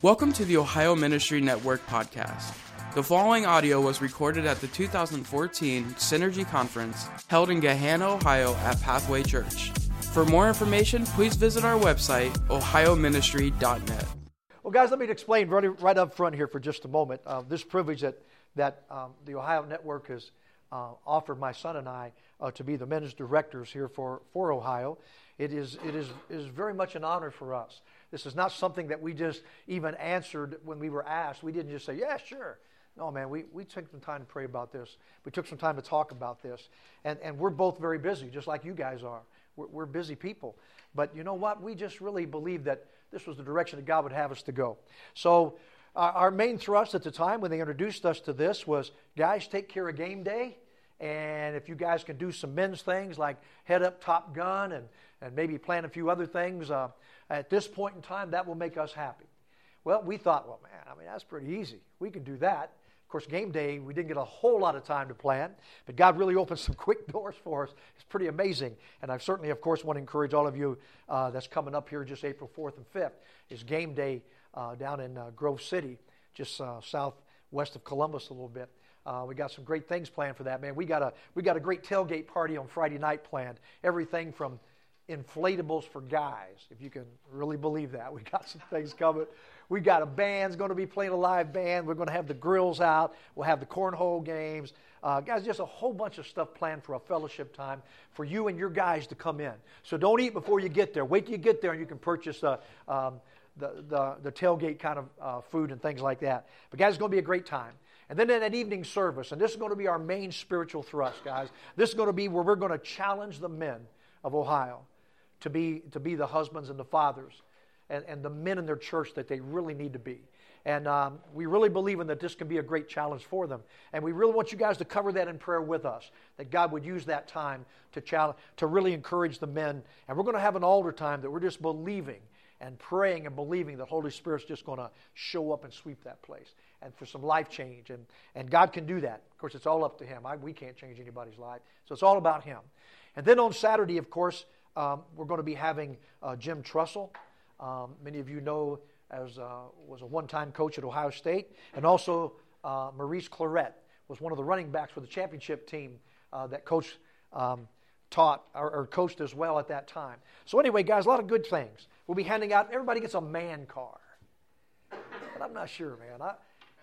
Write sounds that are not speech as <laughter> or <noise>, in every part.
Welcome to the Ohio Ministry Network podcast. The following audio was recorded at the 2014 Synergy Conference held in Gahanna, Ohio at Pathway Church. For more information, please visit our website, ohioministry.net. Well, guys, let me explain right, right up front here for just a moment. Uh, this privilege that, that um, the Ohio Network has uh, offered my son and I uh, to be the men's directors here for, for Ohio. It is, it is, is very much an honor for us. This is not something that we just even answered when we were asked. We didn't just say, yeah, sure. No, man, we, we took some time to pray about this. We took some time to talk about this. And, and we're both very busy, just like you guys are. We're, we're busy people. But you know what? We just really believed that this was the direction that God would have us to go. So, our main thrust at the time when they introduced us to this was guys, take care of game day. And if you guys can do some men's things like head up Top Gun and, and maybe plan a few other things, uh, at this point in time, that will make us happy. Well, we thought, well, man, I mean, that's pretty easy. We can do that. Of course, game day, we didn't get a whole lot of time to plan, but God really <laughs> opened some quick doors for us. It's pretty amazing. And I certainly, of course, want to encourage all of you uh, that's coming up here just April 4th and 5th is game day uh, down in uh, Grove City, just uh, southwest of Columbus a little bit. Uh, we got some great things planned for that, man. We got a we got a great tailgate party on Friday night planned. Everything from inflatables for guys, if you can really believe that. <laughs> We got some things coming. We got a band's going to be playing a live band. We're going to have the grills out. We'll have the cornhole games. Uh, guys, just a whole bunch of stuff planned for a fellowship time for you and your guys to come in. So don't eat before you get there. Wait till you get there and you can purchase uh, um, the, the, the, tailgate kind of uh, food and things like that. But guys, it's going to be a great time. And then in that evening service, and this is going to be our main spiritual thrust, guys. This is going to be where we're going to challenge the men of Ohio to be, to be the husbands and the fathers and, and the men in their church that they really need to be. And um, we really believe in that this can be a great challenge for them. And we really want you guys to cover that in prayer with us, that God would use that time to, challenge, to really encourage the men. And we're going to have an altar time that we're just believing and praying and believing that Holy Spirit's just going to show up and sweep that place and for some life change. And, and God can do that. Of course, it's all up to Him. I, we can't change anybody's life. So it's all about Him. And then on Saturday, of course, um, we're going to be having uh, Jim Tressel. Um, many of you know as uh, was a one-time coach at Ohio State, and also uh, Maurice Clarett was one of the running backs for the championship team uh, that coach um, taught or, or, coached as well at that time. So anyway, guys, a lot of good things. We'll be handing out. Everybody gets a man card, but I'm not sure, man. I,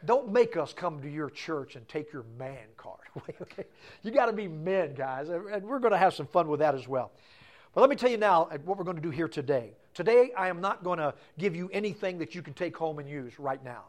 don't make us come to your church and take your man card away. <laughs> Okay, you got to be men, guys, and we're going to have some fun with that as well. But let me tell you now what we're going to do here today. Today, I am not going to give you anything that you can take home and use right now.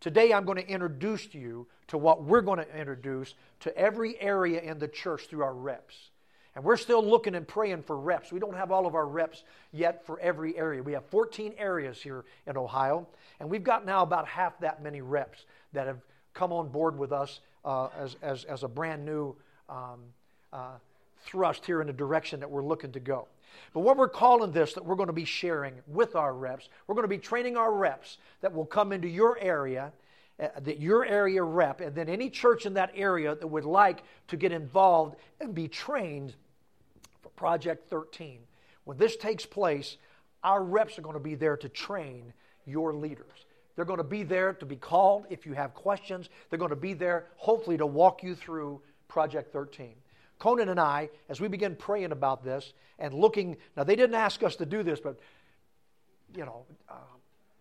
Today, I'm going to introduce you to what we're going to introduce to every area in the church through our reps. And we're still looking and praying for reps. We don't have all of our reps yet for every area. We have 14 areas here in Ohio, and we've got now about half that many reps that have come on board with us uh, as, as, as a brand new um, uh, thrust here in the direction that we're looking to go. But what we're calling this that we're going to be sharing with our reps, we're going to be training our reps that will come into your area, uh, that your area rep, and then any church in that area that would like to get involved and be trained for Project 13. When this takes place, our reps are going to be there to train your leaders. They're going to be there to be called if you have questions. They're going to be there, hopefully, to walk you through Project 13. Conan and I, as we began praying about this and looking, now they didn't ask us to do this, but, you know, uh,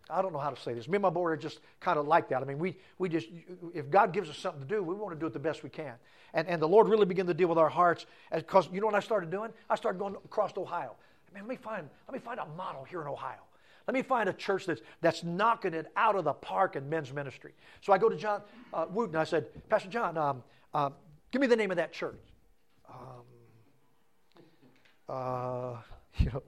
I don't know how to say this. Me and my board are just kind of like that. I mean, we, we just, if God gives us something to do, we want to do it the best we can. And, and the Lord really began to deal with our hearts because you know what I started doing? I started going across Ohio. Man, let me find, let me find a model here in Ohio. Let me find a church that's, that's knocking it out of the park in men's ministry. So I go to John uh, Wooten. I said, Pastor John, um, uh, give me the name of that church um, uh, <laughs> you know,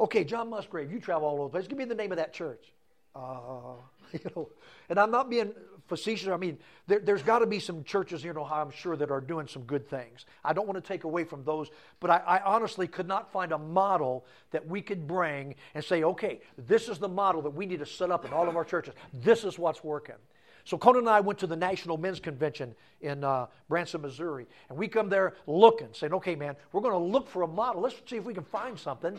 okay, John Musgrave, you travel all over the place. Give me the name of that church. Uh, <laughs> you know, and I'm not being facetious. I mean, there, has got to be some churches here in Ohio, I'm sure, that are doing some good things. I don't want to take away from those, but I, I honestly could not find a model that we could bring and say, okay, this is the model that we need to set up in all of our churches. This is what's working. So Conan and I went to the National Men's Convention in uh, Branson, Missouri, and we come there looking, saying, "Okay, man, we're going to look for a model. Let's see if we can find something."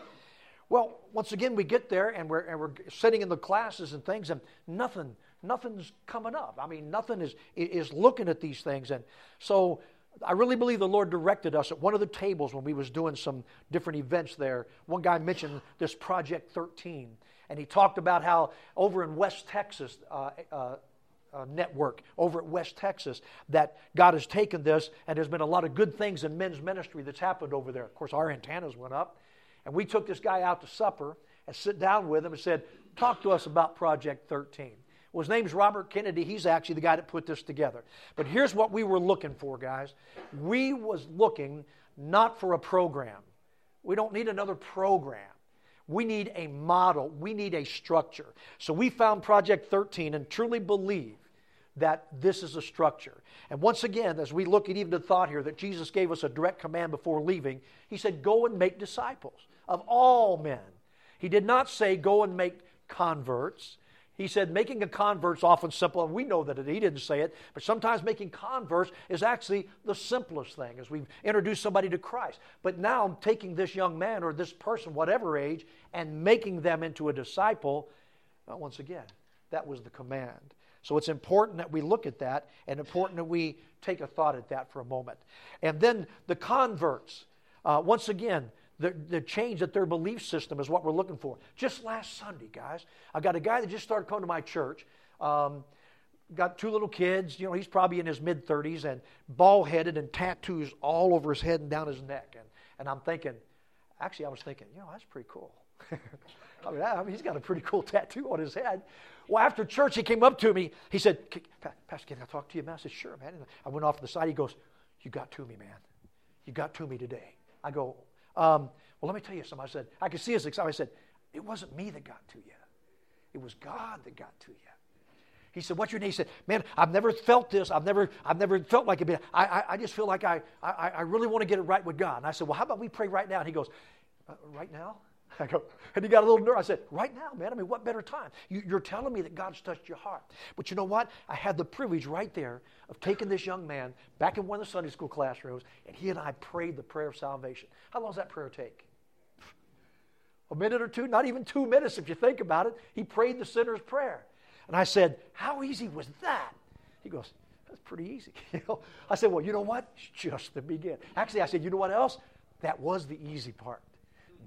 Well, once again, we get there and we're, and we're sitting in the classes and things, and nothing, nothing's coming up. I mean, nothing is, is looking at these things. And so I really believe the Lord directed us at one of the tables when we was doing some different events there. One guy mentioned this Project 13, and he talked about how over in West Texas, uh, uh, uh, network over at West Texas that God has taken this, and there's been a lot of good things in men's ministry that's happened over there. Of course, our antennas went up, and we took this guy out to supper and sit down with him and said, Talk to us about Project 13. Well, his name's Robert Kennedy. He's actually the guy that put this together. But here's what we were looking for, guys. We was looking not for a program. We don't need another program. We need a model. We need a structure. So we found Project 13 and truly believe that this is a structure. And once again, as we look at even the thought here that Jesus gave us a direct command before leaving, he said, Go and make disciples of all men. He did not say, Go and make converts. He said making a convert's often simple, and we know that he didn't say it, but sometimes making converts is actually the simplest thing as we introduce somebody to Christ. But now I'm taking this young man or this person, whatever age, and making them into a disciple. Well, once again, that was the command. So it's important that we look at that and important that we take a thought at that for a moment. And then the converts, uh, once again, the, the change that their belief system is what we're looking for. Just last Sunday, guys, I got a guy that just started coming to my church. Um, got two little kids. You know, he's probably in his mid 30s and bald headed and tattoos all over his head and down his neck. And, and I'm thinking, actually, I was thinking, you know, that's pretty cool. <laughs> I, mean, I mean, he's got a pretty cool tattoo on his head. Well, after church, he came up to me. He said, Pastor, can I talk to you, man? I said, sure, man. And I went off to the side. He goes, You got to me, man. You got to me today. I go, um, well, let me tell you something. I said, I could see his excitement. I said, it wasn't me that got to you. It was God that got to you. He said, what's your name? He said, man, I've never felt this. I've never, I've never felt like it. I, I, I just feel like I, I, I really want to get it right with God. And I said, well, how about we pray right now? And he goes, uh, right now? <laughs> I go, and he got a little nervous. I said, right now, man. I mean, what better time? You, you're telling me that God's touched your heart. But you know what? I had the privilege right there of taking this young man back in one of the Sunday school classrooms, and he and I prayed the prayer of salvation. How long does that prayer take? a minute or two, not even two minutes if you think about it. He prayed the sinner's prayer. And I said, How easy was that? He goes, That's pretty easy. <laughs> I said, Well, you know what? It's just the beginning. Actually, I said, You know what else? That was the easy part.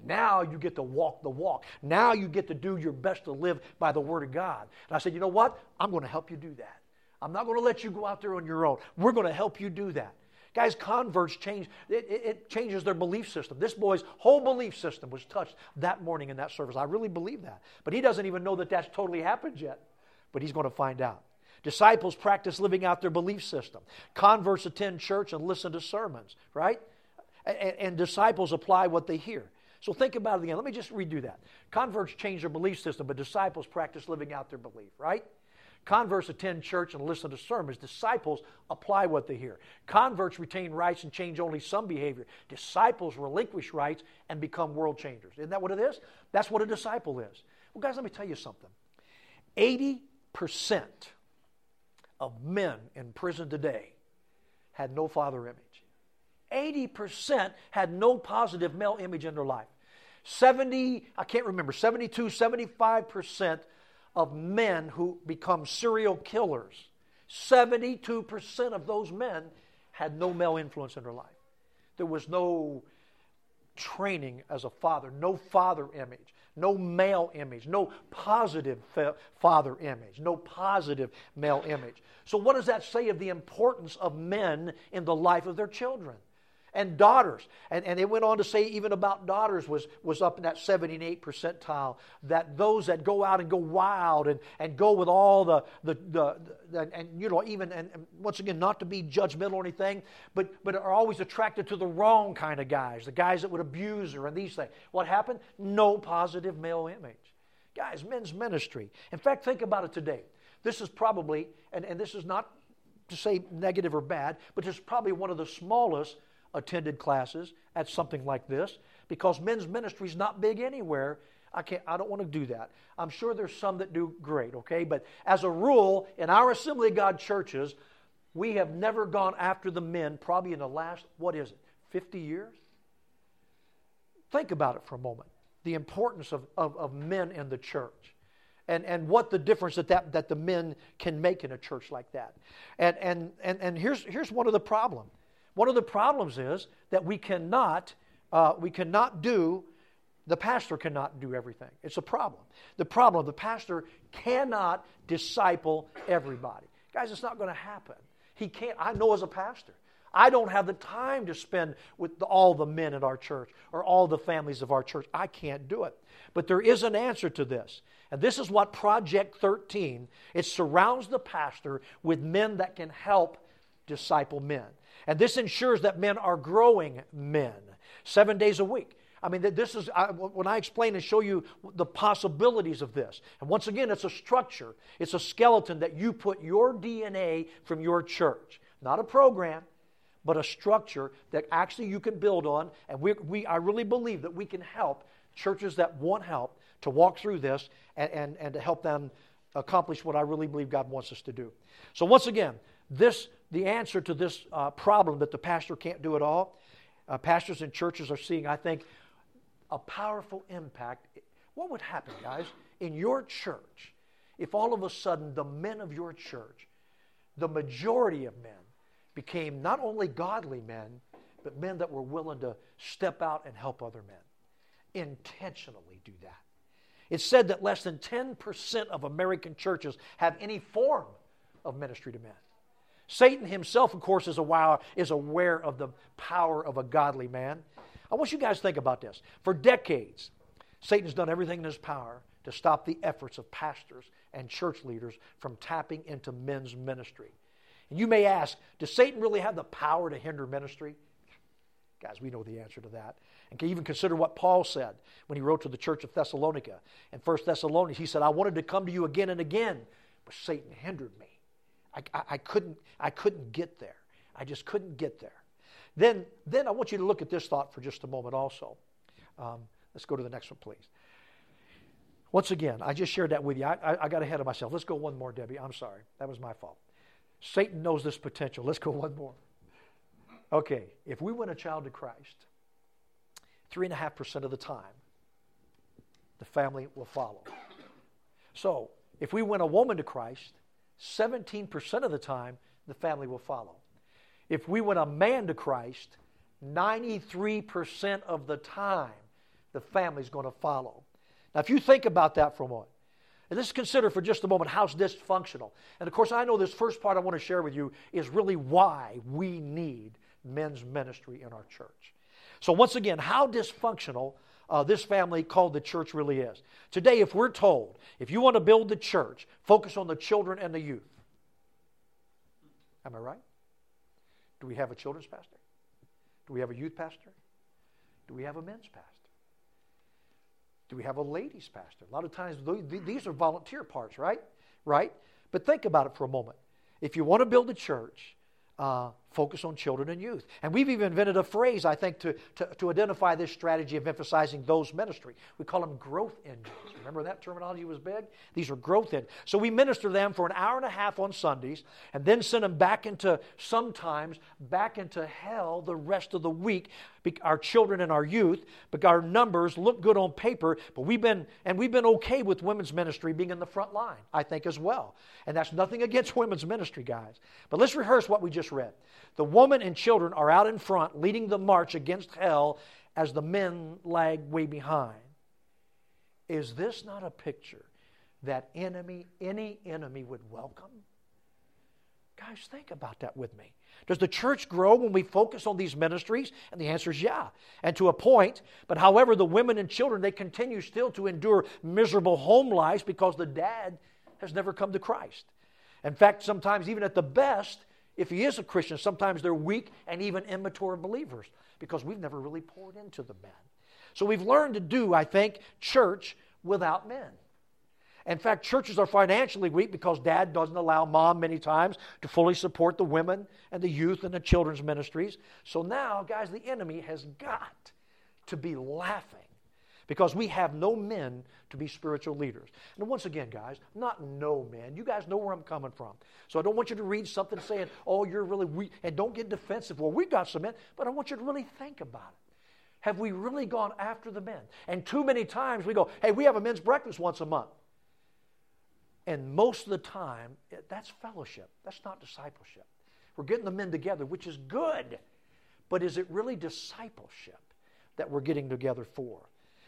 Now you get to walk the walk. Now you get to do your best to live by the Word of God. And I said, You know what? I'm going to help you do that. I'm not going to let you go out there on your own. We're going to help you do that. Guys, converts change, it, it, changes their belief system. This boy's whole belief system was touched that morning in that service. I really believe that. But he doesn't even know that that's totally happened yet. But he's going to find out. Disciples practice living out their belief system. Converts attend church and listen to sermons, right? And, and disciples apply what they hear. So think about it again. Let me just redo that. Converts change their belief system, but disciples practice living out their belief, right? Converts attend church and listen to sermons. Disciples apply what they hear. Converts retain rights and change only some behavior. Disciples relinquish rights and become world changers. Isn't that what it is? That's what a disciple is. Well, guys, let me tell you something. 80% of men in prison today had no father image. 80% had no positive male image in their life. 70, I can't remember, 72, 75% of men who become serial killers, 72% of those men had no male influence in their life. There was no training as a father, no father image, no male image, no positive fa- father image, no positive male image. So, what does that say of the importance of men in the life of their children? And daughters. And, and it went on to say even about daughters was, was up in that 78 percentile, that those that go out and go wild and, and go with all the, the, the, the and, and, you know, even, and, and, once again, not to be judgmental or anything, but, but are always attracted to the wrong kind of guys, the guys that would abuse her and these things. What happened? No positive male image. Guys, men's ministry. In fact, think about it today. This is probably, and, and this is not to say negative or bad, but is probably one of the smallest attended classes at something like this because men's ministry is not big anywhere. I can't I don't want to do that. I'm sure there's some that do great, okay? But as a rule, in our Assembly of God churches, we have never gone after the men probably in the last what is it? 50 years? Think about it for a moment. the importance of, of, of men in the church and, and what the difference that, that, that the men can make in a church like that. And, and, and, and here's, here's one of the problems. One of the problems is that we cannot, uh, we cannot do, the pastor cannot do everything. It's a problem. The problem, the pastor cannot disciple everybody. Guys, it's not going to happen. He can't. I know as a pastor. I don't have the time to spend with all the men in our church or all the families of our church. I can't do it. But there is an answer to this. And this is what Project 13, it surrounds the pastor with men that can help disciple men. And this ensures that men are growing men seven days a week. I mean, this is when I explain and show you the possibilities of this. And once again, it's a structure, it's a skeleton that you put your DNA from your church, not a program, but a structure that actually you can build on. And we, we I really believe that we can help churches that want help to walk through this and, and, and to help them accomplish what I really believe God wants us to do. So, once again, this the answer to this uh, problem that the pastor can't do it all. Uh, pastors and churches are seeing, I think, a powerful impact. What would happen, guys, in your church if all of a sudden the men of your church, the majority of men, became not only godly men, but men that were willing to step out and help other men? Intentionally do that. It's said that less than 10% of American churches have any form of ministry to men. Satan himself, of course, is aware, is aware of the power of a godly man. I want you guys to think about this. For decades, Satan's done everything in his power to stop the efforts of pastors and church leaders from tapping into men's ministry. And you may ask, does Satan really have the power to hinder ministry? Guys, we know the answer to that. And can even consider what Paul said when he wrote to the church of Thessalonica. In 1 Thessalonians, he said, I wanted to come to you again and again, but Satan hindered me. I, I, couldn't, I couldn't get there. I just couldn't get there. Then, then I want you to look at this thought for just a moment also. Um, let's go to the next one, please. Once again, I just shared that with you. I, I, I got ahead of myself. Let's go one more, Debbie. I'm sorry. That was my fault. Satan knows this potential. Let's go <laughs> one more. Okay, if we win a child to Christ, three and a half percent of the time, the family will follow. So, if we win a woman to Christ, 17% of the time, the family will follow. If we win a man to Christ, 93% of the time, the family's going to follow. Now, if you think about that for a moment, and let's consider for just a moment how dysfunctional. And of course, I know this first part I want to share with you is really why we need men's ministry in our church. So, once again, how dysfunctional uh, this family called the church really is. Today, if we're told, if you want to build the church, focus on the children and the youth. Am I right? Do we have a children's pastor? Do we have a youth pastor? Do we have a men's pastor? Do we have a ladies pastor? A lot of times these are volunteer parts, right? Right? But think about it for a moment. If you want to build a church, uh, focus on children and youth. And we've even invented a phrase, I think, to, to, to, identify this strategy of emphasizing those ministry. We call them growth engines. Remember that terminology was big? These are growth engines. So we minister them for an hour and a half on Sundays and then send them back into, sometimes, back into hell the rest of the week. Our children and our youth, but our numbers look good on paper, but we've been, and we've been okay with women's ministry being in the front line, I think, as well. And that's nothing against women's ministry, guys. But let's rehearse what we just read. The woman and children are out in front leading the march against hell as the men lag way behind. Is this not a picture that enemy, any enemy would welcome? Guys, think about that with me. Does the church grow when we focus on these ministries? And the answer is yeah, and to a point. But however, the women and children, they continue still to endure miserable home lives because the dad has never come to Christ. In fact, sometimes even at the best, if he is a Christian, sometimes they're weak and even immature believers because we've never really poured into the men. So we've learned to do, I think, church without men. In fact, churches are financially weak because dad doesn't allow mom many times to fully support the women and the youth and the children's ministries. So now, guys, the enemy has got to be laughing because we have no men to be spiritual leaders. And once again, guys, not no men. You guys know where I'm coming from. So I don't want you to read something saying, oh, you're really weak, and don't get defensive. Well, we've got some men, but I want you to really think about it. have we really gone after the men? And too many times we go, hey, we have a men's breakfast once a month. And most of the time, eh, that's fellowship. That's not discipleship. We're getting the men together, which is good. But is it really discipleship that we're getting together for?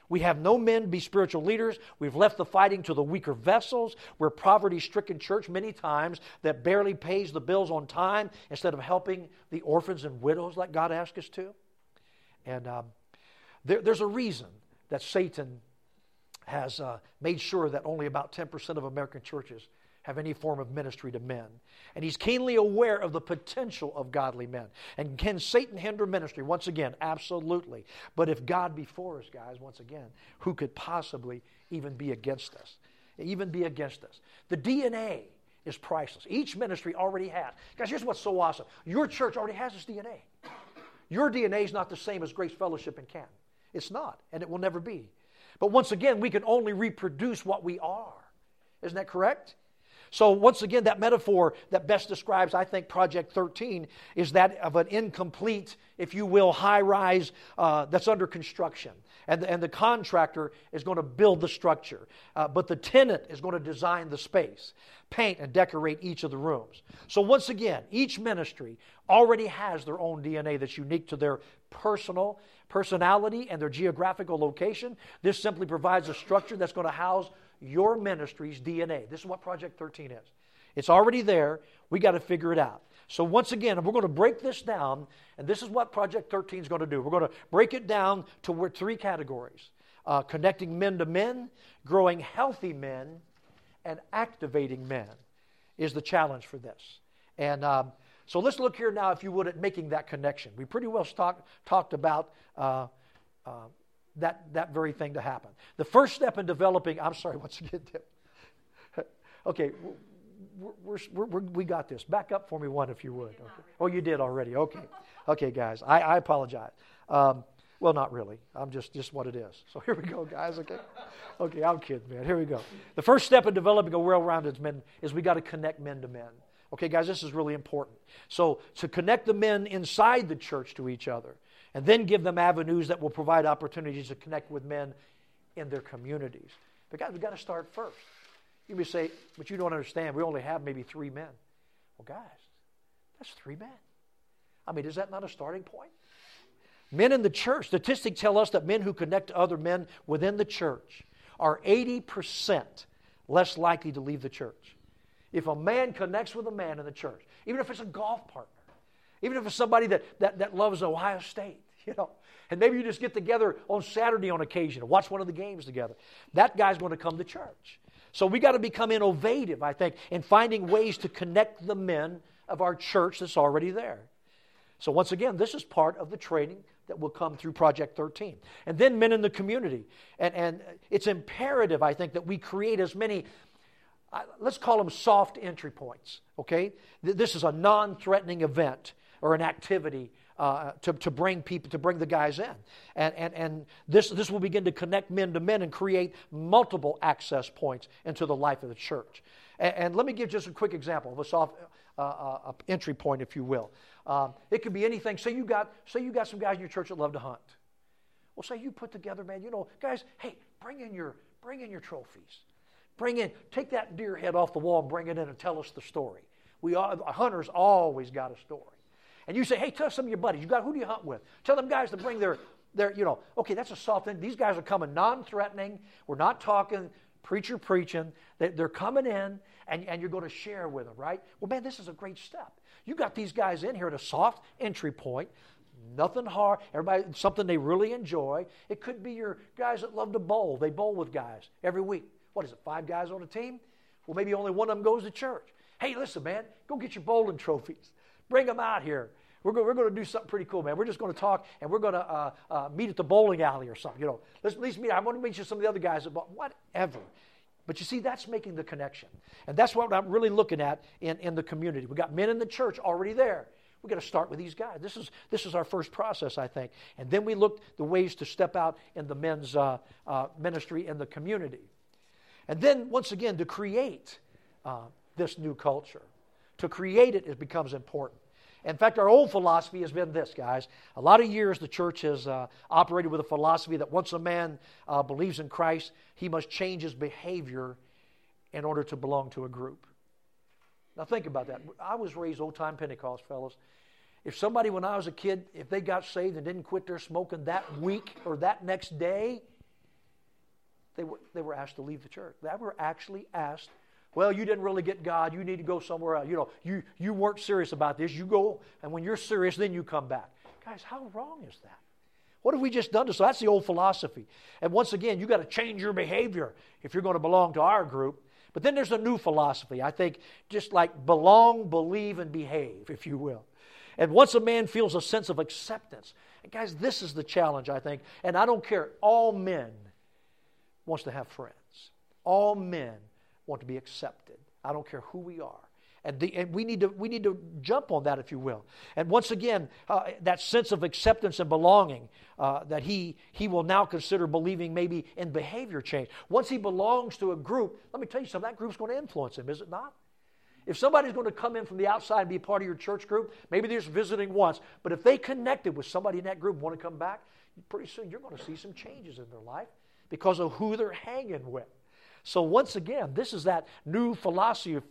We have no men be spiritual leaders. We've left the fighting to the weaker vessels. We're poverty stricken church many times that barely pays the bills on time instead of helping the orphans and widows like God asked us to. And um, there, there's a reason that Satan has uh, made sure that only about 10% of American churches have any form of ministry to men. And he's keenly aware of the potential of godly men. And can Satan hinder ministry? Once again, absolutely. But if God be for us, guys, once again, who could possibly even be against us? Even be against us. The DNA is priceless. Each ministry already has. Guys, here's what's so awesome your church already has this DNA. Your DNA is not the same as Grace Fellowship in Canton. It's not, and it will never be. But once again, we can only reproduce what we are. Isn't that correct? So, once again, that metaphor that best describes, I think, Project 13 is that of an incomplete, if you will, high rise uh, that's under construction. And the, and the contractor is going to build the structure, uh, but the tenant is going to design the space, paint and decorate each of the rooms. So, once again, each ministry already has their own DNA that's unique to their personal personality and their geographical location. This simply provides a structure that's going to house your ministry's DNA. This is what Project 13 is. It's already there. We got to figure it out. So, once again, we're going to break this down, and this is what Project 13 is going to do. We're going to break it down to three categories uh, connecting men to men, growing healthy men, and activating men is the challenge for this. And um, so, let's look here now, if you would, at making that connection. We pretty well talk, talked about. Uh, uh, that, that very thing to happen. The first step in developing, I'm sorry, <laughs> once again, okay, we're, we're, we're, we got this. Back up for me one if you would. Okay. Oh, you did already. Okay. <laughs> Okay, guys. I, I apologize. Um, well, not really. I'm just just what it is. So <laughs> here we go, guys. Okay. Okay, I'm kidding, man. Here we go. The first step in developing a well-rounded men is we got to connect men to men. Okay, guys, this is really important. So to connect the men inside the church to each other and then give them avenues that will provide opportunities to connect with men in their communities. But guys, we've got to start first. You may say, but you don't understand. We only have maybe three men. Well, guys, that's three men. I mean, is that not a starting point? Men in the church, statistics tell us that men who connect to other men within the church are 80% less likely to leave the church. If a man connects with a man in the church, even if it's a golf partner, even if it's somebody that, that, that loves Ohio State, <laughs> you know. And maybe you just get together on Saturday on occasion and watch one of the games together. That guy's going to come to church. So we got to become innovative, I think, in finding ways to connect the men of our church that's already there. So once again, this is part of the training that will come through Project 13. And then men in the community. And, and it's imperative, I think, that we create as many, let's call them soft entry points, okay? This is a non threatening event or an activity uh, to, to bring people, to bring the guys in. And, and, and this, this will begin to connect men to men and create multiple access points into the life of the church. And, and let me give just a quick example of a soft uh, uh, entry point, if you will. Um, it could be anything. Say you, got, say you got some guys in your church that love to hunt. Well, say you put together, man, you know, guys, hey, bring in your, bring in your trophies. Bring in, take that deer head off the wall and bring it in and tell us the story. We all, hunters always got a story and you say, hey, tell some of your buddies, you got who do you hunt with? Tell them guys to bring their, their you know, okay, that's a soft thing. These guys are coming non-threatening. We're not talking preacher preaching. They're coming in, and, and you're going to share with them, right? Well, man, this is a great step. You got these guys in here at a soft entry point. Nothing hard. Everybody, something they really enjoy. It could be your guys that love to bowl. They bowl with guys every week. What is it, five guys on a team? Well, maybe only one of them goes to church. Hey, listen, man, go get your bowling trophies. Bring them out here. We're going, we're going to do something pretty cool, man. We're just going to talk and we're going to uh, uh, meet at the bowling alley or something. You know, let's at least meet. I want to meet you some of the other guys. About whatever. But you see, that's making the connection. And that's what I'm really looking at in, in the community. We've got men in the church already there. We've got to start with these guys. This is, this is our first process, I think. And then we looked the ways to step out in the men's uh, uh, ministry in the community. And then, once again, to create uh, this new culture. To create it, it becomes important. In fact, our old philosophy has been this, guys. A lot of years the church has uh, operated with a philosophy that once a man uh, believes in Christ, he must change his behavior in order to belong to a group. Now, think about that. I was raised old time Pentecost, fellas. If somebody, when I was a kid, if they got saved and didn't quit their smoking that week or that next day, they were, they were asked to leave the church. They were actually asked well, you didn't really get God. You need to go somewhere else. You know, you, you weren't serious about this. You go, and when you're serious, then you come back. Guys, how wrong is that? What have we just done to so that's the old philosophy. And once again, you got to change your behavior if you're going to belong to our group. But then there's a new philosophy. I think just like belong, believe, and behave, if you will. And once a man feels a sense of acceptance, and guys, this is the challenge, I think. And I don't care, all men wants to have friends. All men want to be accepted. I don't care who we are. And, the, and, we, need to, we need to jump on that, if you will. And once again, uh, that sense of acceptance and belonging uh, that he, he will now consider believing maybe in behavior change. Once he belongs to a group, let me tell you something, that group's going to influence him, is it not? If somebody's going to come in from the outside and be part of your church group, maybe they're just visiting once, but if they connected with somebody in that group want to come back, pretty soon you're going to see some changes in their life because of who they're hanging with. So, once again, this is that new philosophy,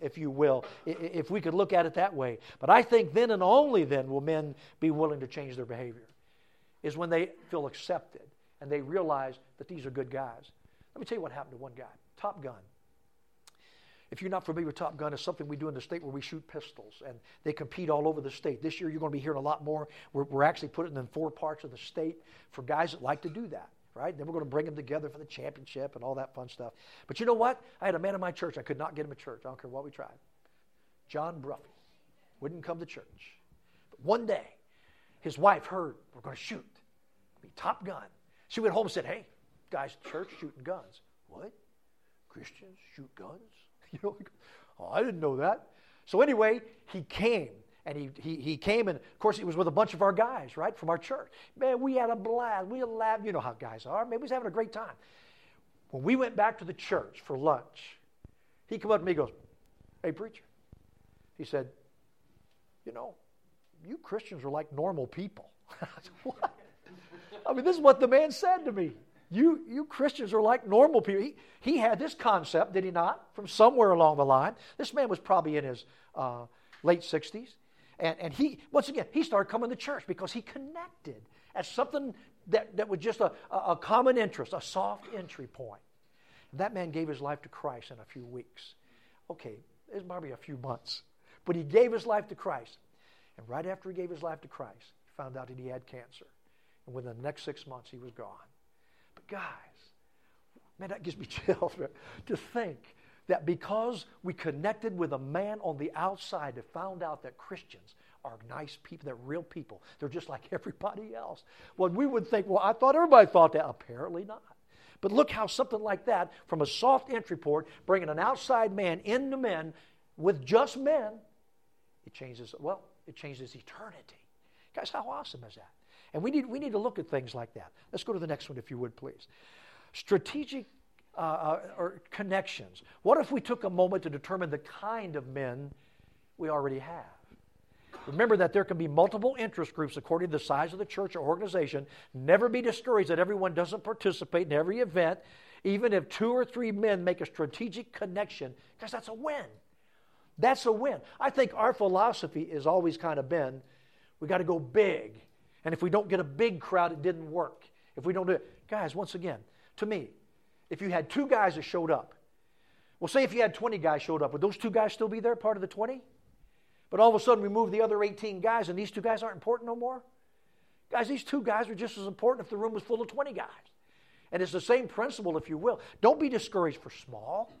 if you will, if we could look at it that way. But I think then and only then will men be willing to change their behavior, is when they feel accepted and they realize that these are good guys. Let me tell you what happened to one guy Top Gun. If you're not familiar with Top Gun, it's something we do in the state where we shoot pistols, and they compete all over the state. This year, you're going to be hearing a lot more. We're, we're actually putting in four parts of the state for guys that like to do that right? Then we're going to bring them together for the championship and all that fun stuff. But you know what? I had a man in my church. I could not get him to church. I don't care what we tried. John Bruffy wouldn't come to church. But one day, his wife heard we're going to shoot. Be Top Gun. She went home and said, "Hey, guys, church shooting guns. What? Christians shoot guns? <laughs> You know? Oh, I didn't know that. So anyway, he came and he, he, he came, and of course, he was with a bunch of our guys, right, from our church. Man, we had a blast. We laughed. You know how guys are. Man, we was having a great time. When we went back to the church for lunch, he come up to me and goes, Hey, preacher. He said, You know, you Christians are like normal people. <laughs> I said, What? I mean, this is what the man said to me. You, you Christians are like normal people. He, he had this concept, did he not, from somewhere along the line. This man was probably in his uh, late 60s. And, and he, once again, he started coming to church because he connected as something that, that was just a, a common interest, a soft entry point. That man gave his life to Christ in a few weeks. Okay, it's probably a few months. But he gave his life to Christ. And right after he gave his life to Christ, he found out that he had cancer. And within the next six months, he was gone. But guys, man, that gives me <laughs> chills to think that because we connected with a man on the outside that found out that Christians are nice people, they're real people, they're just like <laughs> everybody else. Well, we would think, well, I thought everybody thought that. Apparently not. But look how something like that, from a soft entry port, bringing an outside man into men with just men, it changes, well, it changes eternity. Guys, how awesome is that? And we need, we need to look at things like that. Let's go to the next one, if you would, please. Strategic uh, uh, or connections? What if we took a moment to determine the kind of men we already have? Remember that there can be multiple interest groups according to the size of the church or organization. Never be discouraged that everyone doesn't participate in every event, even if two or three men make a strategic connection, because that's a win. That's a win. I think our philosophy has always kind of been we got to go big. And if we don't get a big crowd, it didn't work. If we don't do it, guys, once again, to me, if you had two guys that showed up, well, say if you had 20 guys showed up, would those two guys still be there, part of the 20? But all of a sudden we move the other 18 guys and these two guys aren't important no more? Guys, these two guys are just as important if the room was full of 20 guys. And it's the same principle, if you will. Don't be discouraged for small.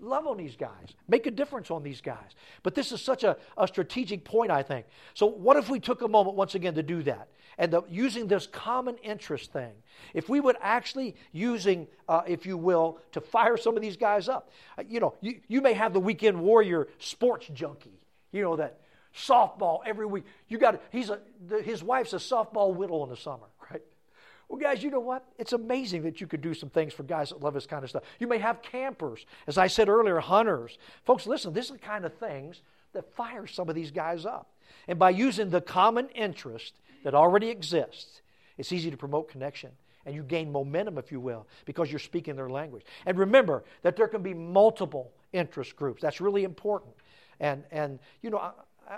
Love on these guys. Make a difference on these guys. But this is such a, a strategic point, I think. So, what if we took a moment once again to do that? And the, using this common interest thing. If we would actually using, uh, if you will, to fire some of these guys up. Uh, you know, you, you may have the weekend warrior sports junkie. You know, that softball every week. You got he's a the, his wife's a softball widow in the summer, <laughs> right? Well, guys, you know what? It's amazing that you could do some things for guys that love this kind of stuff. You may have campers, as I said earlier, hunters. Folks, listen, this is the kind of things that fires some of these guys up. And by using the common interest that already exists, it's easy to promote connection. And you gain momentum, if you will, because you're speaking their language. And remember that there can be multiple interest groups. That's really important. And, and you know, I,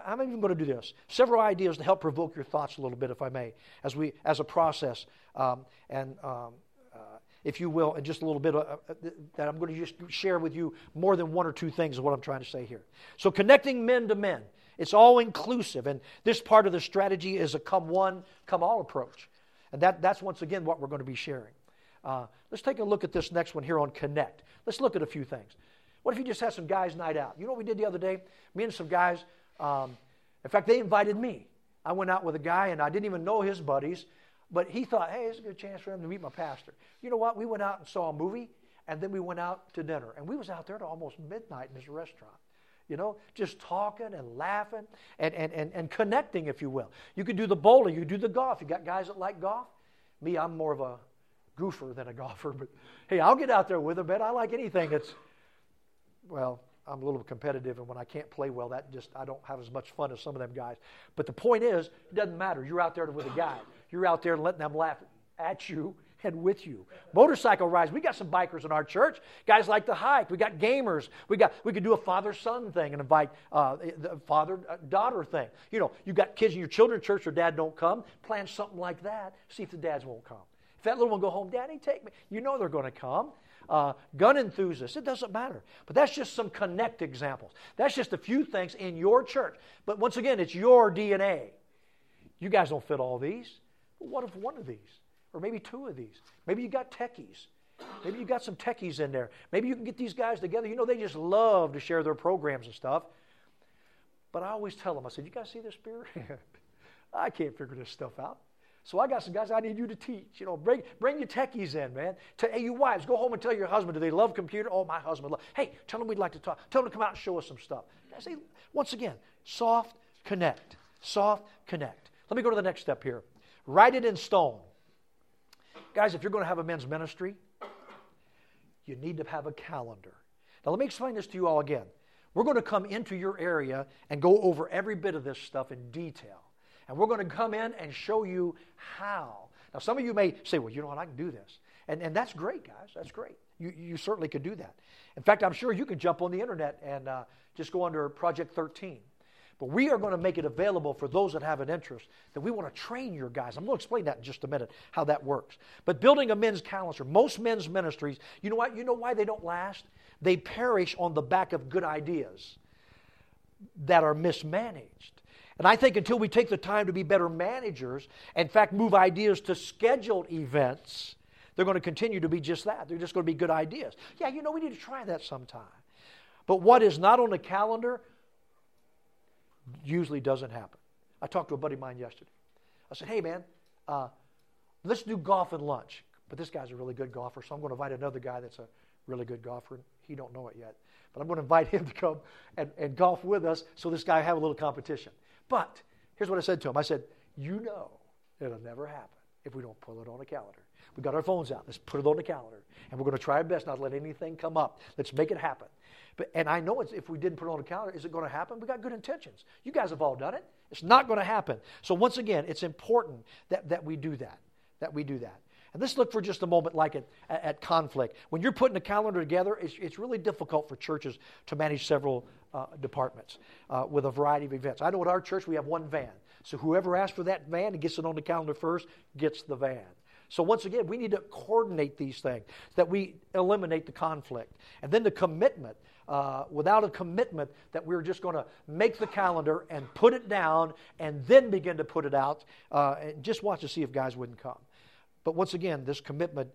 I'm even going to do this. Several ideas to help provoke your thoughts a little bit, if I may, as we as a process. Um, and um, uh, if you will, in just a little bit, uh, uh, that I'm going to just share with you more than one or two things is what I'm trying to say here. So, connecting men to men, it's all inclusive. And this part of the strategy is a come one, come all approach. And that, that's once again what we're going to be sharing. Uh, let's take a look at this next one here on Connect. Let's look at a few things. What if you just had some guys' night out? You know what we did the other day? Me and some guys, um, in fact, they invited me. I went out with a guy and I didn't even know his buddies, but he thought, hey, it's a good chance for him to meet my pastor. You know what? We went out and saw a movie and then we went out to dinner. And we was out there to almost midnight in this restaurant you know, just talking and laughing and, and, and, and connecting, if you will. You could do the bowling, you could do the golf. You got guys that like golf. Me, I'm more of a goofer than a <laughs> golfer, but hey, I'll get out there with them, man. I like anything that's, well, I'm a little competitive, and when I can't play well, that just, I don't have as much fun as some of them guys. But the point is, it doesn't matter. You're out there with a guy, you're out there letting them laugh at you and with you. Motorcycle rides. We got some bikers in our church. Guys like to hike. We got gamers. We got we could do a father son thing and invite uh, the father daughter thing. You know, you got kids in your children's church or dad don't come. Plan something like that. See if the dads won't come. If that little one go home, Daddy, take me. You know they're going to come. Uh, gun enthusiasts. It doesn't matter. But that's just some connect examples. That's just a few things in your church. But once again, it's your DNA. You guys don't fit all these. what if one of these? Or maybe two of these. Maybe you got techies. Maybe you got some techies in there. Maybe you can get these guys together. You know, they just love to share their programs and stuff. But I always tell them, I said, You guys see this spirit? <laughs> I can't figure this stuff out. So I got some guys I need you to teach. You know, bring, bring your techies in, man. Tell, hey, you wives, go home and tell your husband, do they love computer? Oh, my husband loves. Hey, tell them we'd like to talk. Tell them to come out and show us some stuff. I say, once again, soft connect. Soft connect. Let me go to the next step here. Write it in stone. Guys, if you're going to have a men's ministry, you need to have a calendar. Now, let me explain this to you all again. We're going to come into your area and go over every bit of this stuff in detail. And we're going to come in and show you how. Now, some of you may say, well, you know what, I can do this. And, and that's great, guys. That's great. You, you certainly could do that. In fact, I'm sure you can jump on the internet and uh, just go under Project 13 but we are going to make it available for those that have an interest, that we want to train your guys. I'm going to explain that in just a minute, how that works. But building a men's calendar, most men's ministries, you know what? You know why they don't last? They perish on the back of good ideas that are mismanaged. And I think until we take the time to be better managers, in fact, move ideas to scheduled events, they're going to continue to be just that. They're just going to be good ideas. Yeah, you know, we need to try that sometime. But what is not on the calendar usually doesn't happen. I talked to a buddy of mine yesterday. I said, hey, man, uh, let's do golf and lunch. But this guy's a really good golfer, so I'm going to invite another guy that's a really good golfer. He don't know it yet. But I'm going to invite <laughs> him to come and, and golf with us so this guy have a little competition. But here's what I said to him. I said, you know it'll never happen if we don't put it on a calendar. We got our phones out. Let's put it on the calendar. And we're going to try our best not to let anything come up. Let's make it happen. But, and I know if we didn't put it on the calendar, is it going to happen? We got good intentions. You guys have all done it. It's not going to happen. So once again, it's important that, that we do that. That we do that. And let's look for just a moment like at, at conflict. When you're putting a calendar together, it's, it's really difficult for churches to manage several uh, departments uh, with a variety of events. I know at our church we have one van. So whoever asks for that van and gets it on the calendar first gets the van. So, once again, we need to coordinate these things, that we eliminate the conflict. And then the commitment. Uh, without a commitment that we're just going to make the calendar and put it down and then begin to put it out, uh, and just watch to see if guys wouldn't come. But once again, this commitment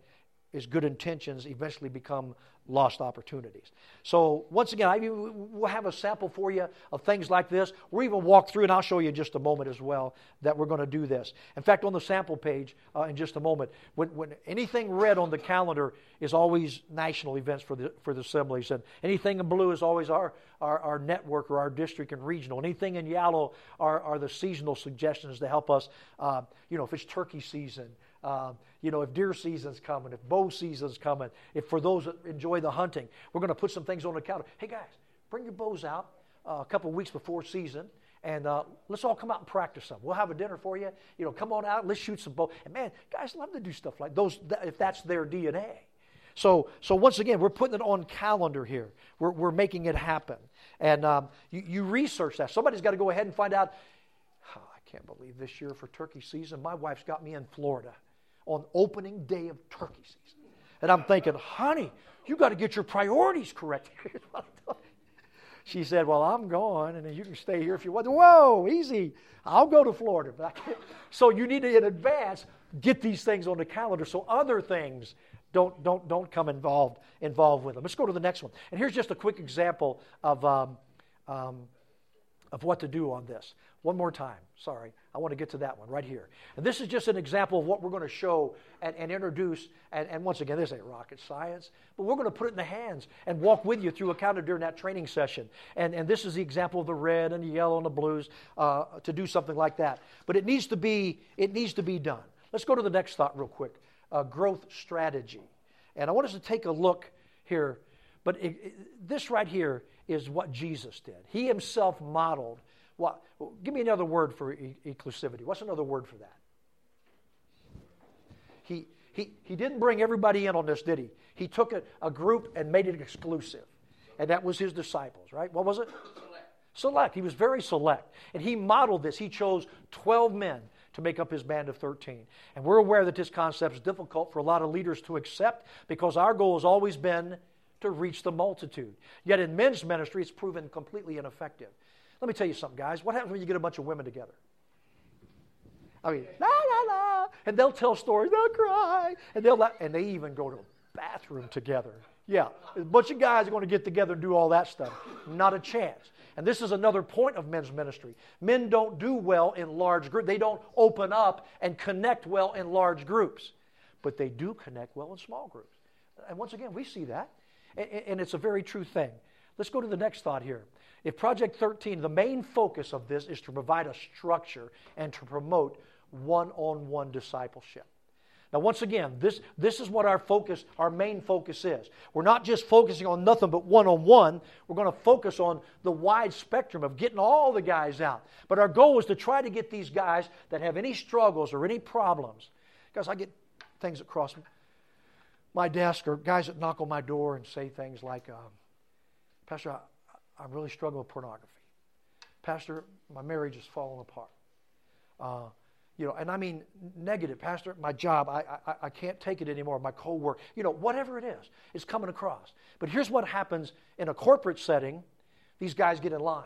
is good intentions eventually become lost opportunities. So, once again, I, we'll have a sample for you of things like this. We'll even walk through, and I'll show you in just a moment as well that we're going to do this. In fact, on the sample page uh, in just a moment, when, when anything red on the calendar is always national events for the, for the assemblies, and anything in blue is always our, our, our network or our district and regional. Anything in yellow are, are the seasonal suggestions to help us, uh, you know, if it's turkey season. Um, you know, if deer season's coming, if bow season's coming, if for those that enjoy the hunting, we're going to put some things on the calendar. Hey guys, bring your bows out. uh, a couple weeks before season. And uh, let's all come out and practice some. We'll have a dinner for you. You know, come on out. Let's shoot some bow. And man, guys love to do stuff like those if that's their DNA. So, so once again, we're putting it on calendar here. We're, we're making it happen. And um, you, you research that. Somebody's got to go ahead and find out. Oh, I can't believe this year for turkey season, my wife's got me in Florida on opening day of turkey season. And I'm thinking, honey, you got to get your priorities correct. <laughs> she said, Well, I'm going, and you can stay here if you want. Whoa, easy. I'll go to Florida. But. <laughs> So you need to, in advance, get these things on the calendar so other things don't, don't, don't come involved, involved with them. Let's go to the next one. And here's just a quick example of, um, um, of what to do on this. One more time. Sorry. I want to get to that one right here. And this is just an example of what we're going to show and, and introduce. And, and, once again, this ain't rocket science, but we're going to put it in the hands and walk with you through a counter during that training session. And, and this is the example of the red and the yellow and the blues uh, to do something like that. But it needs to be, it needs to be done. Let's go to the next thought real quick uh, growth strategy. And I want us to take a look here. But it, it, this right here is what Jesus did. He himself modeled what. Give me another word for inclusivity. What's another word for that? He, he, he didn't bring everybody in on this, did he? He took a, a group and made it exclusive. And that was his disciples, right? What was it? Select. Select. He was very select. And he modeled this. He chose 12 men to make up his band of 13. And we're aware that this concept is difficult for a lot of leaders to accept because our goal has always been to reach the multitude. Yet in men's ministry, it's proven completely ineffective. Let me tell you something, guys. What happens when you get a bunch of women together? I mean, la la la, and they'll tell stories, they'll cry, and they'll and they even go to a bathroom together. Yeah, a bunch of guys are going to get together and do all that stuff. Not a chance. And this is another point of men's ministry. Men don't do well in large groups. They don't open up and connect well in large groups, but they do connect well in small groups. And once again, we see that, and it's a very true thing. Let's go to the next thought here. If Project 13, the main focus of this is to provide a structure and to promote one on one discipleship. Now, once again, this, this is what our focus, our main focus is. We're not just focusing on nothing but one on one. We're going to focus on the wide spectrum of getting all the guys out. But our goal is to try to get these guys that have any struggles or any problems. Guys, I get things across my desk or guys that knock on my door and say things like, um, Pastor, I, am really struggling with pornography. Pastor, my marriage is falling apart. Uh, you know, and I mean negative, Pastor, my job, I, I, I can't take it anymore, my co-work, you know, whatever it is, it's coming across. But here's what happens in a corporate setting. These guys get in line.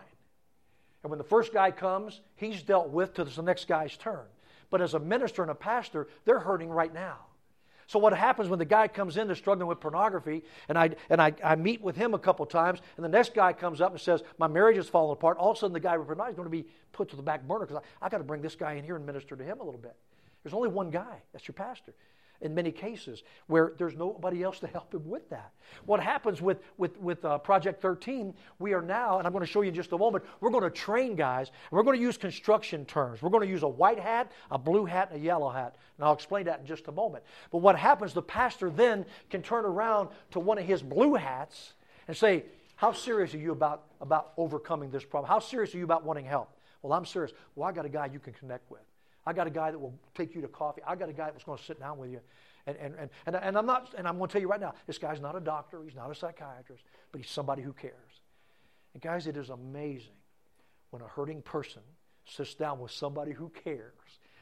And when the first guy comes, he's dealt with till it's the next guy's turn. But as a minister and a pastor, they're hurting right now. So what happens when the guy comes in that's struggling with pornography, and I and I, I meet with him a couple times, and the next guy comes up and says, My marriage is falling apart, all of a sudden the guy with pornography is going to be put to the back burner because I, I got to bring this guy in here and minister to him a little bit. There's only one guy, that's your pastor in many cases where there's nobody else to help him with that. What happens with, with, with uh, Project 13, we are now, and I'm going to show you in just a moment, we're going to train guys, and we're going to use construction terms. We're going to use a white hat, a blue hat, and a yellow hat. And I'll explain that in just a moment. But what happens, the pastor then can turn around to one of his blue hats and say, How serious are you about, about overcoming this problem? How serious are you about wanting help? Well, I'm serious. Well, I got a guy you can connect with. I got a guy that will take you to coffee. I got a guy that's going to sit down with you. And, and, and, and, and I'm not, and I'm going to tell you right now, this guy's not a doctor, he's not a psychiatrist, but he's somebody who cares. And guys, it is amazing when a hurting person sits down with somebody who cares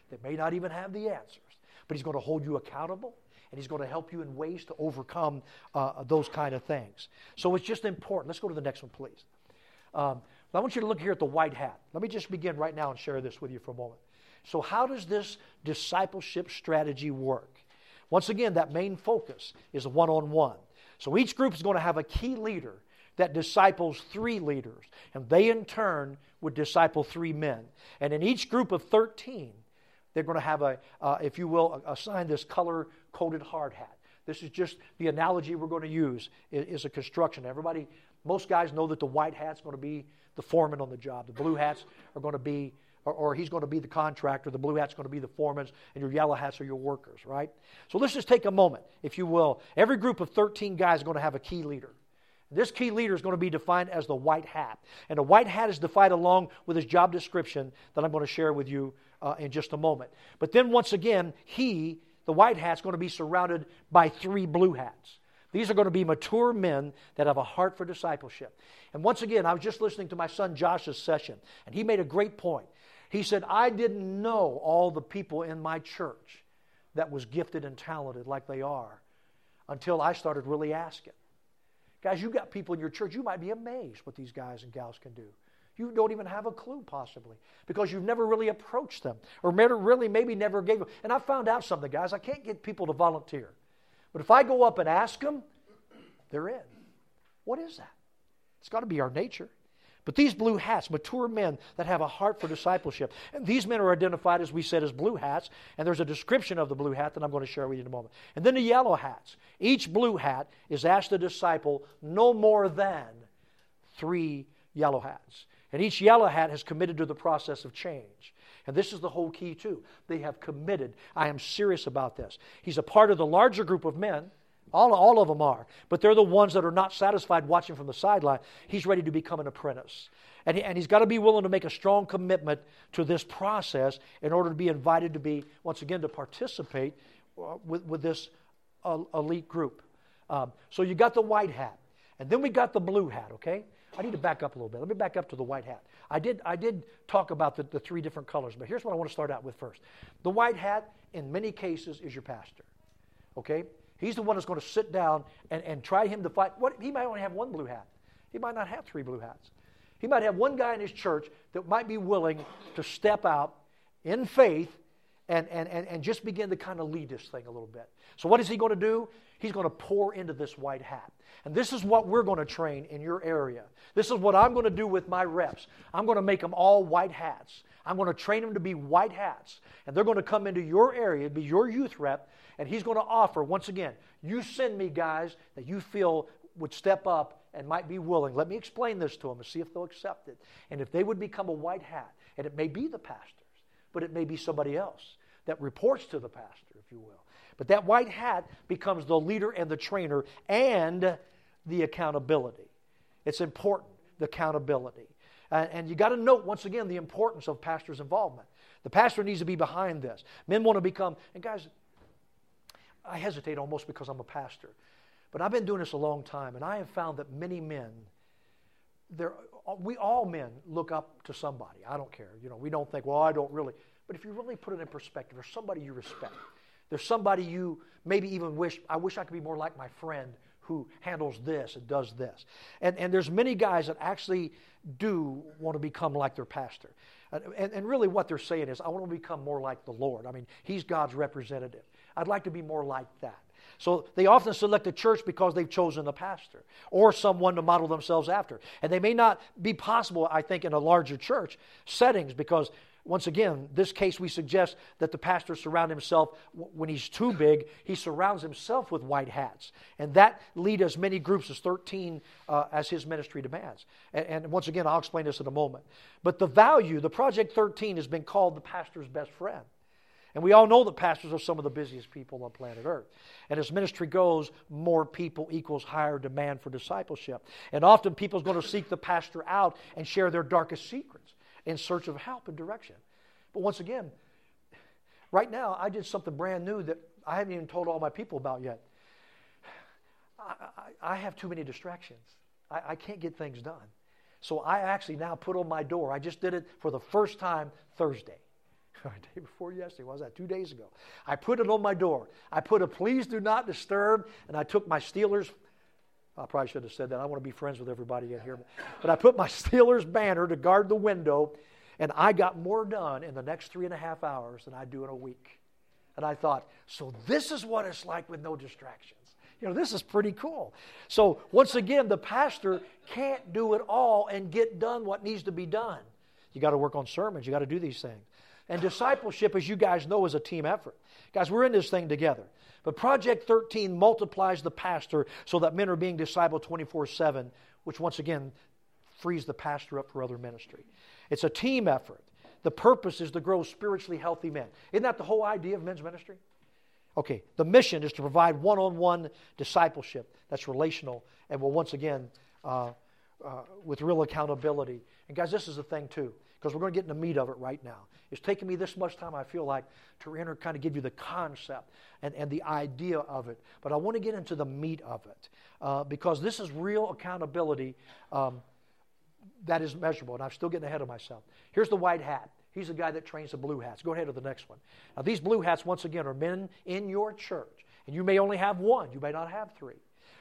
that may not even have the answers, but he's going to hold you accountable and he's going to help you in ways to overcome uh, those kind of things. So it's just important. Let's go to the next one, please. Um, I want you to look here at the white hat. Let me just begin right now and share this with you for a moment. So, how does this discipleship strategy work? Once again, that main focus is one on one. So, each group is going to have a key leader that disciples three leaders, and they in turn would disciple three men. And in each group of 13, they're going to have a, uh, if you will, assign this color coded hard hat. This is just the analogy we're going to use is, is a construction. Everybody, most guys know that the white hat's going to be the foreman on the job. The blue hats are going to be or, or he's going to be the contractor, the blue hat's going to be the foreman, and your yellow hats are your workers, right? So let's just take a moment, if you will. Every group of 13 guys is going to have a key leader. This key leader is going to be defined as the white hat. And the white hat is defined along with his job description that I'm going to share with you uh, in just a moment. But then, once again, he, the white hat, is going to be surrounded by three blue hats. These are going to be mature men that have a heart for discipleship. And once again, I was just listening to my son Josh's session, and he made a great point. He said, I didn't know all the people in my church that was gifted and talented like they are until I started really asking. Guys, you've got people in your church, you might be amazed what these guys and gals can do. You don't even have a clue, possibly, because you've never really approached them, or really maybe never gave them. And I found out something, guys. I can't get people to volunteer. But if I go up and ask them, they're in. What is that? It's got to be our nature. But these blue hats, mature men that have a heart for discipleship, and these men are identified, as we said, as blue hats, and there's a description of the blue hat that I'm going to share with you in a moment. And then the yellow hats. Each blue hat is asked to disciple no more than three yellow hats. And each yellow hat has committed to the process of change. And this is the whole key, too. They have committed. I am serious about this. He's a part of the larger group of men all, all of them are. But they're the ones that are not satisfied watching from the sideline. He's ready to become an apprentice. And, he, and he's got to be willing to make a strong commitment to this process in order to be invited to be, once again, to participate uh, with, with this uh, elite group. Um, so you got the white hat. And then we got the blue hat, okay? I need to back up a little bit. Let me back up to the white hat. I did, I did talk about the, the three different colors, but here's what I want to start out with first. The white hat, in many cases, is your pastor. Okay? He's the one that's going to sit down and, and try him to fight. What, he might only have one blue hat. He might not have three blue hats. He might have one guy in his church that might be willing to step out in faith and, and, and, and just begin to kind of lead this thing a little bit. So, what is he going to do? He's going to pour into this white hat. And this is what we're going to train in your area. This is what I'm going to do with my reps. I'm going to make them all white hats. I'm going to train them to be white hats. And they're going to come into your area, be your youth rep, and he's going to offer, once again, you send me guys that you feel would step up and might be willing. Let me explain this to them and see if they'll accept it. And if they would become a white hat, and it may be the pastors, but it may be somebody else that reports to the pastor, if you will. But that white hat becomes the leader and the trainer and the accountability. It's important, the accountability. Uh, and you got to note, once again, the importance of pastor's involvement. The pastor needs to be behind this. Men want to become, and guys, I hesitate almost because I'm a pastor. But I've been doing this a long time, and I have found that many men, we all men look up to somebody. I don't care. You know, we don't think, well, I don't really. But if you really put it in perspective, there's somebody you respect. There's somebody you maybe even wish, I wish I could be more like my friend who handles this and does this. And, and there's many guys that actually do want to become like their pastor. And, and really what they're saying is, I want to become more like the Lord. I mean, he's God's representative. I'd like to be more like that. So they often select a church because they've chosen a pastor or someone to model themselves after. And they may not be possible, I think, in a larger church settings because, once again, this case we suggest that the pastor surround himself when he's too big, he surrounds himself with white hats. And that lead as many groups as 13 uh, as his ministry demands. And, and once again, I'll explain this in a moment. But the value, the Project 13 has been called the pastor's best friend. And we all know that pastors are some of the busiest people on planet Earth. And as ministry goes, more people equals higher demand for discipleship. And often people are going to seek the pastor out and share their darkest secrets in search of help and direction. But once again, right now, I did something brand new that I haven't even told all my people about yet. I, I, I have too many distractions. I, I can't get things done. So I actually now put on my door, I just did it for the first time Thursday. <laughs> day before yesterday, what was that? Two days ago. I put it on my door. I put a please do not disturb, and I took my Steelers. I probably should have said that. I want to be friends with everybody in here. But I put my <laughs> Steelers banner to guard the window, and I got more done in the next three and a half hours than I do in a week. And I thought, so this is what it's like with no distractions. You know, this is pretty cool. So, once again, the pastor can't do it all and get done what needs to be done. You got to work on sermons, you got to do these things. And discipleship, as you guys know, is a team effort. Guys, we're in this thing together. But Project 13 multiplies the pastor so that men are being discipled 24 7, which once again frees the pastor up for other ministry. It's a team effort. The purpose is to grow spiritually healthy men. Isn't that the whole idea of men's ministry? Okay, the mission is to provide one on one discipleship that's relational and will once again uh, uh, with real accountability. And guys, this is the thing too, because we're going to get in the meat of it right now. It's taken me this much time, I feel like, to kind of give you the concept and, and the idea of it. But I want to get into the meat of it uh, because this is real accountability um, that is measurable. And I'm still getting ahead of myself. Here's the white hat. He's the guy that trains the blue hats. Go ahead to the next one. Now, these blue hats, once again, are men in your church. And you may only have one, you may not have three.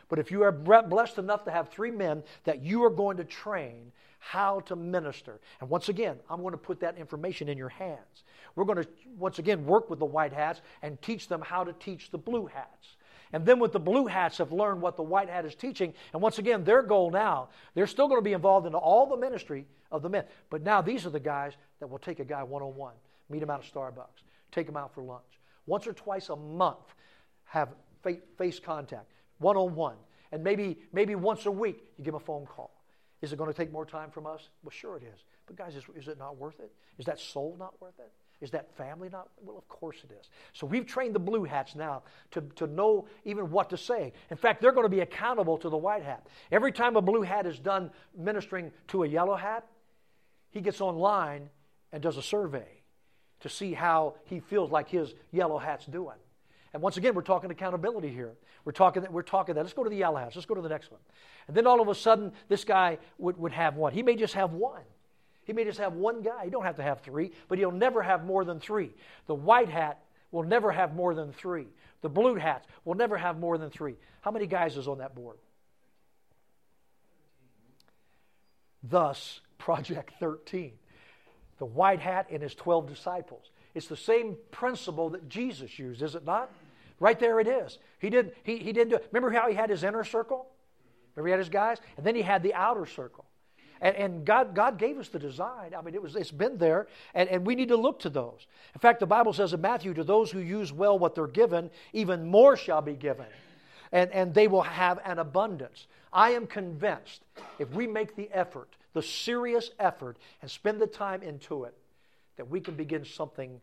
But if you are blessed enough to have three men that you are going to train how to minister. And once again, I'm going to put that information in your hands. We're going to, once again, work with the white hats and teach them how to teach the blue hats. And then with the blue hats have learned what the white hat is teaching. And once again, their goal now, they're still going to be involved in all the ministry of the men. But now these are the guys that will take a guy one on one, meet him out at Starbucks, take him out for lunch. Once or twice a month, have face contact, one on one. And maybe, maybe once a week, you give him a phone call. Is it going to take more time from us? Well, sure it is. But guys, is, is it not worth it? Is that soul not worth it? Is that family not? Well, of course it is. So we've trained the blue hats now to, to know even what to say. In fact, they're going to be accountable to the white hat. Every time a blue hat is done ministering to a yellow hat, he gets online and does a survey to see how he feels like his yellow hat's doing. And once again, we're talking accountability here. We're talking that. We're talking that. Let's go to the yellow house. Let's go to the next one. And then all of a sudden, this guy would, would have one. He may just have one. He may just have one guy. He don't have to have three, but he'll never have more than three. The white hat will never have more than three. The blue hats will never have more than three. How many guys is on that board? Thus, Project <laughs> 13. The white hat and his 12 disciples. It's the same principle that Jesus used, is it not? Right there it is. He didn't, he, he didn't do remember how he had his inner circle? Remember he had his guys? And then he had the outer circle. And, and God, God gave us the design. I mean, it was, it's been there, and, and we need to look to those. In fact, the Bible says in Matthew, to those who use well what they're given, even more shall be given. And, and they will have an abundance. I am convinced if we make the effort, the serious effort, and spend the time into it, that we can begin something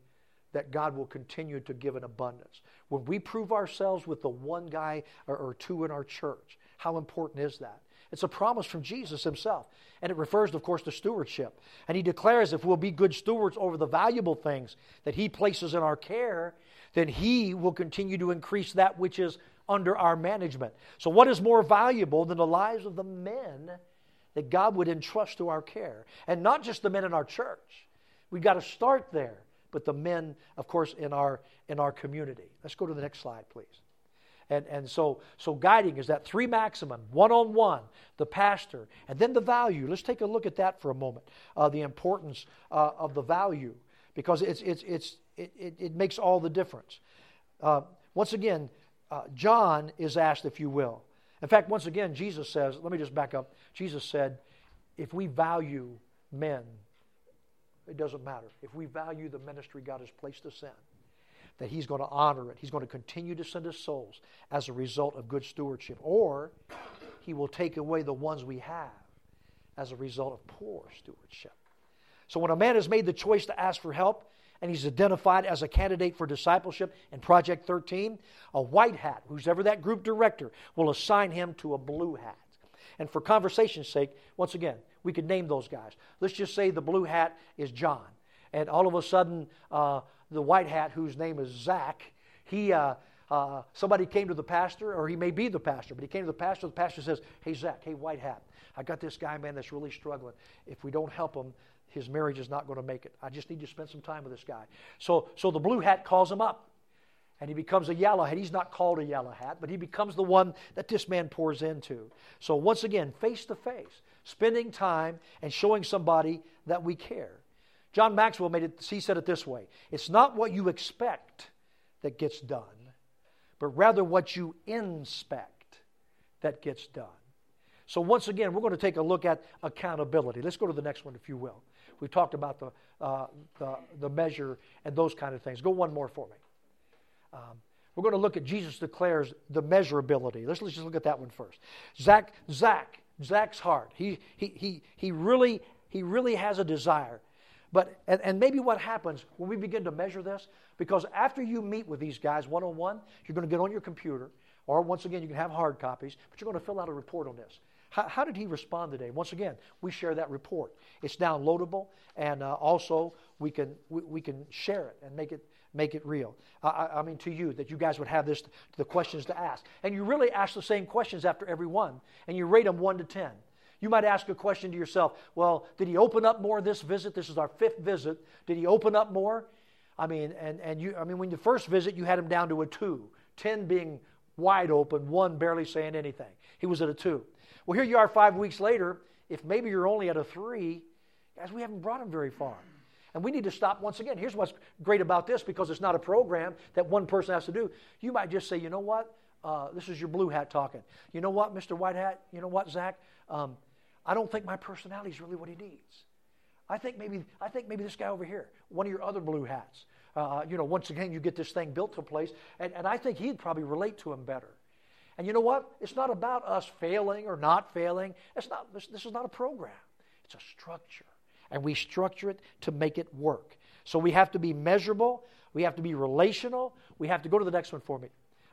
that God will continue to give in abundance. When we prove ourselves with the one guy or, or, two in our church, how important is that? It's a promise from Jesus himself. And it refers, of course, to stewardship. And he declares if we'll be good stewards over the valuable things that he places in our care, then he will continue to increase that which is under our management. So, what is more valuable than the lives of the men that God would entrust to our care? And not just the men in our church. We've got to start there, but the men, of course, in our, in our community. Let's go to the next slide, please. And, and so, so guiding is that three maximum one on one, the pastor, and then the value. Let's take a look at that for a moment uh, the importance uh, of the value, because it's, it's, it's, it, it, it makes all the difference. Uh, once again, uh, John is asked, if you will. In fact, once again, Jesus says, let me just back up. Jesus said, if we value men, it doesn't matter. If we value the ministry God has placed us in, that He's going to honor it. He's going to continue to send us souls as a result of good stewardship. Or He will take away the ones we have as a result of poor stewardship. So when a man has made the choice to ask for help, and he's identified as a candidate for discipleship in Project 13, a white hat, who's ever that group director, will assign him to a blue hat. And for conversation's sake, once again, we could name those guys. Let's just say the blue hat is John. And all of a sudden, uh, the white hat, whose name is Zach, he, uh, uh, somebody came to the pastor, or he may be the pastor, but he came to the pastor. The pastor says, Hey, Zach, hey, white hat, I got this guy, man, that's really struggling. If we don't help him, his marriage is not going to make it. I just need to spend some time with this guy. So, so the blue hat calls him up, and he becomes a yellow hat. He's not called a yellow hat, but he becomes the one that this man pours into. So, once again, face to face, spending time and showing somebody that we care. John Maxwell made it, he said it this way It's not what you expect that gets done, but rather what you inspect that gets done. So, once again, we're going to take a look at accountability. Let's go to the next one, if you will. We talked about the, uh, the, the, measure and those kind of things. Go one more for me. Um, we're going to look at Jesus declares the measurability. Let's, let's just look at that one first. Zach, Zach, Zach's heart. He, he, he, he, really, he really has a desire but, and, and maybe what happens when we begin to measure this, because after you meet with these guys one on one, you're going to get on your computer, or once again, you can have hard copies, but you're going to fill out a report on this. How, how, did he respond today? Once again, we share that report. It's downloadable, and uh, also we can we, we, can share it and make it make it real. I, I, mean, to you that you guys would have this the questions to ask, and you really ask the same questions after every one, and you rate them one to ten. You might ask a question to yourself. Well, did he open up more this visit? This is our fifth visit. Did he open up more? I mean, and, and you, I mean, when you first visit, you had him down to a two, 10 being wide open, one barely saying anything. He was at a two. Well, here you are five weeks later. If maybe you're only at a three, guys, we haven't brought him very far. And we need to stop once again. Here's what's great about this because it's not a program that one person has to do. You might just say, you know what? Uh, this is your blue hat talking. You know what, Mr. White Hat? You know what, Zach? Um, I don't think my personality is really what he needs. I think maybe I think maybe this guy over here, one of your other blue hats. Uh, you know, once again, you get this thing built to a place, and, and I think he'd probably relate to him better. And you know what? It's not about us failing or not failing. It's not. This, this is not a program. It's a structure, and we structure it to make it work. So we have to be measurable. We have to be relational. We have to go to the next one for me.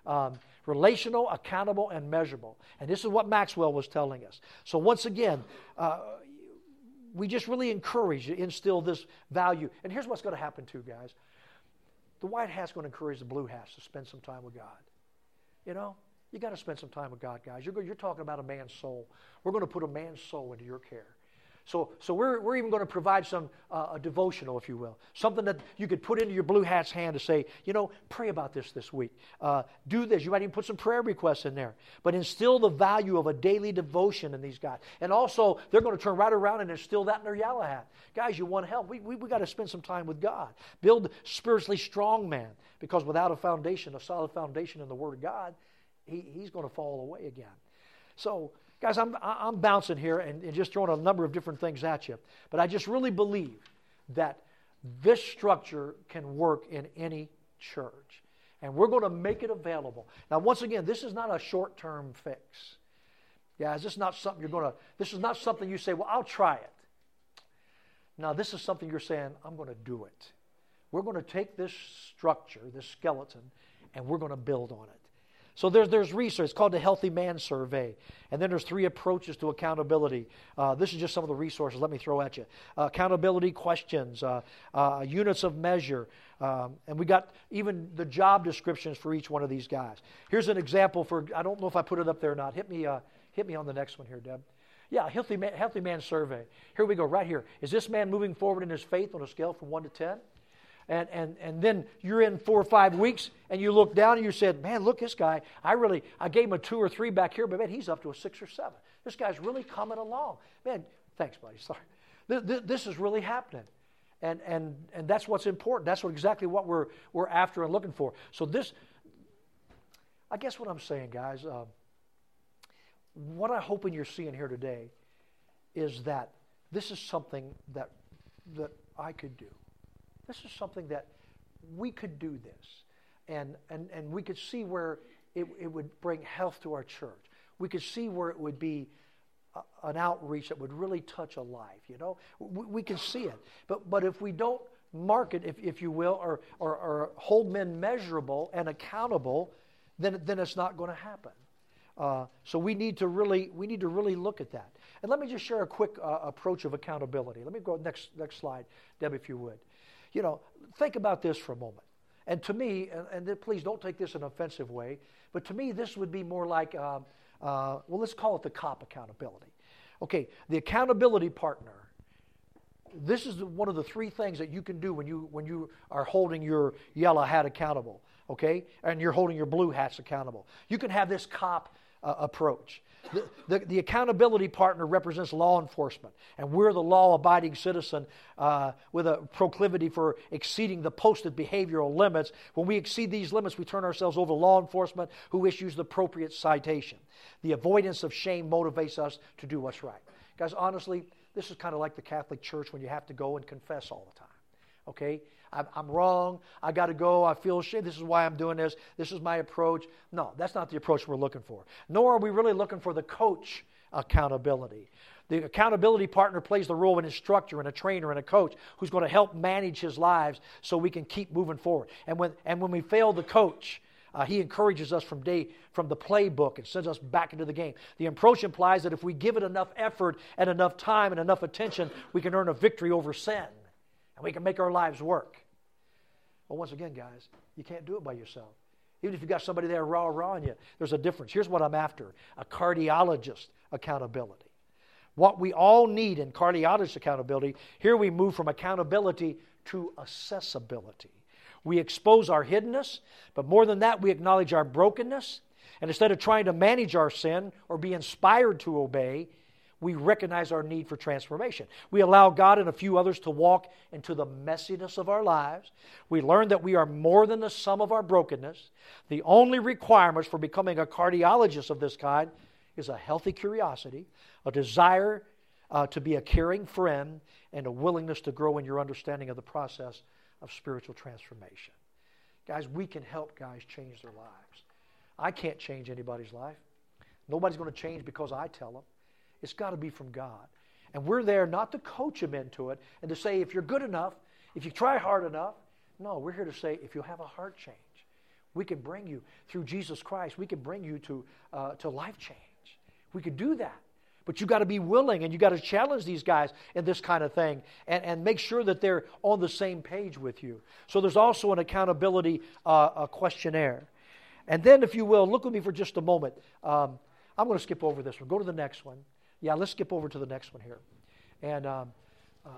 Um, relational, accountable, and measurable. And this is what Maxwell was telling us. So, once again, uh, we just really encourage instill this value. And here's what's going to happen, too, guys. The white hat's going to encourage the blue hats to spend some time with God. You know, you got to spend some time with God, guys. You're, you're talking about a man's soul. We're going to put a man's soul into your care. So, so we're, we're even going to provide some uh, a devotional, if you will, something that you could put into your blue hat's hand to say, you know, pray about this this week. Uh, do this. You might even put some prayer requests in there. But instill the value of a daily devotion in these guys. And also, they're going to turn right around and instill that in their yellow hat. Guys, you want help. We, we, we got to spend some time with God. Build spiritually strong man. Because without a foundation, a solid foundation in the Word of God, he, he's going to fall away again. So, Guys, I'm, I'm bouncing here and, and just throwing a number of different things at you. But I just really believe that this structure can work in any church. And we're going to make it available. Now, once again, this is not a short term fix. Guys, this is not something you're going to, this is not something you say, well, I'll try it. Now, this is something you're saying, I'm going to do it. We're going to take this structure, this skeleton, and we're going to build on it. So there's, there's research. It's called the Healthy Man Survey. And then there's three approaches to accountability. Uh, this is just some of the resources. Let me throw at you. Uh, accountability questions, uh, uh units of measure. Um, and we got even the job descriptions for each one of these guys. Here's an example for, I don't know if I put it up there or not. Hit me, uh, hit me on the next one here, Deb. Yeah, healthy man, healthy man survey. Here we go, right here. Is this man moving forward in his faith on a scale from 1 to 10? And, and, and then you're in four or five weeks and you look down and you said, man, look, this guy, I really, I gave him a two or three back here, but man, he's up to a six or seven. This guy's really coming along. Man, thanks, buddy. <laughs> Sorry. This, this is really happening. And, and, and that's what's important. That's what, exactly what we're, we're after and looking for. So this, I guess what I'm saying, guys, uh, what I'm hoping you're seeing here today is that this is something that, that I could do. This is something that we could do this. And, and, and we could see where it, it would bring health to our church. We could see where it would be a, an outreach that would really touch a life, you know? We, we can see it. But, but if we don't mark it, if, if you will, or, or, or hold men measurable and accountable, then, then it's not going to happen. Uh, so we need to really we need to really look at that. And let me just share a quick uh, approach of accountability. Let me go next next slide, Deb, if you would. You know, think about this for a moment. And to me, and, and please don't take this in an offensive way, but to me, this would be more like, uh, uh, well, let's call it the cop accountability. Okay, the accountability partner. This is one of the three things that you can do when you when you are holding your yellow hat accountable. Okay, and you're holding your blue hats accountable. You can have this cop uh, approach. The, the, the, accountability partner represents law enforcement, and we're the law abiding citizen uh, with a proclivity for exceeding the posted behavioral limits. When we exceed these limits, we turn ourselves over to law enforcement who issues the appropriate citation. The avoidance of shame motivates us to do what's right. Guys, honestly, this is kind of like the Catholic Church when you have to go and confess all the time. Okay? I'm wrong. I got to go. I feel shame. This is why I'm doing this. This is my approach. No, that's not the approach we're looking for. Nor are we really looking for the coach accountability. The accountability partner plays the role of an instructor and a trainer and a coach who's going to help manage his lives so we can keep moving forward. And when, and when we fail the coach, Uh, he encourages us from day from the playbook and sends us back into the game. The approach implies that if we give it enough effort and enough time and enough attention, we can earn a victory over sin and we can make our lives work. Well, once again, guys, you can't do it by yourself. Even if you've got somebody there raw, raw on you, there's a difference. Here's what I'm after a cardiologist accountability. What we all need in cardiologist accountability, here we move from accountability to accessibility. We expose our hiddenness, but more than that, we acknowledge our brokenness. And instead of trying to manage our sin or be inspired to obey, we recognize our need for transformation. We allow God and a few others to walk into the messiness of our lives. We learn that we are more than the sum of our brokenness. The only requirements for becoming a cardiologist of this kind is a healthy curiosity, a desire uh, to be a caring friend, and a willingness to grow in your understanding of the process of spiritual transformation. Guys, we can help guys change their lives. I can't change anybody's life. Nobody's going to change because I tell them. It's got to be from God. And we're there not to coach them into it and to say, if you're good enough, if you try hard enough. No, we're here to say, if you have a heart change, we can bring you through Jesus Christ, we can bring you to, uh, to life change. We could do that. But you got to be willing and you got to challenge these guys in this kind of thing and, and make sure that they're on the same page with you. So there's also an accountability uh, questionnaire. And then, if you will, look with me for just a moment. Um, I'm going to skip over this one. Go to the next one. Yeah, let's skip over to the next one here. And, um, um,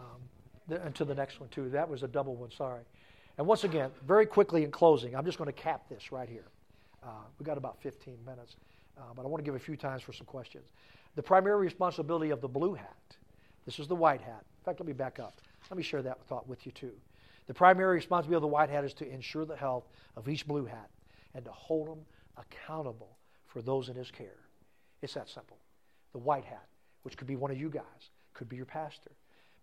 the, and to the next one, too. That was a double one, sorry. And once again, very quickly in closing, I'm just going to cap this right here. Uh, we've got about 15 minutes, uh, but I want to give a few times for some questions. The primary responsibility of the blue hat, this is the white hat. In fact, let me back up. Let me share that thought with you, too. The primary responsibility of the white hat is to ensure the health of each blue hat and to hold them accountable for those in his care. It's that simple. The white hat, which could be one of you guys, could be your pastor.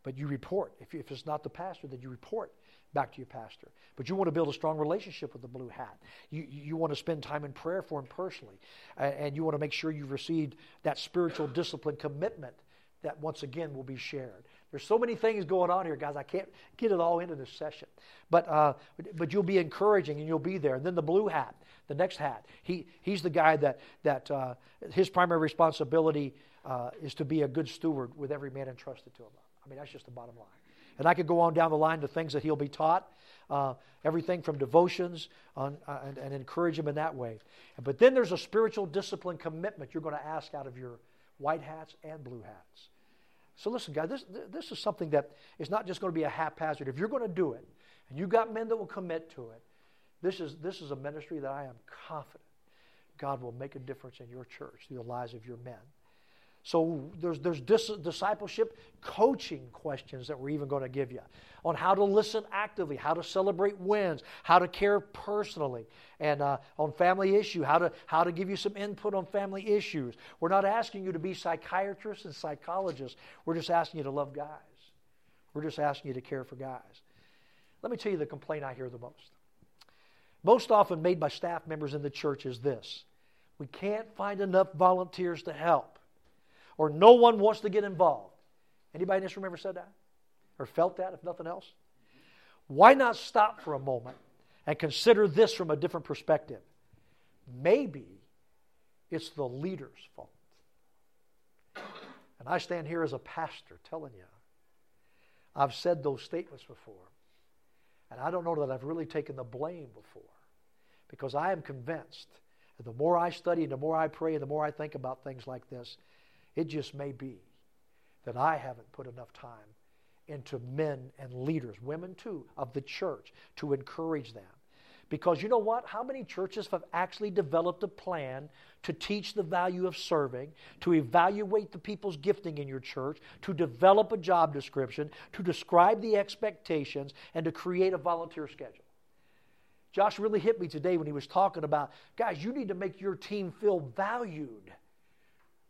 But you report. If, if it's not the pastor, then you report back to your pastor. But you want to build a strong relationship with the blue hat. You, you want to spend time in prayer for him personally. and you want to make sure you've received that spiritual discipline commitment that once again will be shared. There's so many things going on here, guys. I can't get it all into this session. But, uh, but you'll be encouraging and you'll be there. And then the blue hat, the next hat, he, he's the guy that, that uh, his primary responsibility uh, is to be a good steward with every man entrusted to him. I mean, that's just the bottom line. And I could go on down the line to things that he'll be taught, uh, everything from devotions on, uh, and, and, encourage him in that way. But then there's a spiritual discipline commitment you're going to ask out of your white hats and blue hats. So listen, guys, this, this is something that is not just going to be a haphazard. If you're going to do it, and you've got men that will commit to it, this is, this is a ministry that I am confident God will make a difference in your church through the lives of your men. So there's, there's dis- discipleship coaching questions that we're even going to give you on how to listen actively, how to celebrate wins, how to care personally, and uh, on family issue, how to, how to give you some input on family issues. We're not asking you to be psychiatrists and psychologists. We're just asking you to love guys. We're just asking you to care for guys. Let me tell you the complaint I hear the most. Most often made by staff members in the church is this. We can't find enough volunteers to help or no one wants to get involved. Anybody in this room ever said that? Or felt that, if nothing else? Why not stop for a moment and consider this from a different perspective? Maybe it's the leader's fault. And I stand here as a pastor telling you, I've said those statements before. And I don't know that I've really taken the blame before because I am convinced that the more I study and the more I pray and the more I think about things like this, it just may be that I haven't put enough time into men and leaders, women too, of the church to encourage them. Because you know what? How many churches have actually developed a plan to teach the value of serving, to evaluate the people's gifting in your church, to develop a job description, to describe the expectations, and to create a volunteer schedule? Josh really hit me today when he was talking about, guys, you need to make your team feel valued.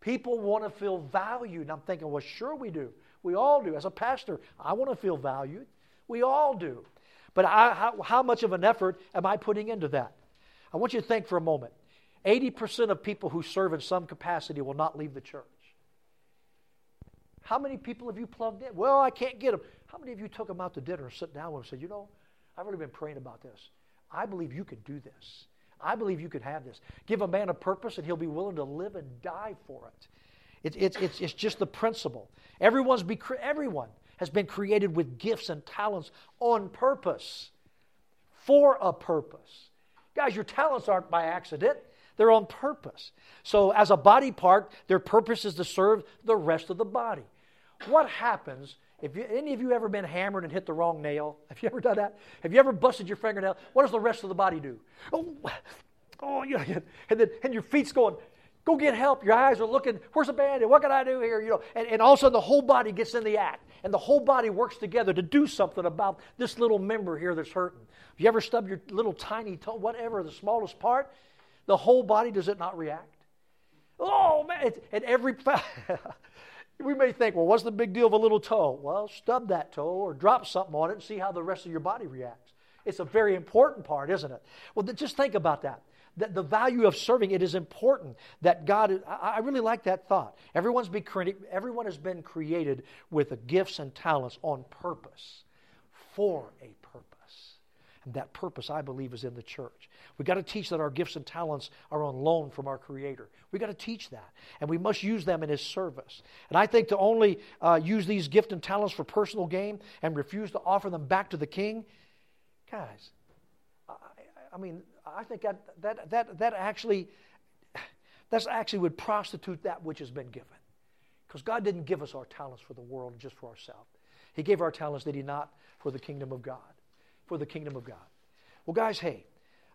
People want to feel valued. And I'm thinking, well, sure we do. We all do. As a pastor, I want to feel valued. We all do. But I, how, how much of an effort am I putting into that? I want you to think for a moment. 80% of people who serve in some capacity will not leave the church. How many people have you plugged in? Well, I can't get them. How many of you took them out to dinner and sit down with them and said, you know, I've really been praying about this. I believe you could do this. I believe you could have this. Give a man a purpose, and he'll be willing to live and die for it. It, it, it's, it's just the principle. Everyone's be, everyone has been created with gifts and talents on purpose, for a purpose. Guys, your talents aren't by accident, they're on purpose. So, as a body part, their purpose is to serve the rest of the body. What happens if you, any of you ever been hammered and hit the wrong nail? <laughs> Have you ever done that? Have you ever busted your fingernail? What does the rest of the body do? Oh, <laughs> oh, yeah, and then and your feet's going, Go get help. Your eyes are looking, where's the bandit? What can I do here? You know, and, and all of a sudden the whole body gets in the act. And the whole body works together to do something about this little member here that's hurting. Have you ever stubbed your little tiny toe, whatever, the smallest part? The whole body, does it not react? Oh, man. and every. <laughs> we may think, well, what's the big deal of a little toe? Well, stub that toe or drop something on it and see how the rest of your body reacts. It's a very important part, isn't it? Well, just think about that that the value of serving it is important that god i really like that thought everyone's been everyone has been created with the gifts and talents on purpose for a and that purpose i believe is in the church we've got to teach that our gifts and talents are on loan from our creator we've got to teach that and we must use them in his service and i think to only uh, use these gifts and talents for personal gain and refuse to offer them back to the king guys I, I mean I think that, that, that, that actually, that's actually would prostitute that which has been given. Because God didn't give us our talents for the world just for ourselves. He gave our talents, did He not, for the kingdom of God. For the kingdom of God. Well, guys, hey,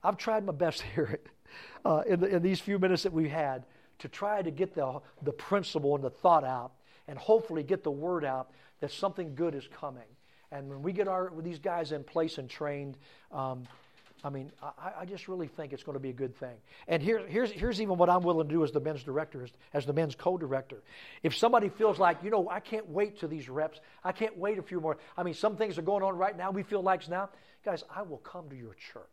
I've tried my best <laughs> here uh, in, the, in these few minutes that we've had to try to get the, the principle and the thought out and hopefully get the word out that something good is coming. And when we get our, these guys in place and trained, um, I mean, I, I, just really think it's going to be a good thing. And here, here's, here's even what I'm willing to do as the men's director, as, as the men's co director. If somebody feels like, you know, I can't wait to these reps, I can't wait a few more. I mean, some things are going on right now, we feel like now. Guys, I will come to your church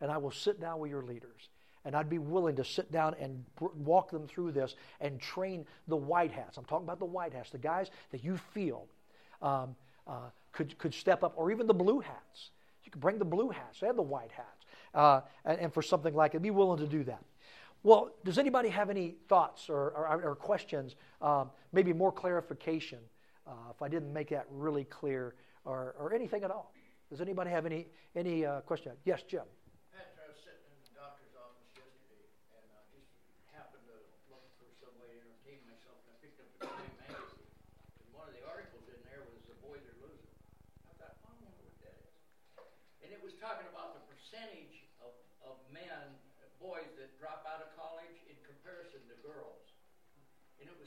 and I will sit down with your leaders. And I'd be willing to sit down and walk them through this and train the white hats. I'm talking about the white hats, the guys that you feel um, uh, could, could step up, or even the blue hats bring the blue hats and the white hats. Uh, and, and, for something like it, be willing to do that. Well, does anybody have any thoughts or, or, or questions? Um, maybe more clarification uh, if I didn't make that really clear or, or anything at all. Does anybody have any, any uh, question? Yes, Jim.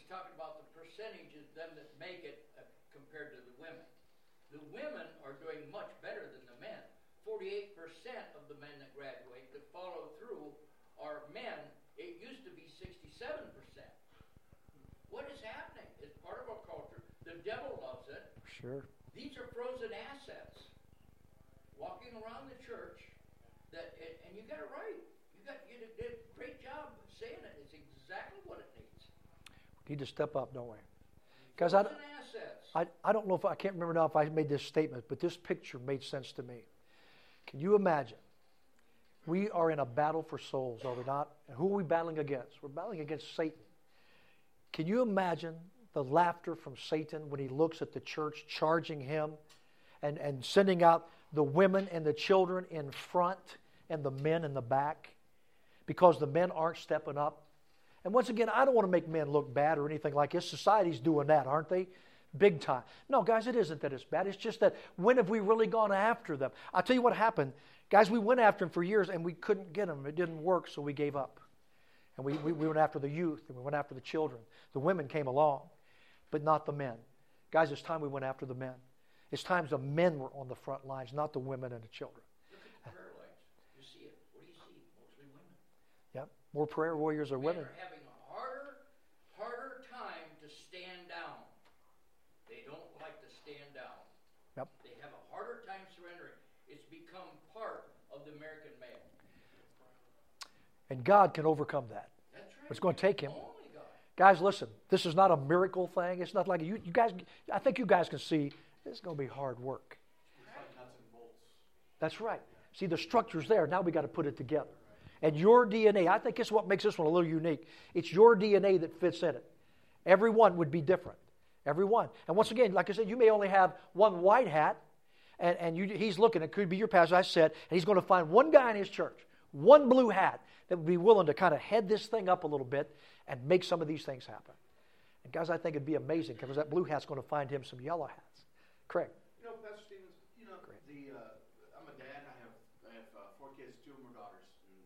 Talking about the percentage of them that make it uh, compared to the women. The women are doing much better than the men. 48% of the men that graduate that follow through are men. It used to be 67%. What is happening? It's part of our culture. The devil loves it. Sure. These are frozen assets walking around the church that and, you got it right. You got you did a great job saying it. It's exactly what it need to step up, don't we? Because I, I, I don't know if I can't remember now if I made this statement, but this picture made sense to me. Can you imagine? We are in a battle for souls, are we not? And who are we battling against? We're battling against Satan. Can you imagine the laughter from Satan when he looks at the church charging him and, and sending out the women and the children in front and the men in the back because the men aren't stepping up? And once again, I don't want to make men look bad or anything like this. Society's doing that, aren't they? Big time. No, guys, it isn't that it's bad. It's just that when have we really gone after them? I'll tell you what happened. Guys, we went after them for years and we couldn't get them. It didn't work, so we gave up. And we, we, we went after the youth and we went after the children. The women came along, but not the men. Guys, it's time we went after the men. It's time the men were on the front lines, not the women and the children. Look at the prayer lines. You see it. What do you see? Mostly women. Yep. More prayer warriors are women. Are And God can overcome that. Right. It's going to take Him. Guys, listen, this is not a miracle thing. It's not like you, you guys, I think you guys can see this is going to be hard work. That's right. See, the structure's there. Now we got to put it together. And your DNA, I think it's what makes this one a little unique. It's your DNA that fits in it. Every one would be different. Every one. And once again, like I said, you may only have one white hat, and, and you, he's looking, it could be your pastor, I said, and he's going to find one guy in his church, one blue hat, that would be willing to kind of head this thing up a little bit and make some of these things happen. And guys, I think it'd be amazing because that blue hat's going to find him some yellow hats. Craig. You know, Pastor Stevens, you know, the, uh, I'm a dad. I have, I have uh, four kids, two of them are daughters. And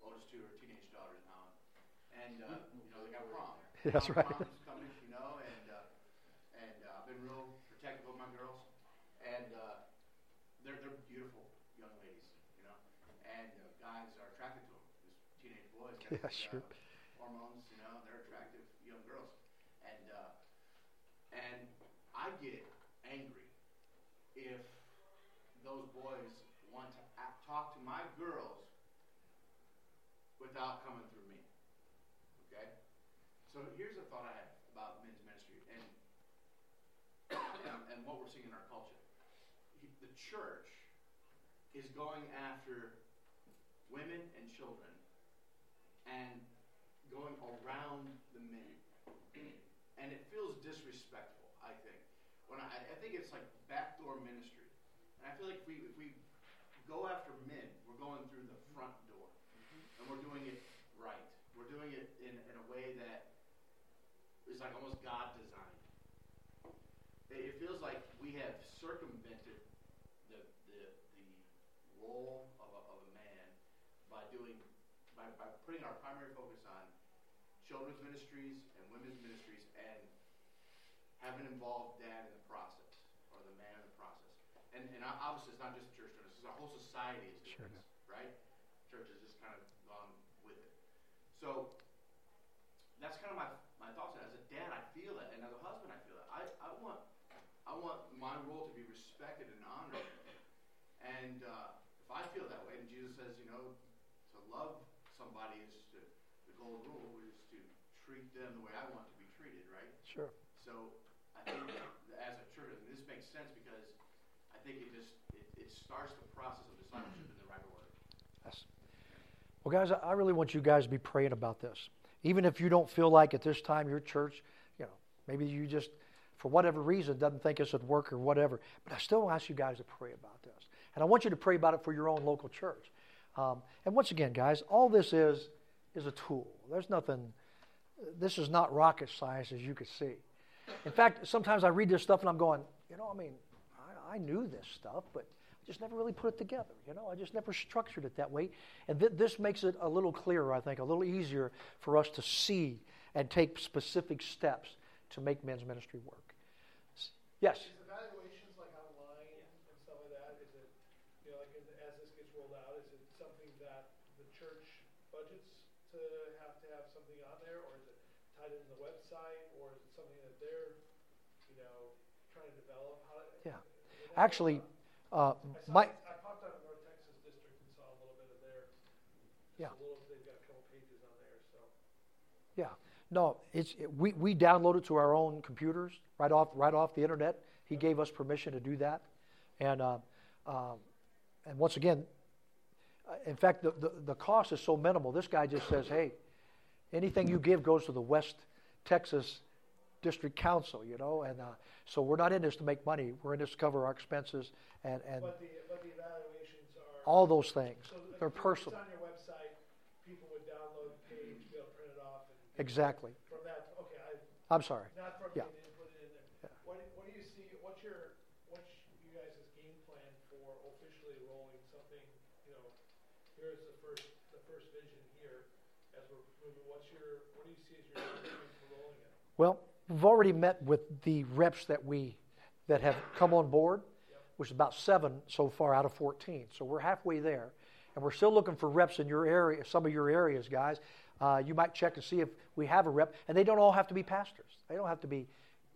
oldest two are teenage daughters now. And, uh, you know, they got prom. <laughs> That's right coming, you know, and, uh, and uh, I've been real protective of my girls. And uh, they're, they're beautiful young ladies, you know. And uh, guys are attracted to them. These teenage boys. got <laughs> Yeah, these, sure. Uh, hormones, you know, they're attractive young girls. And, uh, and I get angry if those boys want to talk to my girls without coming through me. Okay? So here's a thought I have about men's ministry and, and, and what we're seeing in our culture. The church is going after women and children and going around the men. And it feels disrespectful, I think. When I, I think it's like backdoor ministry. And I feel like if we, if we go after men, we're going through the front door. Mm-hmm. And we're doing it right. We're doing it in, in a way that is like almost God designed. It, it feels like we have circumvented the, the, the role of a, of a man by doing by, by putting our primary focus on children's ministries and women's ministries and having involved dad in the process or the man in the process. And, and obviously, it's not just the church doing this; it's our whole society is doing Sure this, right? Church has just kind of gone with it. So that's kind of my, my thoughts. on it. As a dad, I feel that, and as a husband, I feel that. I, I want I want my role to be respected and honored. And uh, if I feel that way, and Jesus says, you know, to love somebody is to the golden rule is to treat them the way I want to be treated, right? Sure. So I think as a church, and this makes sense because I think it just it, it starts the process of discipleship in the right order. Yes. Well, guys, I I really want you guys to be praying about this. Even if you don't feel like at this time your church, you know, maybe you just, for whatever reason, doesn't think it's at work or whatever. But I still ask you guys to pray about this. And I want you to pray about it for your own local church. Um, and once again, guys, all this is is a tool. There's nothing. This is not rocket science, as you can see. In fact, sometimes I read this stuff and I'm going, you know, I mean, I, I knew this stuff, but I just never really put it together. You know, I just never structured it that way. And th- this makes it a little clearer, I think, a little easier for us to see and take specific steps to make men's ministry work. Yes. Is evaluations like online and stuff like that, is it, you know, like in, as this gets rolled out, is it something that the church budgets to have to have something on there, or is it tied into the website, or is it something that they're, you know, trying to develop? How, Yeah. you know, Actually, uh, I saw, my, I popped out of North Texas District and saw a little bit of their, Yeah. just a little, they've got a couple pages on there, so. Yeah, no, it's we, we download it to our own computers right off right off the internet. He gave us permission to do that, and uh, um, and once again, uh, in fact, the, the the cost is so minimal. This guy just says, "Hey, anything you give goes to the West Texas District Council," you know, and uh, so we're not in this to make money. We're in this to cover our expenses and and But the, but the evaluations are. all those things. So They're personal. It's on your website, people would download the page, be able to print it off and. Exactly. From that, okay, I, I'm sorry. not from Yeah. me put it in there. What, do- what do you see, what's your, what's you guys' game plan for officially rolling something, you know, here's the first, the first vision here, as we're moving, what's your, what do you see as your game plan for rolling it? Well, we've already met with the reps that we that have come on board, which is about seven so far out of 14. So we're halfway there, and we're still looking for reps in your area, some of your areas, guys. Uh, you might check to see if we have a rep, and they don't all have to be pastors. They don't have to be,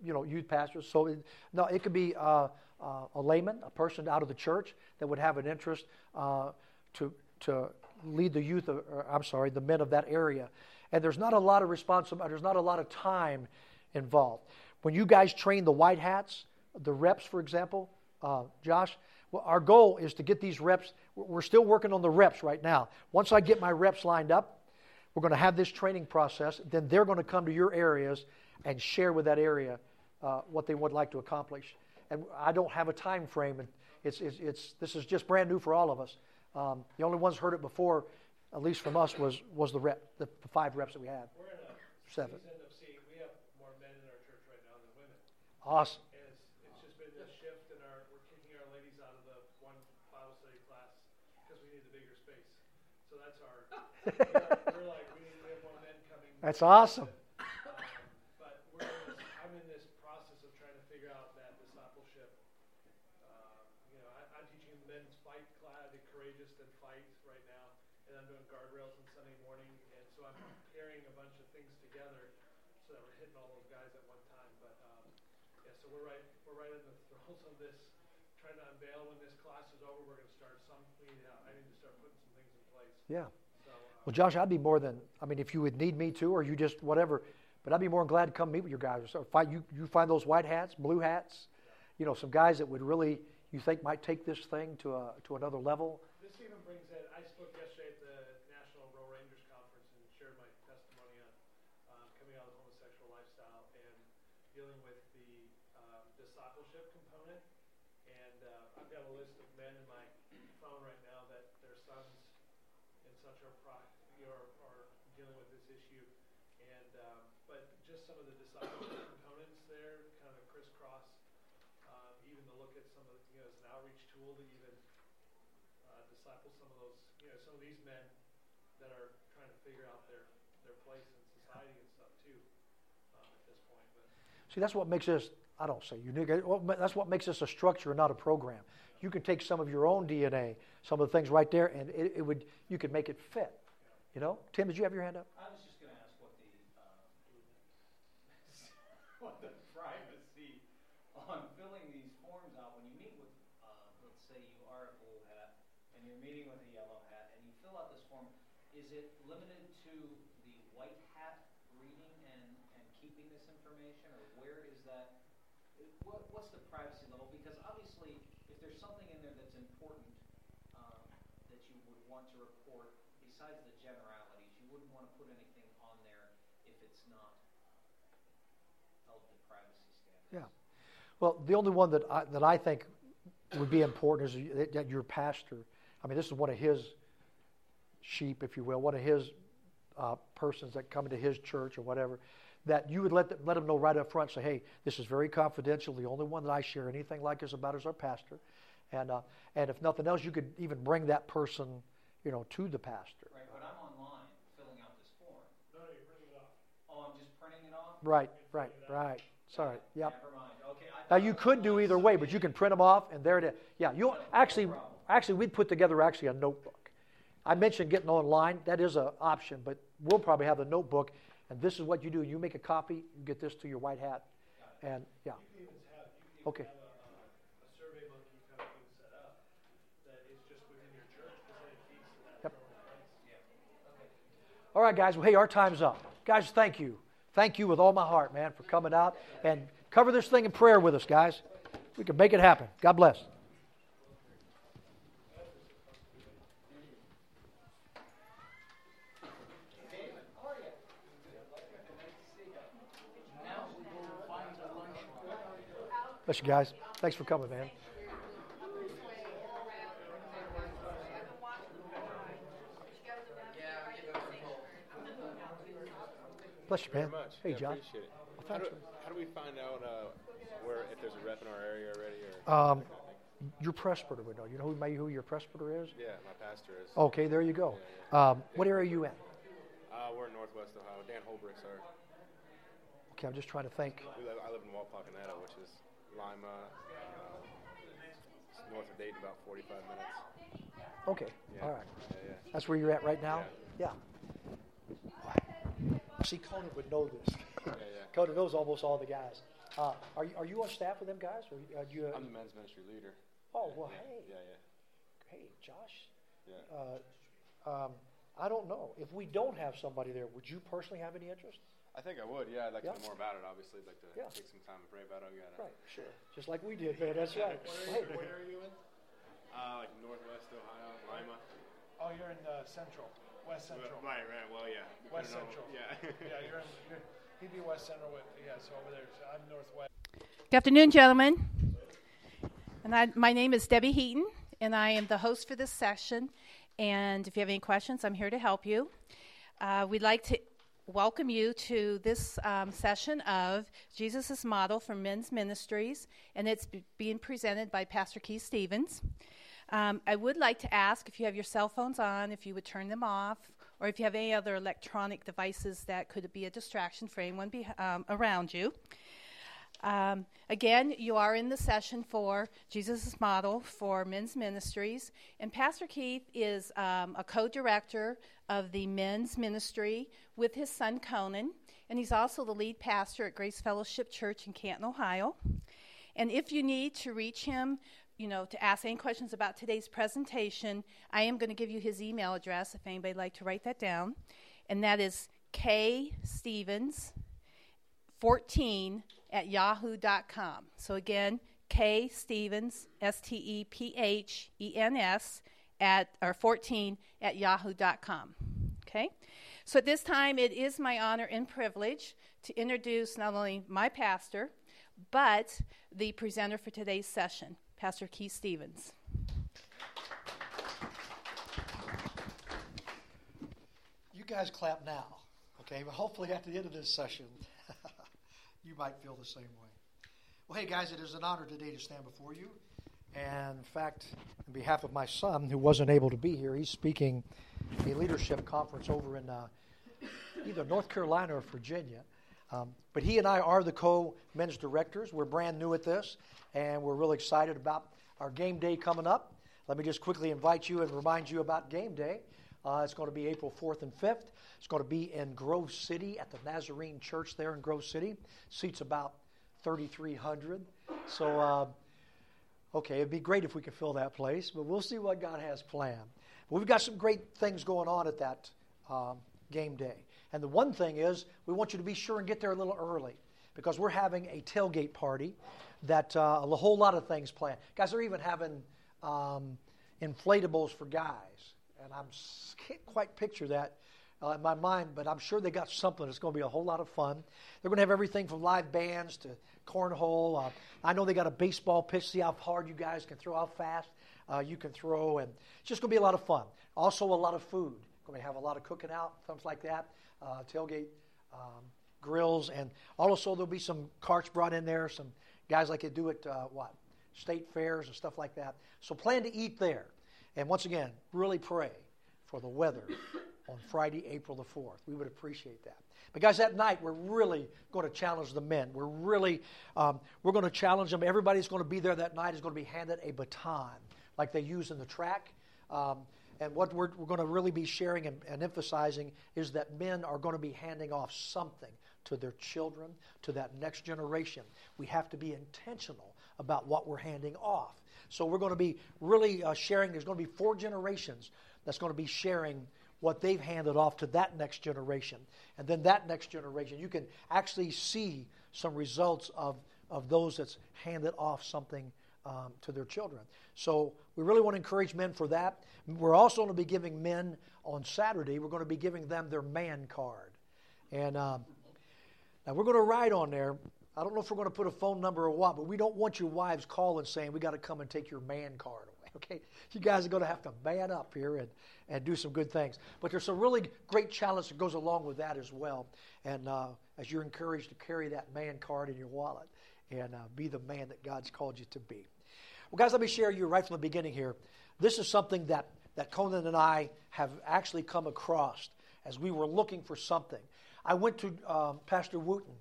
you know, youth pastors. So it, no, it could be uh, uh, a layman, a person out of the church that would have an interest uh, to to lead the youth. Of, or, I'm sorry, the men of that area. And there's not a lot of responsibility. There's not a lot of time involved. When you guys train the white hats, the reps, for example, uh, Josh, Well, our goal is to get these reps. We're still working on the reps right now. Once I get my reps lined up, we're going to have this training process. Then they're going to come to your areas and share with that area uh, what they would like to accomplish. And I don't have a time frame, and it's, it's, it's this is just brand new for all of us. Um, the only ones heard it before, at least from us, was was the rep, the, the five reps that we had. We're in a Seven. season of seeing, we have more men in our church right now than women. Awesome. It's, it's just been this shift in our, we're kicking our ladies out of the one Bible study class because we need the bigger space. So that's our, <laughs> we're like, we need, we have more men coming. That's awesome. Um, But we're in this, I'm in this process of trying to figure out that discipleship. Um, You know, I, I'm teaching men's fight class, the courageous and fight right now, and I'm doing guardrails on Sunday morning, and so I'm pairing a bunch of things together so that we're hitting all those guys at one time. But um, yeah, so we're right, we're right in the throes of this, trying to unveil when this class is over. We're going to start some. We need, uh, I need to start putting some things in place. Yeah. Well, Josh, I'd be more than, I mean, if you would need me to, or you just, whatever, but I'd be more than glad to come meet with your guys. So find, you, you find those white hats, blue hats, you know, some guys that would really, you think might take this thing to, a, to another level. This even brings in, I spoke yesterday at the National Royal Rangers Conference and shared my testimony on um, coming out of the homosexual lifestyle and dealing with the um, discipleship component. And uh, I've got a list of men in my phone right now that their sons and such are, pro- you know, are, are dealing with this issue. And um, but just some of the discipleship components there, kind of a crisscross. Um, even to look at some of the, you know, as an outreach tool to even uh, disciple some of those, you know, some of these men that are trying to figure out their, their place in society and stuff too um, at this point. But See, that's what makes us, I don't say unique, eh, that's what makes us a structure and not a program. You can take some of your own DNA, some of the things right there, and it, it would, you could make it fit. You know? Tim, did you have your hand up? I was just going to ask what the um, what the privacy on filling these forms out when you meet with, uh, let's say you are a blue hat and you're meeting with a yellow hat and you fill out this form. Is it limited to the white hat reading and, and keeping this information, or where is that? What, what's the privacy level? Because obviously, if there's something in there that's important um, that you would want to report, besides the generalities, you wouldn't want to put anything on there if it's not held to privacy standards. Yeah. Well, the only one that I, that I think would be important is that- your pastor. I mean, this is one of his sheep, if you will, one of his uh, persons that come into his church or whatever. That you would let them, let them know right up front. Say, hey, this is very confidential. The only one that I share anything like this about is our pastor. And uh, and if nothing else, you could even bring that person, you know, to the pastor. Right, but I'm online filling out this form. no, no, you're printing it off. Oh, I'm just printing it off? Right, right, right. Sorry. Yep. Okay. Now you could do either way, but you can print them off, and there it is. Yeah, you actually, actually, we'd put together actually a notebook. I mentioned getting online; that is an option, but we'll probably have a notebook, and this is what you do: you make a copy, you get this to your white hat, and yeah, You can even have, you can okay, all right, guys. Well, hey, our time's up, guys. Thank you, thank you with all my heart, man, for coming out and cover this thing in prayer with us, guys. We can make it happen. God bless. Bless you guys. Thanks for coming, man. Bless you, man. very much. Hey, Yeah, John. Appreciate it. Well, How do, how do we find out uh, where if there's a rep in our area already or Um, that kind of thing? Your presbyter would know. You know who, maybe who your presbyter is? Yeah, my pastor is. Okay, there you go. Um, what area are you in? Uh, we're in Northwest Ohio. Dan Holbrick's our. Okay, I'm just trying to think. We live, I live in Wapakoneta, which is Lima, uh, north of Dayton, about 45 minutes. Okay, Yeah. all right. Yeah, yeah. That's where you're at right now? Yeah. See, Conan would know this. <laughs> Yeah, yeah. Conan knows almost all the guys. Uh, are, you, are you on staff with them guys? Or uh, do you, I'm the men's ministry leader. oh, well, yeah, hey. Yeah, yeah. Hey, Josh. Yeah. Uh, um, I don't know. If we don't have somebody there, would you personally have any interest? I think I would. Yeah, I'd like Yeah. to know more about it. Obviously, I'd like to Yeah. take some time and pray about it. Yeah. Right, sure. Just like we did, man. That's right. Where Hey, area, what area are you in? Uh, like Northwest Ohio, Lima. Oh, you're in uh, Central, West Central. Right, right. Well, yeah. West depending on- Central. Yeah. <laughs> yeah, you're in. You're, he'd be West Central with yeah, so over there. So I'm Northwest. Good afternoon, gentlemen. And I, my name is Debbie Heaton, and I am the host for this session. And if you have any questions, I'm here to help you. Uh, we'd like to welcome you to this um, session of Jesus' Model for Men's Ministries, and it's b- being presented by Pastor Keith Stephens. Um, I would like to ask if you have your cell phones on, if you would turn them off, or if you have any other electronic devices that could be a distraction for anyone be, um, around you. Um, again, you are in the session for Jesus' Model for Men's Ministries, and Pastor Keith is um, a co director of the men's ministry with his son Conan, and he's also the lead pastor at Grace Fellowship Church in Canton, Ohio. And if you need to reach him, you know, to ask any questions about today's presentation, I am going to give you his email address if anybody would like to write that down. And that is K Stephens 14 at yahoo.com. So again, K Stephens, S T E P H E N S, at or 14 at yahoo.com. Okay? So at this time, it is my honor and privilege to introduce not only my pastor, but the presenter for today's session, Pastor Keith Stephens. You guys clap now, okay? But hopefully at the end of this session, <laughs> you might feel the same way. Well, hey guys, it is an honor today to stand before you. And in fact, on behalf of my son, who wasn't able to be here, he's speaking a leadership conference over in uh, either North Carolina or Virginia. Um, but he and I are the co men's directors. We're brand new at this, and we're really excited about our game day coming up. Let me just quickly invite you and remind you about game day. Uh, it's going to be April 4th and 5th. It's going to be in Grove City at the Nazarene Church there in Grove City. Seats about 3,300. So, uh, okay, it'd be great if we could fill that place, but we'll see what God has planned. But we've got some great things going on at that um, game day. And the one thing is, we want you to be sure and get there a little early because we're having a tailgate party that uh, a whole lot of things planned. Guys, they're even having um, inflatables for guys. And I can't quite picture that uh, in my mind, but I'm sure they got something that's going to be a whole lot of fun. They're going to have everything from live bands to cornhole. Uh, I know they got a baseball pitch. See how hard you guys can throw, how fast uh, you can throw, and it's just going to be a lot of fun. Also, a lot of food. Going to have a lot of cooking out, things like that. Uh, tailgate um, grills, and also there'll be some carts brought in there. Some guys like they do at uh, what state fairs and stuff like that. So plan to eat there. And once again, really pray for the weather on Friday, April the 4th. We would appreciate that. But guys, that night we're really going to challenge the men. We're really um, we're going to challenge them. Everybody's going to be there that night is going to be handed a baton like they use in the track. Um, and what we're, we're going to really be sharing and, and emphasizing is that men are going to be handing off something to their children, to that next generation. We have to be intentional about what we're handing off. So we're going to be really uh, sharing. There's going to be four generations that's going to be sharing what they've handed off to that next generation. And then that next generation, you can actually see some results of, of those that's handed off something um, to their children. So we really want to encourage men for that. We're also going to be giving men on Saturday, we're going to be giving them their man card. And um, now we're going to write on there. I don't know if we're going to put a phone number or what, but we don't want your wives calling saying, we got to come and take your man card away. <laughs> Okay? You guys are going to have to man up here and, and do some good things. But there's some really great challenge that goes along with that as well. And uh, as you're encouraged to carry that man card in your wallet and uh, be the man that God's called you to be. Well, guys, let me share you right from the beginning here. This is something that, that Conan and I have actually come across as we were looking for something. I went to um, Pastor Wooten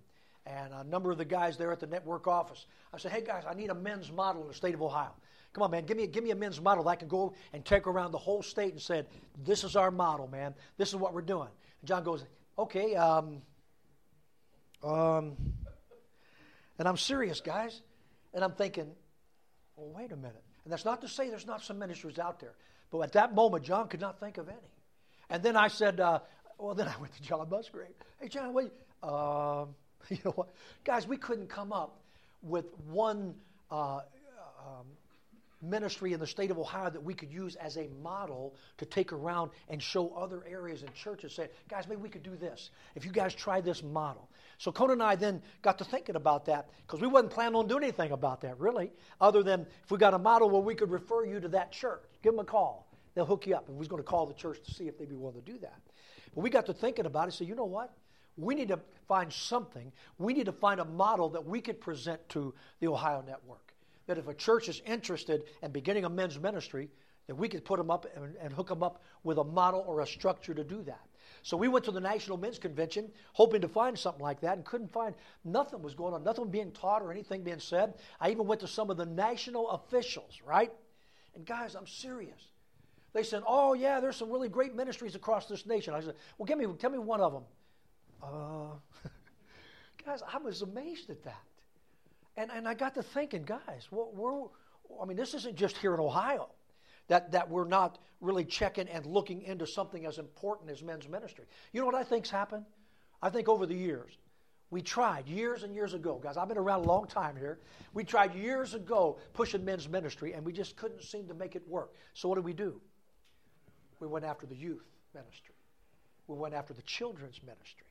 and a number of the guys there at the network office. I said, hey, guys, I need a men's model in the state of Ohio. Come on, man, give me, give me a men's model that I can go and take around the whole state and said, this is our model, man. This is what we're doing. And John goes, okay, um, um, and I'm serious, guys. And I'm thinking, well, wait a minute. And that's not to say there's not some ministries out there. But at that moment, John could not think of any. And then I said, uh, well, then I went to John Musgrave. Hey, John, wait. Um, <laughs> you know what? Guys, we couldn't come up with one uh, um, ministry in the state of Ohio that we could use as a model to take around and show other areas and churches. Say, guys, maybe we could do this. If you guys try this model. So Conan and I then got to thinking about that because we wasn't planning on doing anything about that really, other than if we got a model where we could refer you to that church, give them a call. They'll hook you up. And we was going to call the church to see if they'd be willing to do that. But we got to thinking about it. So you know what? We need to find something. We need to find a model that we could present to the Ohio Network. That if a church is interested in beginning a men's ministry, that we could put them up and, and hook them up with a model or a structure to do that. So we went to the National Men's Convention hoping to find something like that and couldn't find nothing was going on, nothing being taught or anything being said. I even went to some of the national officials, right? And guys, I'm serious. They said, "Oh yeah, there's some really great ministries across this nation." I said, "Well, give me, tell me one of them." Uh, <laughs> guys, I was amazed at that, and and I got to thinking, guys, we're, we're I mean, this isn't just here in Ohio that that we're not really checking and looking into something as important as men's ministry. You know what I think's happened? I think over the years, we tried years and years ago, guys. I've been around a long time here. We tried years ago pushing men's ministry, and we just couldn't seem to make it work. So what did we do? We went after the youth ministry. We went after the children's ministry.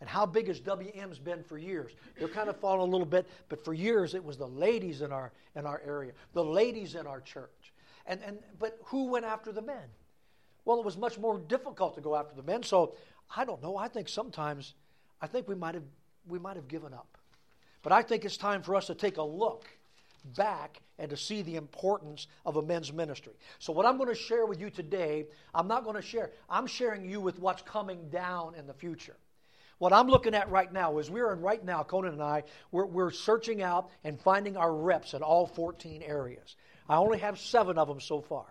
And how big has WM's been for years? They're kind of falling a little bit, but for years it was the ladies in our in our area, the ladies in our church. And and but who went after the men? Well, it was much more difficult to go after the men. So I don't know. I think sometimes I think we might have we might have given up. But I think it's time for us to take a look back and to see the importance of a men's ministry. So, what I'm going to share with you today, I'm not going to share, I'm sharing you with what's coming down in the future. What I'm looking at right now is we're in right now, Conan and I, we're, we're searching out and finding our reps in all 14 areas. I only have seven of them so far.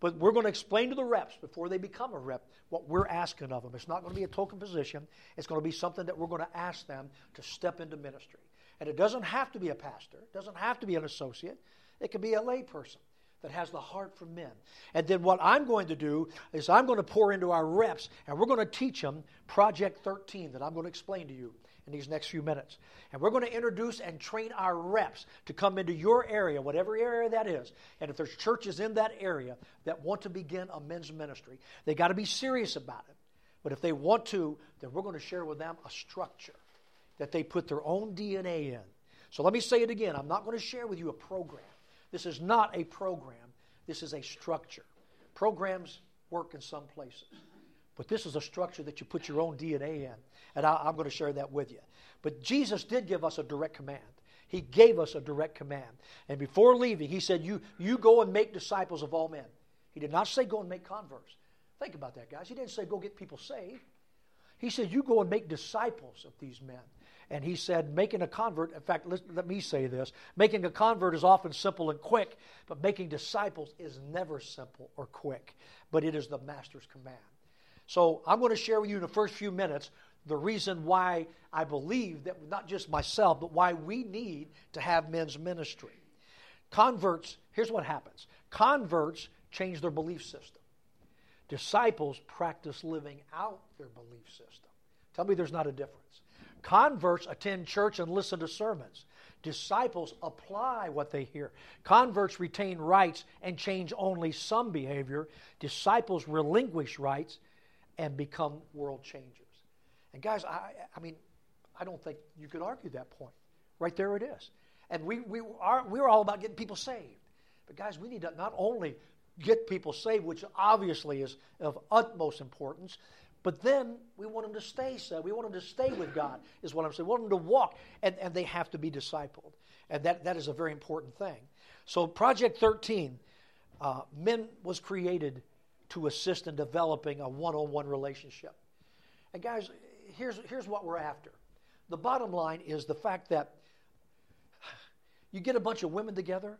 But we're going to explain to the reps before they become a rep what we're asking of them. It's not going to be a token position, it's going to be something that we're going to ask them to step into ministry. And it doesn't have to be a pastor, it doesn't have to be an associate, it could be a layperson that has the heart for men. And then what I'm going to do is I'm going to pour into our reps and we're going to teach them Project 13 that I'm going to explain to you in these next few minutes. And we're going to introduce and train our reps to come into your area, whatever area that is. And if there's churches in that area that want to begin a men's ministry, they got to be serious about it. But if they want to, then we're going to share with them a structure that they put their own DNA in. So let me say it again. I'm not going to share with you a program. This is not a program, this is a structure. Programs work in some places, but this is a structure that you put your own DNA in. And I, am going to share that with you. But Jesus did give us a direct command. He gave us a direct command. And before leaving, he said, You, you go and make disciples of all men. He did not say go and make converts. Think about that, guys. He didn't say go get people saved. He said, You go and make disciples of these men. And he said, making a convert, in fact, let, let, me say this making a convert is often simple and quick, but making disciples is never simple or quick, but it is the master's command. So I'm going to share with you in the first few minutes the reason why I believe that not just myself, but why we need to have men's ministry. Converts, here's what happens converts change their belief system, disciples practice living out their belief system. Tell me there's not a difference. Converts attend church and listen to sermons. Disciples apply what they hear. Converts retain rights and change only some behavior. Disciples relinquish rights and become world changers. And guys, I, I mean, I don't think you could argue that point. Right there it is. And we, we are, we're all about getting people saved. But guys, we need to not only get people saved, which obviously is of utmost importance, but then we want them to stay saved. We want them to stay with God, is what I'm saying. We want them to walk, and, and they have to be discipled. And that, that is a very important thing. So, Project 13, uh, men was created to assist in developing a one on one relationship. And, guys, here's, here's what we're after. The bottom line is the fact that you get a bunch of women together,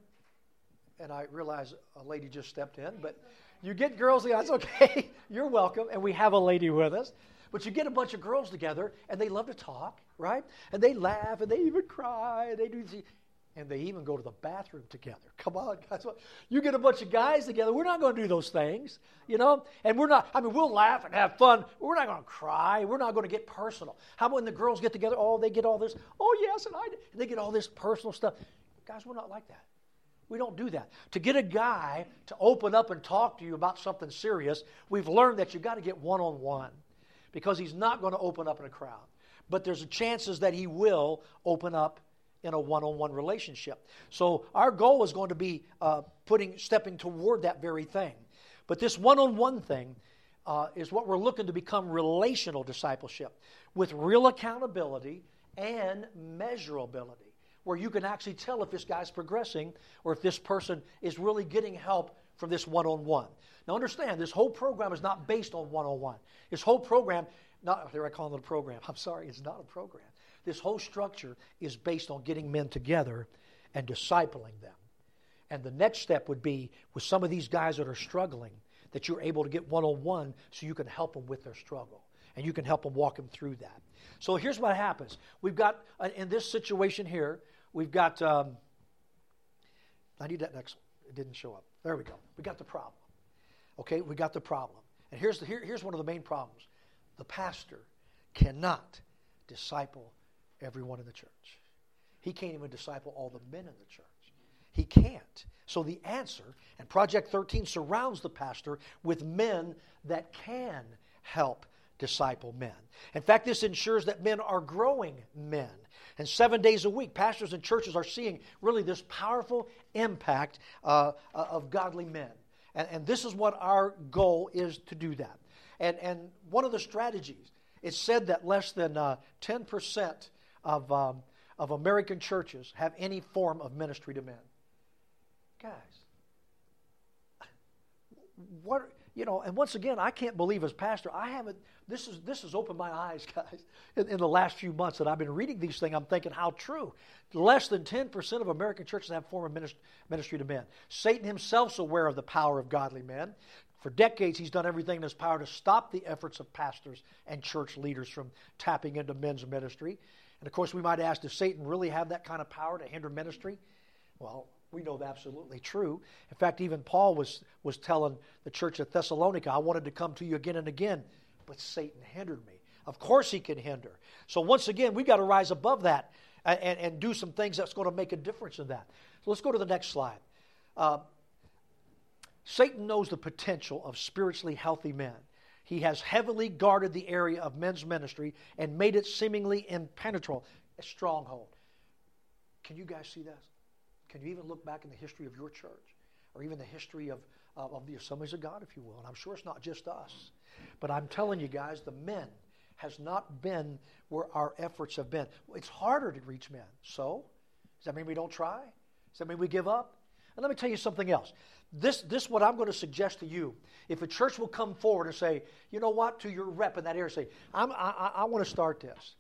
and I realize a lady just stepped in, but you get girls, that's okay. <laughs> You're welcome. And we have a lady with us. But you get a bunch of girls together and they love to talk, right? And they laugh and they even cry and they do and they even go to the bathroom together. <laughs> Come on, guys. You get a bunch of guys together. We're not going to do those things, you know? And we're not, I mean, we'll laugh and have fun. We're not going to cry. We're not going to get personal. How about when the girls get together? Oh, they get all this, oh, yes, and I, and they get all this personal stuff. Guys, we're not like that. We don't do that. To get a guy to open up and talk to you about something serious, we've learned that you've got to get one on one because he's not going to open up in a crowd. But there's a chances that he will open up in a one-on-one relationship. So our goal is going to be uh, putting, stepping toward that very thing. But this one-on-one thing uh, is what we're looking to become relational discipleship with real accountability and measurability, where you can actually tell if this guy's progressing or if this person is really getting help from this one-on-one. Now understand, this whole program is not based on one-on-one. This whole program, not there I call it a program. <laughs> I'm sorry, it's not a program. This whole structure is based on getting men together and discipling them. And the next step would be with some of these guys that are struggling, that you're able to get one on one so you can help them with their struggle and you can help them walk them through that. So here's what happens we've got, uh, in this situation here, we've got, um, I need that next one. It didn't show up. There we go. We got the problem. Okay, we got the problem. And here's, the, here, here's one of the main problems the pastor cannot disciple everyone in the church. He can't even disciple all the men in the church. He can't. So the answer, and Project 13 surrounds the pastor with men that can help disciple men. In fact, this ensures that men are growing men. And seven days a week, pastors and churches are seeing really this powerful impact uh, uh of godly men. And, and, this is what our goal is to do that. And, and one of the strategies, it's said that less than uh, 10% of, um, of American churches have any form of ministry to men. Guys, <laughs> what you know, and once again, I can't believe as pastor, I haven't. This is this has opened my eyes, <laughs> guys. In, in the last few months that I've been reading these things, I'm thinking how true. Less than ten percent of American churches have form of ministry, ministry to men. Satan himself's aware of the power of godly men. For decades, he's done everything in his power to stop the efforts of pastors and church leaders from tapping into men's ministry. And of course, we might ask, does Satan really have that kind of power to hinder ministry? Well, we know that's absolutely true. In fact, even Paul was, was telling the church at Thessalonica, I wanted to come to you again and again, Satan hindered me. Of course, he can hinder. So, once again, we've got to rise above that and, and, do some things that's going to make a difference in that. So, let's go to the next slide. Uh, Satan knows the potential of spiritually healthy men. He has heavily guarded the area of men's ministry and made it seemingly impenetrable, a stronghold. Can you guys see this? Can you even look back in the history of your church or even the history of, of the assemblies of God, if you will? And I'm sure it's not just us. But I'm telling you guys, the men has not been where our efforts have been. It's harder to reach men. So, does that mean we don't try? Does that mean we give up? And let me tell you something else. This, this what I'm going to suggest to you. If a church will come forward and say, you know what, to your rep in that area, say, I'm, I, I want to start this.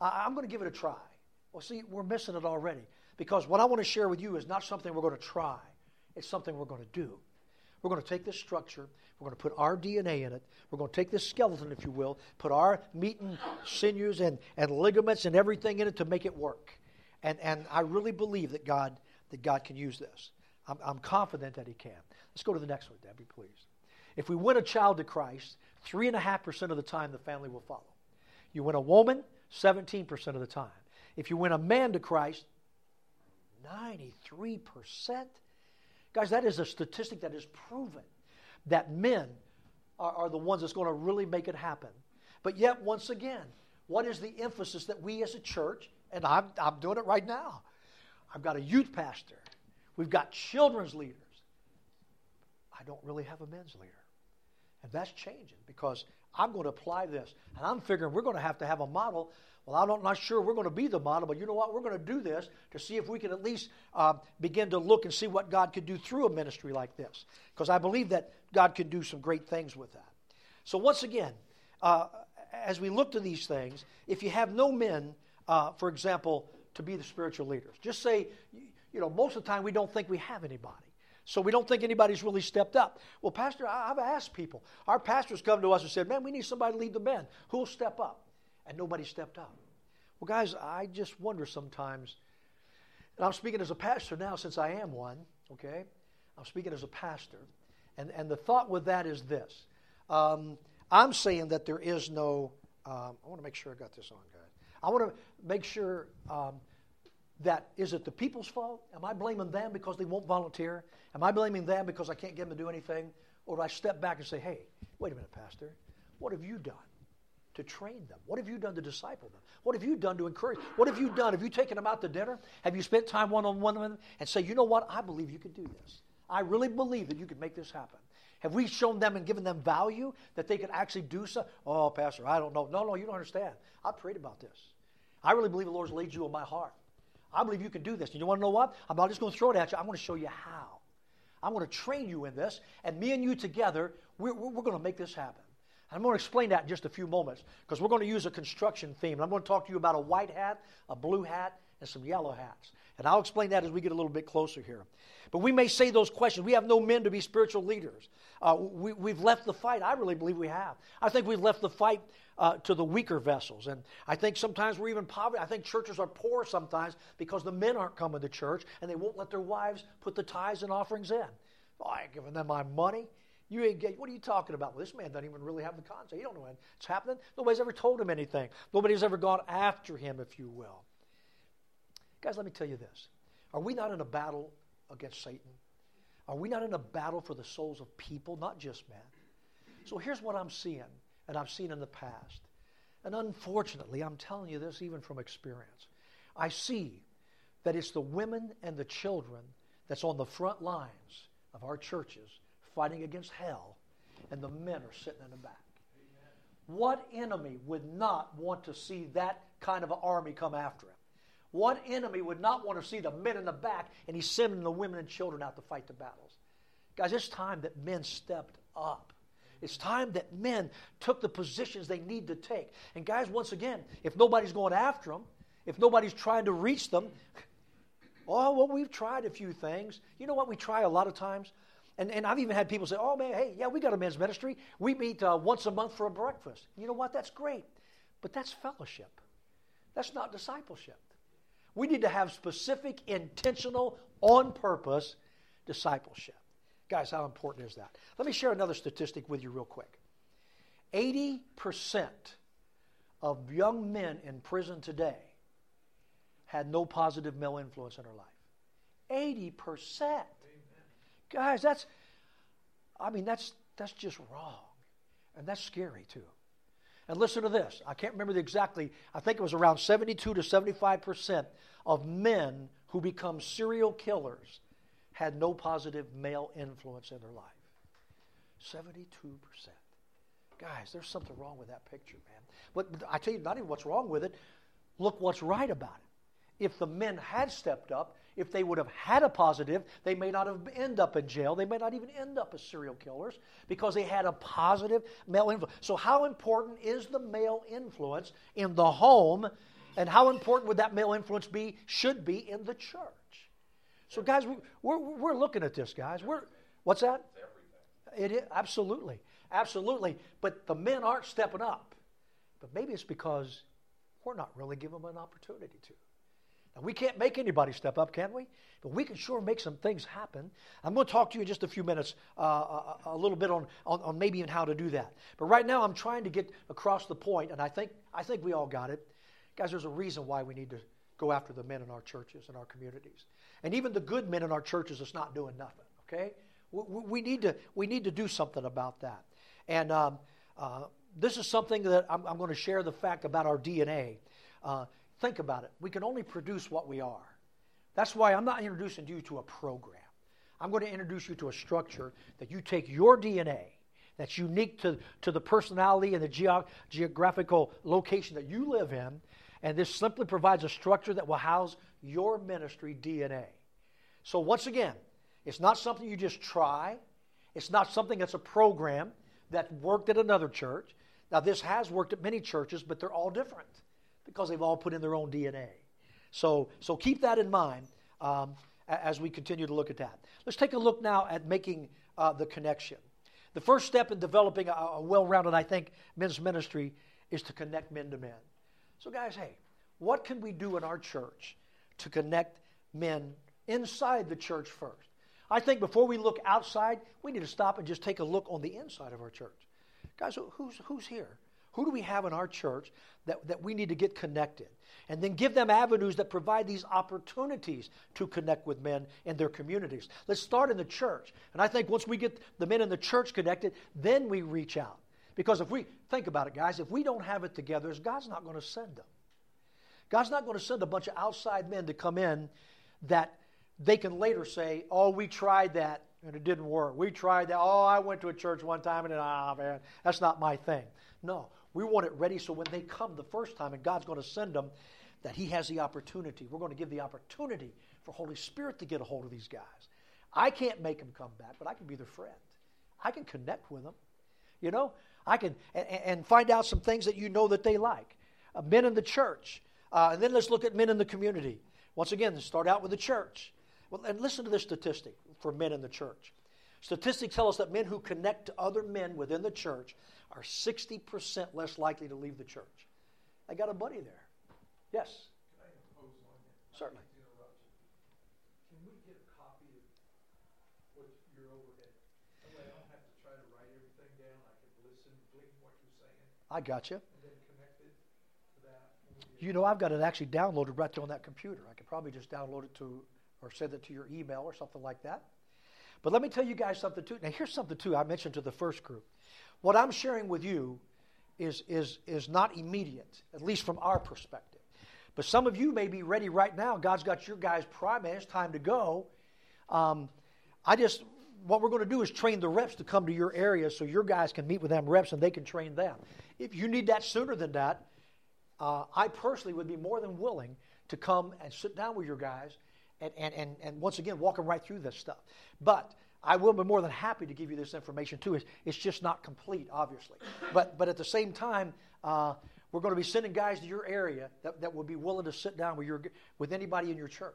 I, I'm going to give it a try. Well, see, we're missing it already. Because what I want to share with you is not something we're going to try, it's something we're going to do. We're going to take this structure, we're going to put our DNA in it, we're going to take this skeleton, if you will, put our meat and sinews and, and ligaments and everything in it to make it work. And, and I really believe that God, that God can use this. I'm, I'm confident that He can. Let's go to the next one, Debbie, please. If we win a child to Christ, 3.5% of the time the family will follow. You win a woman, 17% of the time. If you win a man to Christ, 93%. Guys, that is a statistic that is proven that men are, are the ones that's going to really make it happen. But yet, once again, what is the emphasis that we as a church, and I'm, I'm doing it right now, I've got a youth pastor, we've got children's leaders. I don't really have a men's leader. And that's changing because I'm going to apply this. And I'm figuring we're going to have to have a model well, I'm not sure we're going to be the model, but you know what? We're going to do this to see if we can at least uh, begin to look and see what God could do through a ministry like this. Because I believe that God can do some great things with that. So, once again, uh, as we look to these things, if you have no men, uh, for example, to be the spiritual leaders, just say, you know, most of the time we don't think we have anybody. So we don't think anybody's really stepped up. Well, Pastor, I've asked people. Our pastors come to us and said, man, we need somebody to lead the men. Who'll step up? and nobody stepped up. Well, guys, I just wonder sometimes, and I'm speaking as a pastor now since I am one, okay? I'm speaking as a pastor. And, and the thought with that is this um, I'm saying that there is no, um, I want to make sure I got this on, guys. I want to make sure um, that is it the people's fault? Am I blaming them because they won't volunteer? Am I blaming them because I can't get them to do anything? Or do I step back and say, hey, wait a minute, Pastor, what have you done to train them? What have you done to disciple them? What have you done to encourage? What have you done? Have you taken them out to dinner? Have you spent time one on one with them and say, you know what? I believe you could do this. I really believe that you could make this happen. Have we shown them and given them value that they could actually do so? Oh, Pastor, I don't know. No, no, you don't understand. I prayed about this. I really believe the Lord's laid you on my heart. I believe you can do this. And you want to know what? I'm not just going to throw it at you. I'm going to show you how. I'm going to train you in this. And me and you together, we're, we're going to make this happen. I'm going to explain that in just a few moments because we're going to use a construction theme. I'm going to talk to you about a white hat, a blue hat, and some yellow hats. And I'll explain that as we get a little bit closer here. But we may say those questions. We have no men to be spiritual leaders. Uh, we, have left the fight. I really believe we have. I think we've left the fight uh, to the weaker vessels. And I think sometimes we're even poverty. I think churches are poor sometimes because the men aren't coming to church and they won't let their wives put the tithes and offerings in. Oh, I ain't giving them my money. You ain't get, what are you talking about? Well, this man doesn't even really have the concept. He don't know what's happening. Nobody's ever told him anything. Nobody's ever gone after him, if you will. Guys, let me tell you this. Are we not in a battle against Satan? Are we not in a battle for the souls of people, not just men? So here's what I'm seeing, and I've seen in the past. And unfortunately, I'm telling you this even from experience. I see that it's the women and the children that's on the front lines of our churches fighting against hell, and the men are sitting in the back. What enemy would not want to see that kind of an army come after him? What enemy would not want to see the men in the back and he's sending the women and children out to fight the battles? Guys, it's time that men stepped up. It's time that men took the positions they need to take. And guys, once again, if nobody's going after them, if nobody's trying to reach them, <laughs> oh, well, we've tried a few things. You know what we try a lot of times? And, and I've even had people say, oh, man, hey, yeah, we got a men's ministry. We meet uh, once a month for a breakfast. You know what? That's great. But that's fellowship. That's not discipleship. We need to have specific, intentional, on purpose discipleship. Guys, how important is that? Let me share another statistic with you, real quick. 80% of young men in prison today had no positive male influence in their life. 80%. Amen. Guys, that's, I mean, that's, that's just wrong. And that's scary, too. And listen to this. I can't remember exactly, I think it was around 72 to 75% of men who become serial killers had no positive male influence in their life. 72%. Guys, there's something wrong with that picture, man. But I tell you, not even what's wrong with it, look what's right about it. If the men had stepped up, if they would have had a positive, they may not have end up in jail. They may not even end up as serial killers because they had a positive male influence. So, how important is the male influence in the home, and how important would that male influence be? Should be in the church. So, guys, we're, we're looking at this, guys. We're what's that? It is absolutely, absolutely. But the men aren't stepping up. But maybe it's because we're not really giving them an opportunity to. And we can't make anybody step up, can we? But we can sure make some things happen. I'm going to talk to you in just a few minutes, uh, a, a, little bit on, on, on, maybe even how to do that. But right now, I'm trying to get across the point, and I think, I think we all got it. Guys, there's a reason why we need to go after the men in our churches and our communities. And even the good men in our churches is not doing nothing, okay? We, we need, to, we need to do something about that. And um, uh, this is something that I'm, I'm, going to share the fact about our DNA. Uh, Think about it. We can only produce what we are. That's why I'm not introducing you to a program. I'm going to introduce you to a structure that you take your DNA that's unique to, to the personality and the geo- geographical location that you live in, and this simply provides a structure that will house your ministry DNA. So, once again, it's not something you just try, it's not something that's a program that worked at another church. Now, this has worked at many churches, but they're all different because they've all put in their own DNA. So, so keep that in mind um, as we continue to look at that. Let's take a look now at making uh, the connection. The first step in developing a, a well rounded, I think, men's ministry is to connect men to men. So, guys, hey, what can we do in our church to connect men inside the church first? I think before we look outside, we need to stop and just take a look on the inside of our church. Guys, who's, who's here? Who do we have in our church that, that we need to get connected? And then give them avenues that provide these opportunities to connect with men in their communities. Let's start in the church. And I think once we get the men in the church connected, then we reach out. Because if we, think about it, guys, if we don't have it together, God's not going to send them. God's not going to send a bunch of outside men to come in that they can later say, oh, we tried that and it didn't work. We tried that. Oh, I went to a church one time and ah, man, that's not my thing. No, we want it ready so when they come the first time and God's going to send them, that He has the opportunity. We're going to give the opportunity for Holy Spirit to get a hold of these guys. I can't make them come back, but I can be their friend. I can connect with them. You know, I can and, and find out some things that you know that they like. Uh, men in the church, uh, and then let's look at men in the community. Once again, start out with the church. Well, and listen to this statistic for men in the church. Statistics tell us that men who connect to other men within the church are 60% less likely to leave the church. I got a buddy there. Yes? Can I impose on you? Certainly. Can we get a copy of what your overhead? That way I don't have to try to write everything down. I can listen, glean what you're saying, I got you. and then connect it to that. when we get- You know, I've got it actually downloaded right there on that computer. I could probably just download it to, or send it to your email or something like that. But let me tell you guys something too. Now, here's something too I mentioned to the first group. What I'm sharing with you is, is, is not immediate, at least from our perspective. But some of you may be ready right now. God's got your guys priming. It's time to go. Um, I just, what we're going to do is train the reps to come to your area so your guys can meet with them reps and they can train them. If you need that sooner than that, uh, I personally would be more than willing to come and sit down with your guys and, and, and, and once again walk them right through this stuff. But I will be more than happy to give you this information too. It's, just not complete, obviously. But, but at the same time, uh, we're going to be sending guys to your area that, that will be willing to sit down with, your, with anybody in your church.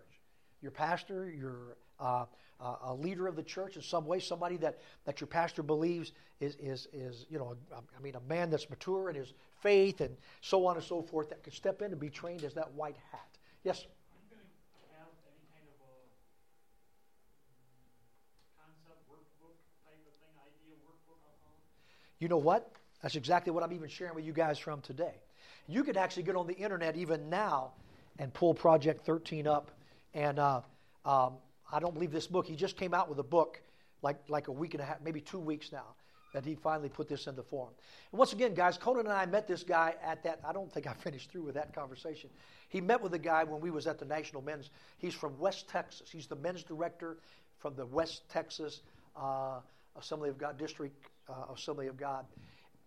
Your pastor, your uh, uh, a leader of the church in some way, somebody that, that your pastor believes is, is, is you know, I mean, a man that's mature in his faith and so on and so forth that can step in and be trained as that white hat. Yes, sir. Are you gonna have any kind of a mm, concept workbook type of thing, idea workbook, I'll call it? You know what? That's exactly what I'm even sharing with you guys from today. You could actually get on the internet even now and pull Project 13 up. And uh, um, I don't believe this book. He just came out with a book like, like a week and a half, maybe two weeks now, that he finally put this into form. And once again, guys, Conan and I met this guy at that. I don't think I <laughs> finished through with that conversation. He met with a guy when we was at the National Men's. He's from West Texas. He's the men's director from the West Texas uh, Assembly of God District uh, Assembly of God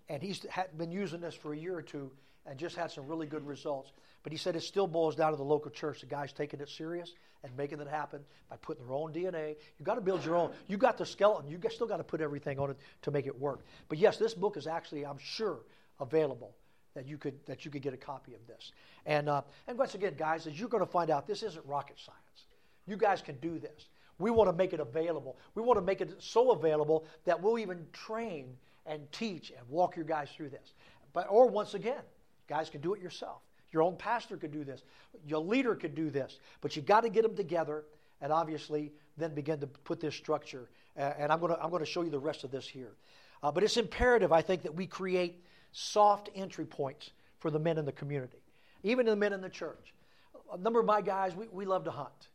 and he's been using this for a year or two and just had some really good results. But he said it still boils down to the local church. The guys taking it serious and making it happen by putting their own DNA. You've got to build your own. You got the skeleton. You still got to put everything on it to make it work. But yes, this book is actually, I'm sure, available that you could that you could get a copy of this. And uh, and once again, guys, as you're going to find out, this isn't rocket science. You guys can do this. We want to make it available. We want to make it so available that we'll even train and teach and walk your guys through this. But or once again, guys can do it yourself. Your own pastor could do this. Your leader could do this. But you got to get them together and obviously then begin to put this structure. Uh, and I'm going to I'm going to show you the rest of this here. Uh, but it's imperative, I think, that we create soft entry points for the men in the community, even the men in the church. A number of my guys, we, we love to hunt.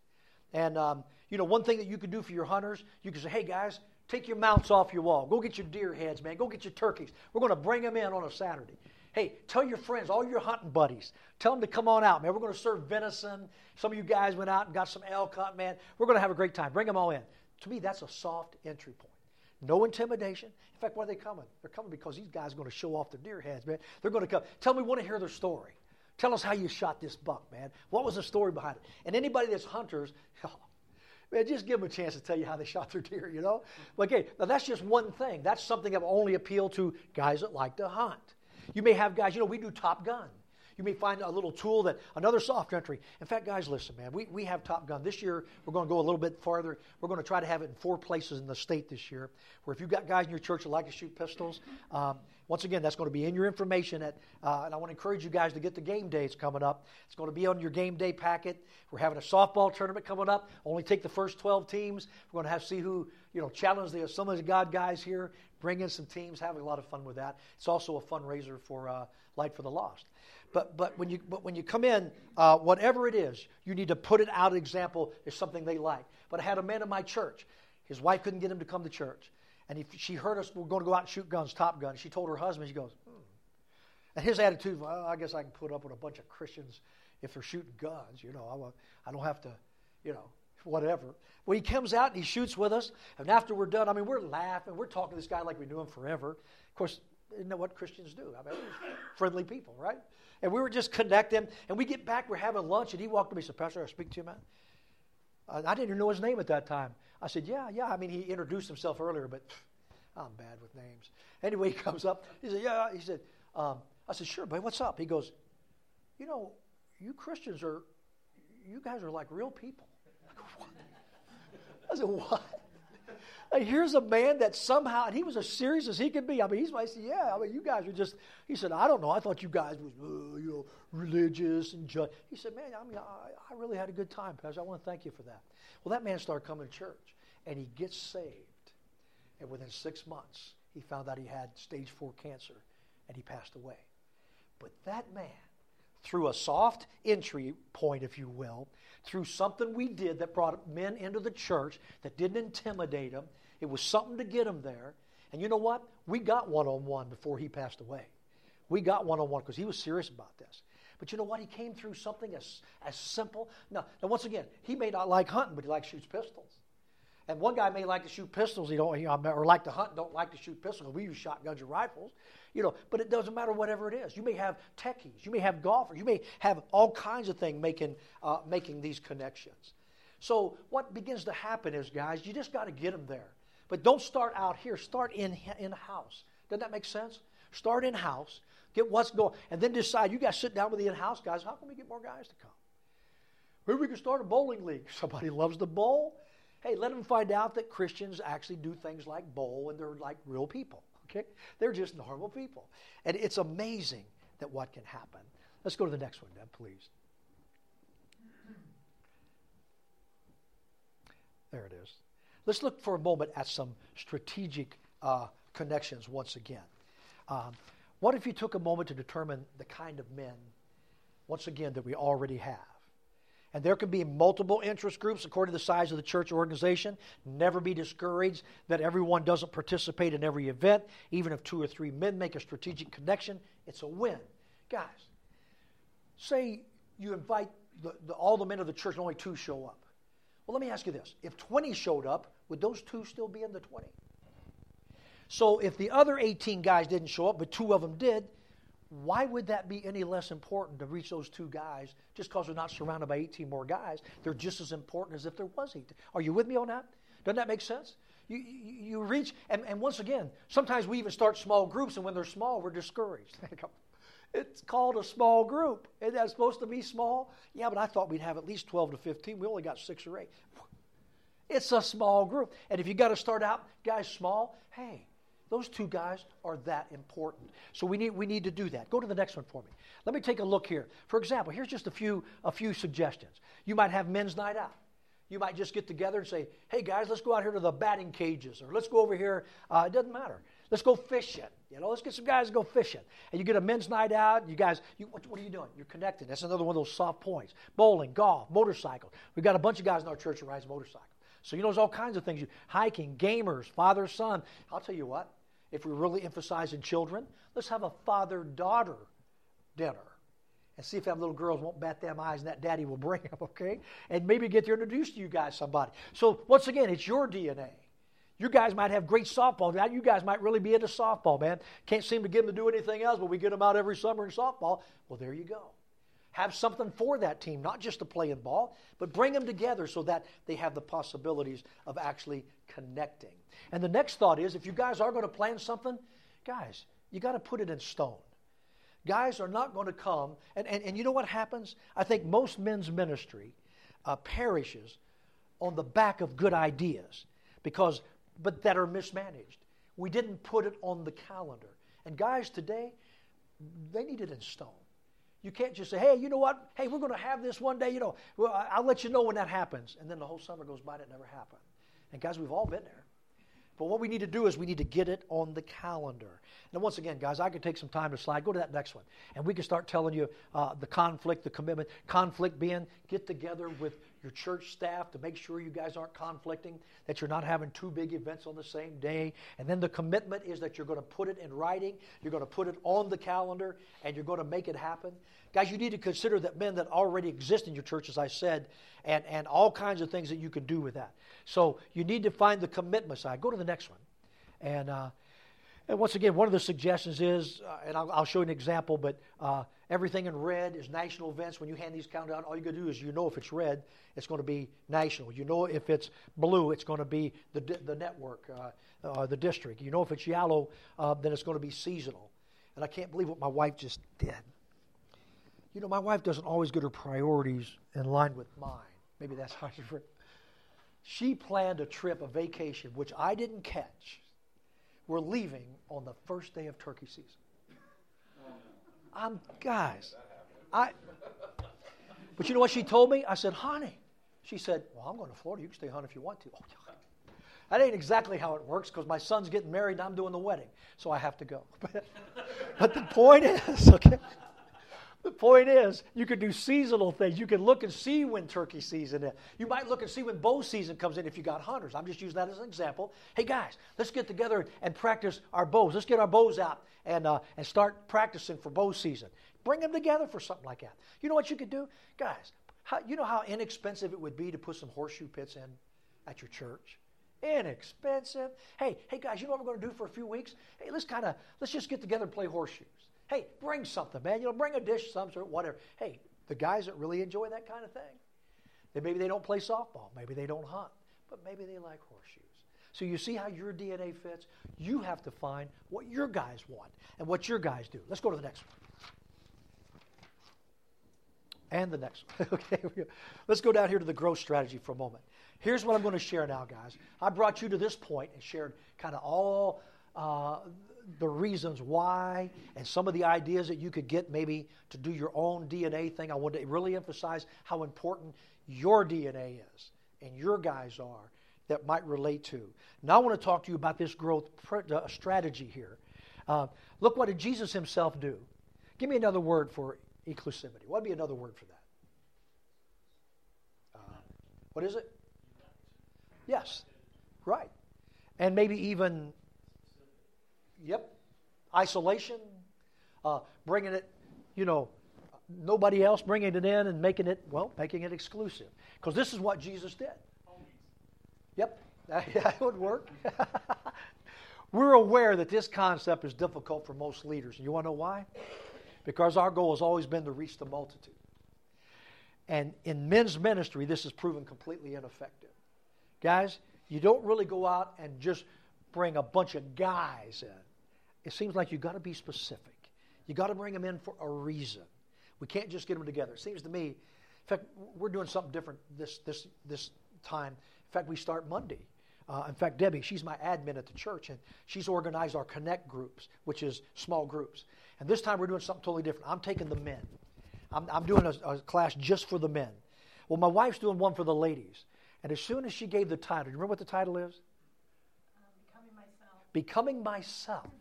And, um, you know, one thing that you could do for your hunters, you could say, hey, guys, take your mounts off your wall. Go get your deer heads, man. Go get your turkeys. We're going to bring them in on a Saturday. Hey, tell your friends, all your hunting buddies, tell them to come on out, man. We're going to serve venison. Some of you guys went out and got some elk hunt, man. We're going to have a great time. Bring them all in. To me, that's a soft entry point. No intimidation. In fact, why are they coming? They're coming because these guys are going to show off their deer heads, man. They're going to come. Tell me, want to hear their story. Tell us how you shot this buck, man. What was the story behind it? And anybody that's hunters, <laughs> man, just give them a chance to tell you how they <laughs> shot their deer, you know? Okay, now that's just one thing. That's something that will only appeal to guys that like to hunt. You may have guys, you know, we do Top Gun. You may find a little tool that another soft entry. In fact, guys, listen, man, we, we have Top Gun. This year, we're going to go a little bit farther. We're going to try to have it in four places in the state this year. Where if you've got guys in your church that like to shoot pistols, um, Once again, that's going to be in your information. At, uh, and I want to encourage you guys to get the game days coming up. It's going to be on your game day packet. We're having a softball tournament coming up. Only take the first 12 teams. We're going to have see who you know challenge the, some of God guys here. Bring in some teams. Having a lot of fun with that. It's also a fundraiser for uh, Light for the Lost. But, but, when you, but when you come in, uh, whatever it is, you need to put it out An example as something they like. But I had a man in my church. His wife couldn't get him to come to church. And he, she heard us, we're going to go out and shoot guns, Top Gun. She told her husband, she goes, hmm. And his attitude, well, I guess I can put up with a bunch of Christians if they're shooting guns. You know, I, I don't have to, you know, whatever. Well, he comes out and he shoots with us. And after we're done, I mean, we're laughing. We're talking to this guy like we knew him forever. Of course, isn't what Christians do? I mean, we're friendly people, right? And we were just connecting. And we get back, we're having lunch, and he walked to me and said, Pastor, I speak to you, man. I didn't even know his name at that time. I said, Yeah, yeah. I mean, he introduced himself earlier, but I'm bad with names. Anyway, he comes up. He said, Yeah. He said, um, I said, Sure, but what's up? He goes, You know, you Christians are, you guys are like real people. <laughs> I said, What? Like, here's a man that somehow, and he was as serious as he could be. I mean, he's, said, yeah, I mean, you guys are just, he said, I don't know. I thought you guys was, uh, you know, religious and just. He said, man, I mean, I, I really had a good time, Pastor. I want to thank you for that. Well, that man started coming to church, and he gets saved. And within six months, he found out he had stage four cancer, and he passed away. But that man, through a soft entry point, if you will, through something we did that brought men into the church that didn't intimidate them, it was something to get him there. And you know what? We got one on one before he passed away. We got one on one because he was serious about this. But you know what? He came through something as, as simple. Now, now, once again, he may not like hunting, but he likes shoots pistols. And one guy may like to shoot pistols, he don't, know, or like to hunt, don't like to shoot pistols. We use shotguns and rifles, you know. But it doesn't matter whatever it is. You may have techies, you may have golfers, you may have all kinds of things making uh, making these connections. So what begins to happen is, guys, you just got to get them there. But don't start out here. Start in in house. Doesn't that make sense? Start in house. Get what's going, and then decide. You guys sit down with the in house guys. How can we get more guys to come? Maybe we can start a bowling league. <laughs> Somebody loves to bowl. Hey, let them find out that Christians actually do things like bowl and they're like real people. Okay? They're just normal people. And it's amazing that what can happen. Let's go to the next one, Deb, please. There it is. Let's look for a moment at some strategic uh, connections once again. Um, what if you took a moment to determine the kind of men, once again, that we already have? And there can be multiple interest groups according to the size of the church organization. Never be discouraged that everyone doesn't participate in every event. Even if two or three men make a strategic connection, it's a win. Guys, say you invite the, the, all the men of the church and only two show up. Well, let me ask you this. If 20 showed up, would those two still be in the 20? So if the other 18 guys didn't show up, but two of them did, why would that be any less important to reach those two guys just because they're not surrounded by 18 more guys? They're just as important as if there was 18. Are you with me on that? Doesn't that make sense? You, you, you reach, and, and once again, sometimes we even start small groups, and when they're small, we're discouraged. <laughs> it's called a small group. Isn't that supposed to be small? Yeah, but I thought we'd have at least 12 to 15. We only got six or eight. It's a small group. And if you got to start out, guys, small, hey, those two guys are that important. So we need, we need to do that. Go to the next one for me. Let me take a look here. For example, here's just a few, a few suggestions. You might have men's night out. You might just get together and say, hey guys, let's go out here to the batting cages, or let's go over here. Uh, it doesn't matter. Let's go fishing. You know, let's get some guys to go fishing. And you get a men's night out. You guys, you, what, what, are you doing? You're connecting. That's another one of those soft points. Bowling, golf, motorcycle. We've got a bunch of guys in our church that rides motorcycles. So you know, there's all kinds of things. You hiking, gamers, father, son. I'll tell you what if we're really emphasizing children, let's have a father daughter dinner and see if them little girls won't bat them eyes and that daddy will bring them, okay? And maybe get to introduce to you guys somebody. So, once again, it's your DNA. You guys might have great softball. You guys might really be into softball, man. Can't seem to get them to do anything else, but we get them out every summer in softball. Well, there you go. Have something for that team, not just to play in ball, but bring them together so that they have the possibilities of actually connecting. And the next thought is if you guys are going to plan something, guys, you got to put it in stone. Guys are not going to come, and, and, and you know what happens? I think most men's ministry uh, perishes on the back of good ideas because, but that are mismanaged. We didn't put it on the calendar. And guys today, they need it in stone. You can't just say, hey, you know what? Hey, we're going to have this one day. You know, well, I'll let you know when that happens. And then the whole summer goes by and it never happened. And guys, we've all been there. But what we need to do is we need to get it on the calendar. And once again, guys, I could take some time to slide. Go to that next one. And we can start telling you uh, the conflict, the commitment. Conflict being get together with your church staff to make sure you guys aren't conflicting, that you're not having two big events on the same day. And then the commitment is that you're going to put it in writing, you're going to put it on the calendar, and you're going to make it happen. Guys, you need to consider that men that already exist in your church, as I said, and, and all kinds of things that you can do with that. So you need to find the commitment side. Go to the next one. And, uh, and once again, one of the suggestions is, uh, and I'll, I'll, show you an example, but uh, everything in red is national events. When you hand these count out, all you got to do is you know if it's red, it's going to be national. You know if it's blue, it's going to be the, the network, uh, uh, the district. You know if it's yellow, uh, then it's going to be seasonal. And I can't believe what my wife just did. You know, my wife doesn't always get her priorities in line with mine. Maybe that's <laughs> how she she planned a trip, a vacation, which I didn't catch. We're leaving on the first day of turkey season. I'm, guys, I, but you know what she told me? I said, honey, she said, well, I'm going to Florida. You can stay home if you want to. Oh, that ain't exactly how it works because my son's getting married and I'm doing the wedding, so I have to go. <laughs> but the point is, okay, the point is, you can do seasonal things. You can look and see when turkey season is. You might look and see when bow season comes in if you got hunters. I'm just using that as an example. Hey guys, let's get together and practice our bows. Let's get our bows out and uh, and start practicing for bow season. Bring them together for something like that. You know what you could do, guys? How, you know how inexpensive it would be to put some horseshoe pits in at your church. Inexpensive. Hey, hey guys, you know what we're going to do for a few weeks? Hey, let's kind of let's just get together and play horseshoes. Hey, bring something, man. You know, bring a dish, some sort, whatever. Hey, the guys that really enjoy that kind of thing, maybe they don't play softball, maybe they don't hunt, but maybe they like horseshoes. So you see how your DNA fits? You have to find what your guys want and what your guys do. Let's go to the next one. And the next one. <laughs> okay, let's go down here to the growth strategy for a moment. Here's what I'm going to share now, guys. I brought you to this point and shared kind of all uh, the reasons why and some of the ideas that you could get maybe to do your own DNA thing. I want to really emphasize how important your DNA is and your guys are that might relate to. Now, I want to talk to you about this growth pr- uh, strategy here. Uh, look, what did Jesus himself do? Give me another word for inclusivity. What would be another word for that? Uh, what is it? Yes, right. And maybe even Yep. Isolation, uh, bringing it, you know, nobody else bringing it in and making it, well, making it exclusive. Because this is what Jesus did. Yep, <laughs> that would work. <laughs> We're aware that this concept is difficult for most leaders. You want to know why? Because our goal has always been to reach the multitude. And in men's ministry, this has proven completely ineffective. Guys, you don't really go out and just bring a bunch of guys in it seems like you've got to be specific. You've got to bring them in for a reason. We can't just get them together. It seems to me, in fact, we're doing something different this, this, this time. In fact, we start Monday. Uh, in fact, Debbie, she's my admin at the church, and she's organized our connect groups, which is small groups. And this time we're doing something totally different. I'm taking the men. I'm, I'm doing a, a class just for the men. Well, my wife's doing one for the ladies. And as soon as she gave the title, do you remember what the title is? Uh, becoming myself. Becoming myself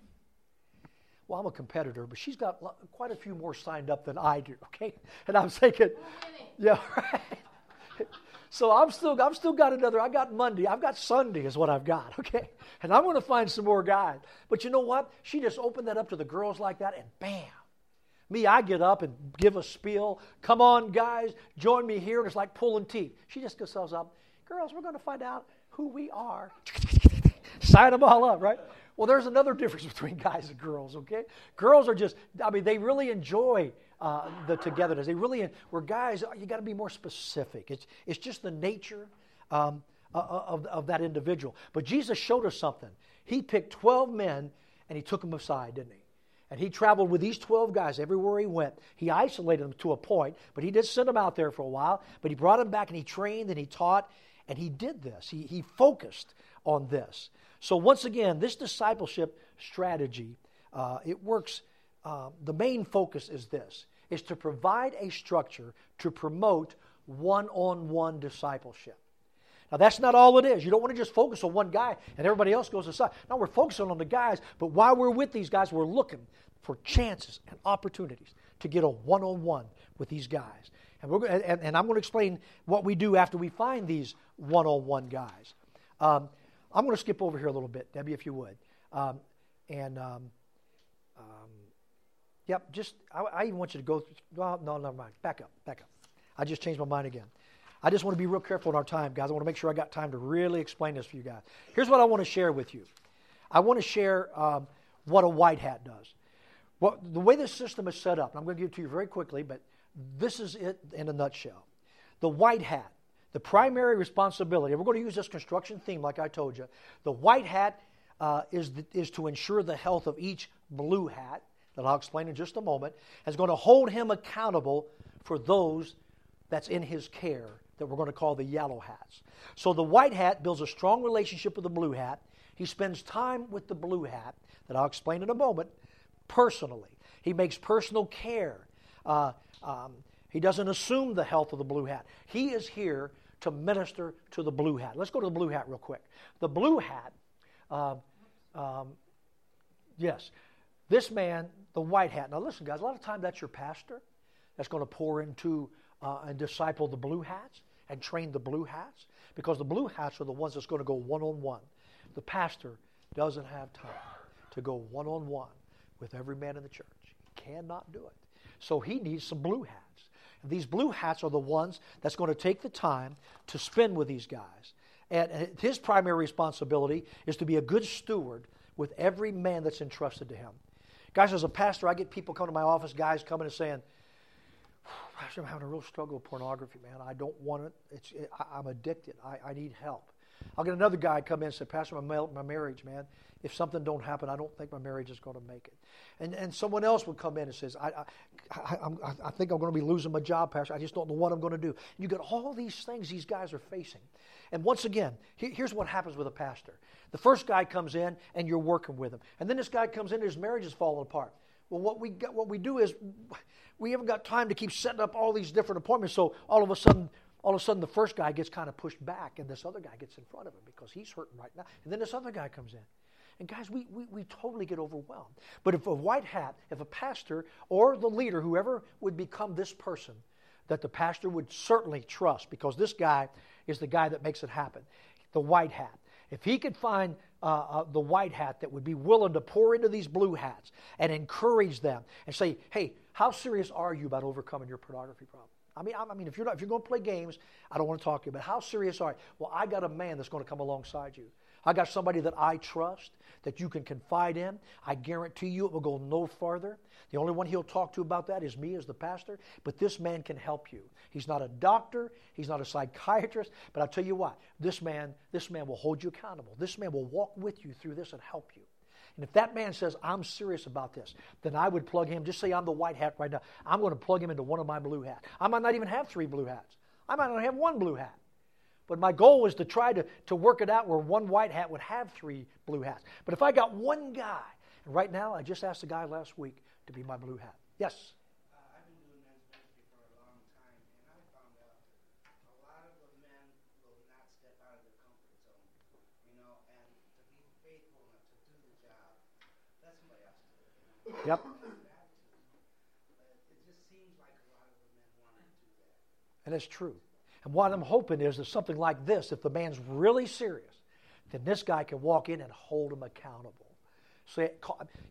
well, I'm a competitor, but she's got quite a few more signed up than I do, <laughs> okay? And I'm thinking, oh, yeah, right. <laughs> So I'm still, I've still got another, I got Monday, I've got Sunday is what I've got, <laughs> okay? And I'm going to find some more guys. But you know what? She just opened that up to the girls like that, and bam. Me, I get up and give a spiel. Come on, guys, join me here. And it's like pulling teeth. She just goes up. Girls, we're going to find out who we are. Sign them all up, right? Well, there's another difference <laughs> between guys and girls, okay? Girls are just, I mean, they really enjoy uh, the togetherness. They really, where guys, you got to be more specific. It's, it's just the nature um, of, of that individual. But Jesus showed us something. He picked 12 men and he took them aside, didn't he? And he traveled with these 12 guys everywhere he went. He isolated them to a point, but he did send them out there for a while. But he brought them back and he trained and he taught and he did this. He, he focused on this. So, once again, this discipleship strategy uh, it works. Um, the main focus is this: is to provide a structure to promote one-on-one discipleship. Now, that's not all it is. You don't want to just focus on one guy and everybody else goes aside. No, we're focusing on the guys, but while we're with these guys, we're looking for chances and opportunities to get a one on one with these guys. And, we're, and, and I'm going to explain what we do after we find these one on one guys. Um, I'm going to skip over here a little bit, Debbie, if you would. Um, and, um, um, yep, just, I, I, even want you to go, well, no, never mind. Back up, back up. I just changed my mind again. I just want to be real careful in our time, guys. I want to make sure I got time to really explain this for you guys. Here's what I want to share with you I want to share um, what a white hat does. Well, the way this system is set up, I'm going to give it to you very quickly, but this is it in a nutshell. The white hat, the primary responsibility, we're going to use this construction theme like I told you. The white hat uh, is, the, is to ensure the health of each blue hat, that I'll explain in just a moment, is going to hold him accountable for those that's in his care that we're going to call the yellow hats. So the white hat builds a strong relationship with the blue hat. He spends time with the blue hat, that I'll explain in a moment, personally. He makes personal care. Uh, um, he doesn't assume the health of the blue hat. He is here to minister to the blue hat. Let's go to the blue hat real quick. The blue hat, um, um, yes, this man, the white hat. Now listen, guys, a lot of times that's your pastor that's going to pour into uh, and disciple the blue hats and train the blue hats because the blue hats are the ones that's going to go one on one. The pastor doesn't have time to go one on one with every man in the church. He cannot do it. So he needs some blue hats. These blue hats are the ones that's going to take the time to spend with these guys. And uh, his primary responsibility is to be a good steward with every man that's entrusted to him. Guys, as a pastor, I get people come to my office, guys coming and saying, Pastor, I'm having a real struggle with pornography, man. I don't want it. It's, it, I, am addicted. I, I need help. I'll get another guy come in and say, Pastor, my, my marriage, man, if something don't happen, I don't think my marriage is going to make it. And, and someone else would come in and says, I, I, I, I think I'm going to be losing my job, Pastor. I just don't know what I'm going to do. You got all these things these guys are facing. And once again, here's what happens with a pastor. The first guy comes in and you're working with him. And then this guy comes in his marriage is falling apart. Well, what we, got, what we do is we haven't got time to keep setting up all these different appointments. So all of a sudden, all of a sudden, the first guy gets kind of pushed back, and this other guy gets in front of him because he's hurting right now. And then this other guy comes in. And guys, we, we, we totally get overwhelmed. But if a white hat, if a pastor or the leader, whoever would become this person, that the pastor would certainly trust because this guy is the guy that makes it happen, the white hat. If he could find uh, uh, the white hat that would be willing to pour into these blue hats and encourage them and say, hey, how serious are you about overcoming your pornography problem? I mean, I mean, if you're not, if you're going to play games, I don't want to talk to you. But how serious are you? Well, I got a man that's going to come alongside you. I got somebody that I trust that you can confide in. I guarantee you it will go no farther. The only one he'll talk to about that is me as the pastor, but this man can help you. He's not a doctor, he's not a psychiatrist, but I'll tell you what, this man, this man will hold you accountable. This man will walk with you through this and help you. And if that man says, I'm serious about this, then I would plug him. Just say I'm the white hat right now. I'm going to plug him into one of my blue hats. I might not even have three blue hats. I might not have one blue hat. But my goal was to try to, to work it out where one white hat would have three blue hats. But if I got one guy, and right now I just asked the guy last week to be my blue hat. Yes? Yep. And it's true. And what I'm hoping is that something like this, if the man's really serious, then this guy can walk in and hold him accountable. Say,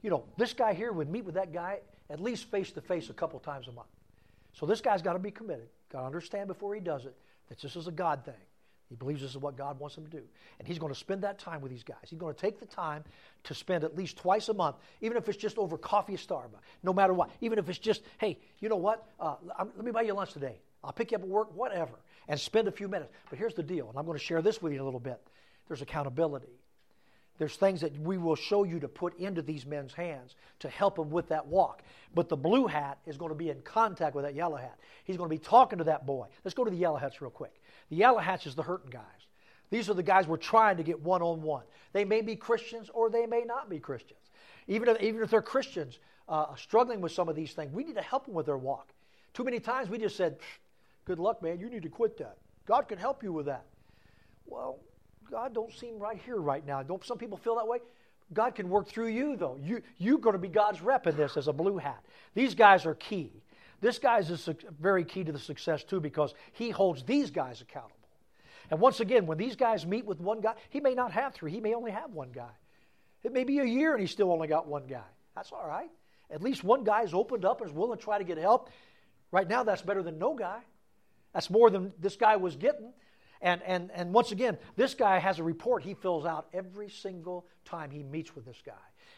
you know, this guy here would meet with that guy at least face to face a couple times a month. So this guy's got to be committed, got to understand before he does it that this is a God thing. He believes this is what God wants him to do. And he's going to spend that time with these guys. He's going to take the time to spend at least twice a month, even if it's just over coffee at Starbucks, no matter what. Even if it's just, hey, you know what? Uh, let me buy you lunch today. I'll pick you up at work, whatever, and spend a few minutes. But here's the deal, and I'm going to share this with you a little bit. There's accountability. There's things that we will show you to put into these men's hands to help them with that walk. But the blue hat is going to be in contact with that yellow hat. He's going to be talking to that boy. Let's go to the yellow hats real quick. The yellow hats is the hurting guys. These are the guys we're trying to get one on one. They may be Christians or they may not be Christians. Even if, even if they're Christians, uh, struggling with some of these things, we need to help them with their walk. Too many times we just said, good luck, man, you need to quit that. God can help you with that. Well, God don't seem right here right now. Don't some people feel that way? God can work through you, though. You, you're going to be God's rep in this as a blue hat. These guys are key. This guy is very key to the success, too, because he holds these guys accountable. And once again, when these guys meet with one guy, he may not have three, he may only have one guy. It may be a year and he's still only got one guy. That's all right. At least one guy is opened up and is willing to try to get help. Right now, that's better than no guy. That's more than this guy was getting. And, and, and once again, this guy has a report he fills out every single time he meets with this guy.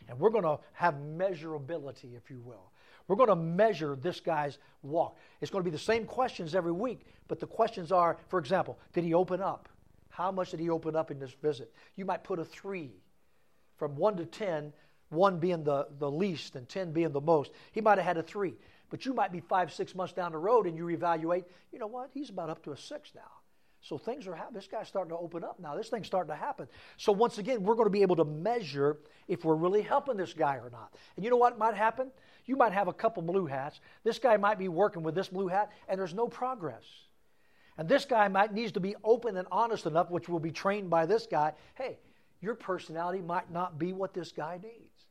And we're going to have measurability, if you will. We're going to measure this guy's walk. It's going to be the same questions every week, but the questions are, for example, did he open up? How much did he open up in this visit? You might put a three from one to ten, one being the, the least and ten being the most. He might have had a three, but you might be five, six months down the road and you evaluate, you know what, he's about up to a six now. So things are happening. This guy's starting to open up now. This thing's starting to happen. So once again, we're going to be able to measure if we're really helping this guy or not. And you know what might happen? You might have a couple blue hats. This guy might be working with this blue hat, and there's no progress. And this guy might needs to be open and honest enough, which will be trained by this guy. Hey, your personality might not be what this guy needs.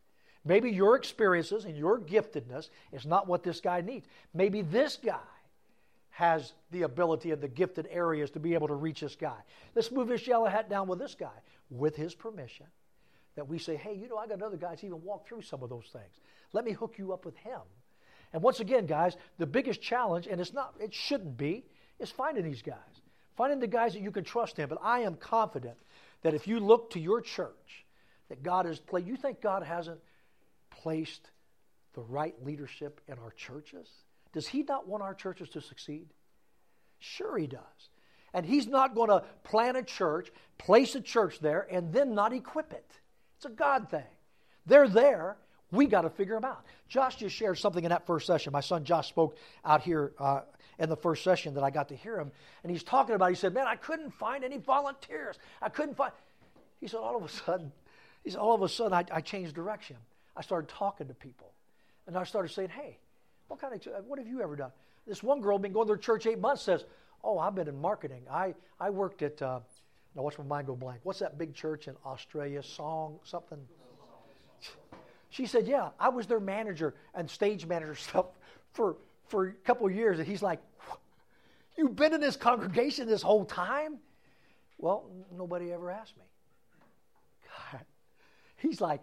Maybe your experiences and your giftedness is not what this guy needs. Maybe this guy has the ability and the gifted areas to be able to reach this guy. Let's move this yellow hat down with this guy with his permission. That we say, hey, you know, I got other guys even walk through some of those things. Let me hook you up with him. And once again, guys, the biggest challenge, and it's not, it shouldn't be, is finding these guys. Finding the guys that you can trust in. But I am confident that if you look to your church, that God has placed, you think God hasn't placed the right leadership in our churches? Does He not want our churches to succeed? Sure, He does. And He's not going to plant a church, place a church there, and then not equip it. It's a God thing. They're there. We got to figure them out. Josh just shared something in that first session. My son Josh spoke out here uh, in the first session that I got to hear him, and he's talking about. He said, "Man, I couldn't find any volunteers. I couldn't find." He said, "All of a sudden, <laughs> he said, all of a sudden, I, I changed direction. I started talking to people, and I started saying, "Hey, what kind of, what have you ever done? This one girl been going to church eight months says, oh, I've been in marketing. I, I worked at, uh, now watch my mind go blank. What's that big church in Australia? Song, something? She said, yeah, I was their manager and stage manager <laughs> stuff for, for a couple of years. And he's like, you've been in this congregation this whole time? Well, nobody ever asked me. God. He's like,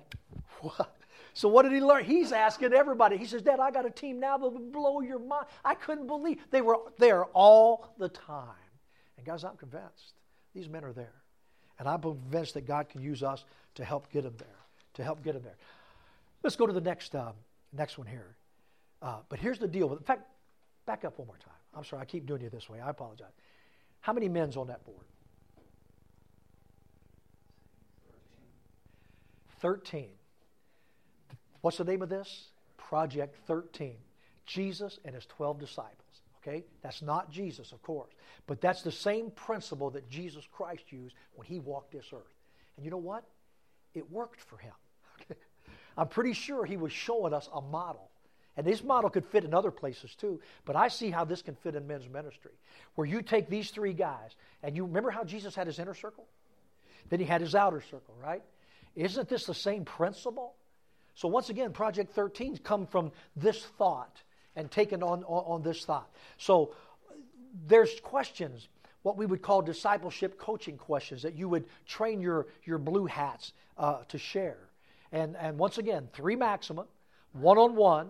what? So what did he learn? He's asking everybody. He says, Dad, I got a team now that will blow your mind. I couldn't believe they were there all the time. And guys, I'm convinced these men are there. And I'm convinced that God can use us to help get them there. To help get them there. Let's go to the next, uh, next one here. Uh, but here's the deal. In fact, back up one more time. I'm sorry, I keep doing you this way. I apologize. How many men's on that board? 13. What's the name of this? Project 13. Jesus and his 12 disciples. Okay? That's not Jesus, of course. But that's the same principle that Jesus Christ used when he walked this earth. And you know what? It worked for him. <laughs> I'm pretty sure he was showing us a model. And this model could fit in other places too, but I see how this can fit in men's ministry. Where you take these three guys, and you remember how Jesus had his inner circle? Then he had his outer circle, right? Isn't this the same principle? So once again, Project 13 come from this thought and taken on, on, on this thought. So there's questions, what we would call discipleship coaching questions that you would train your, your blue hats uh, to share. And, and once again, three maximum, one on one,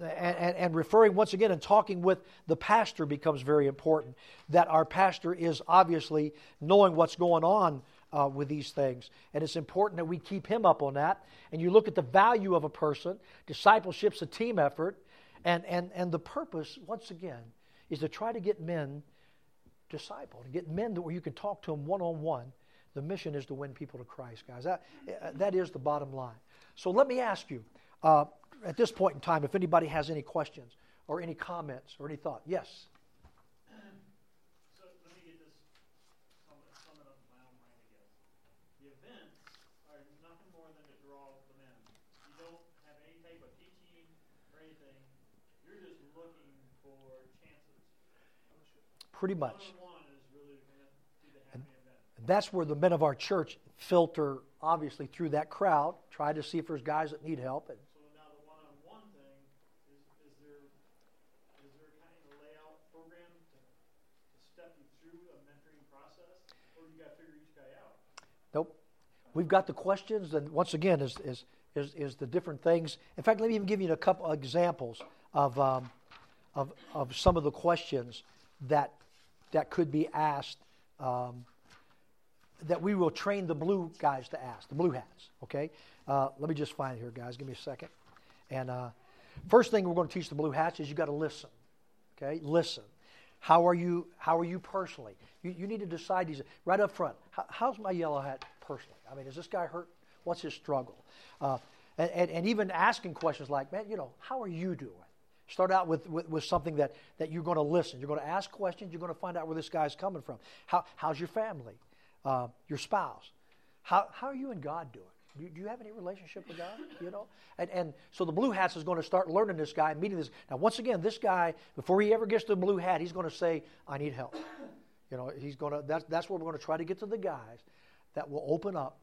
and, referring once again and talking with the pastor becomes very important. That our pastor is obviously knowing what's going on uh, with these things. And it's important that we keep him up on that. And you look at the value of a person, discipleship's a team effort. And, and, and the purpose, once again, is to try to get men discipled, to get men where you can talk to them one on one. The mission is to win people to Christ, guys. That, that is the bottom line. So let me ask you, uh, at this point in time, if anybody has any questions or any comments or any thought. Yes? don't have any type of teaching or anything, you're just looking for chances. Pretty much. One-on-one is really going to be the happy much. And that's where the men of our church filter, obviously, through that crowd, try to see if there's guys that need help. And So now the one-on-one thing, is, is there, is there kind of a layout program to, to step you through a mentoring process? Or you got to figure each guy out? Nope. We've got the questions, and once again, is, is, is, is the different things. In fact, let me even give you a couple of examples of, um, of, of some of the questions that, that could be asked um, that we will train the blue guys to ask, the blue hats, okay? Uh, let me just find here, guys. Give me a second. And uh, first thing we're going to teach the blue hats is you got to listen, okay? Listen. How are you? How are you personally? You, you need to decide these right up front. How, how's my yellow hat personally? I mean, is this guy hurt? What's his struggle? Uh, and, and, and even asking questions like, man, you know, how are you doing? Start out with, with, with something that, that you're going to listen. You're going to ask questions. You're going to find out where this guy's coming from. How, how's your family? Uh, your spouse? How, how are you and God doing? Do you, do you have any relationship with God? You know, and and so the blue hats is going to start learning this guy, meeting this. Now, once again, this guy before he ever gets to the blue hat, he's going to say, "I need help." You know, he's going to. That's that's where we're going to try to get to the guys that will open up,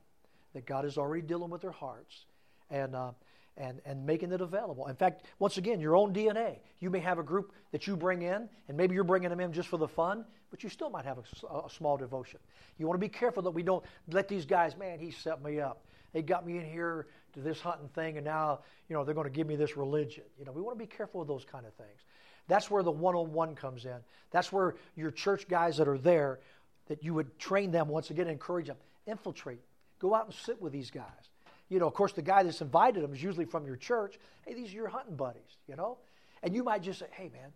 that God is already dealing with their hearts, and. Uh, and, and making it available. In fact, once again, your own DNA. You may have a group that you bring in, and maybe you're bringing them in just for the fun, but you still might have a, a small devotion. You want to be careful that we don't let these guys, man, he set me up. They got me in here to this hunting thing, and now, you know, they're going to give me this religion. You know, we want to be careful with those kind of things. That's where the one-on-one comes in. That's where your church guys that are there, that you would train them once again, encourage them, infiltrate, go out and sit with these guys. You know, of course, the guy that's invited them is usually from your church. Hey, these are your hunting buddies, you know? And you might just say, hey, man,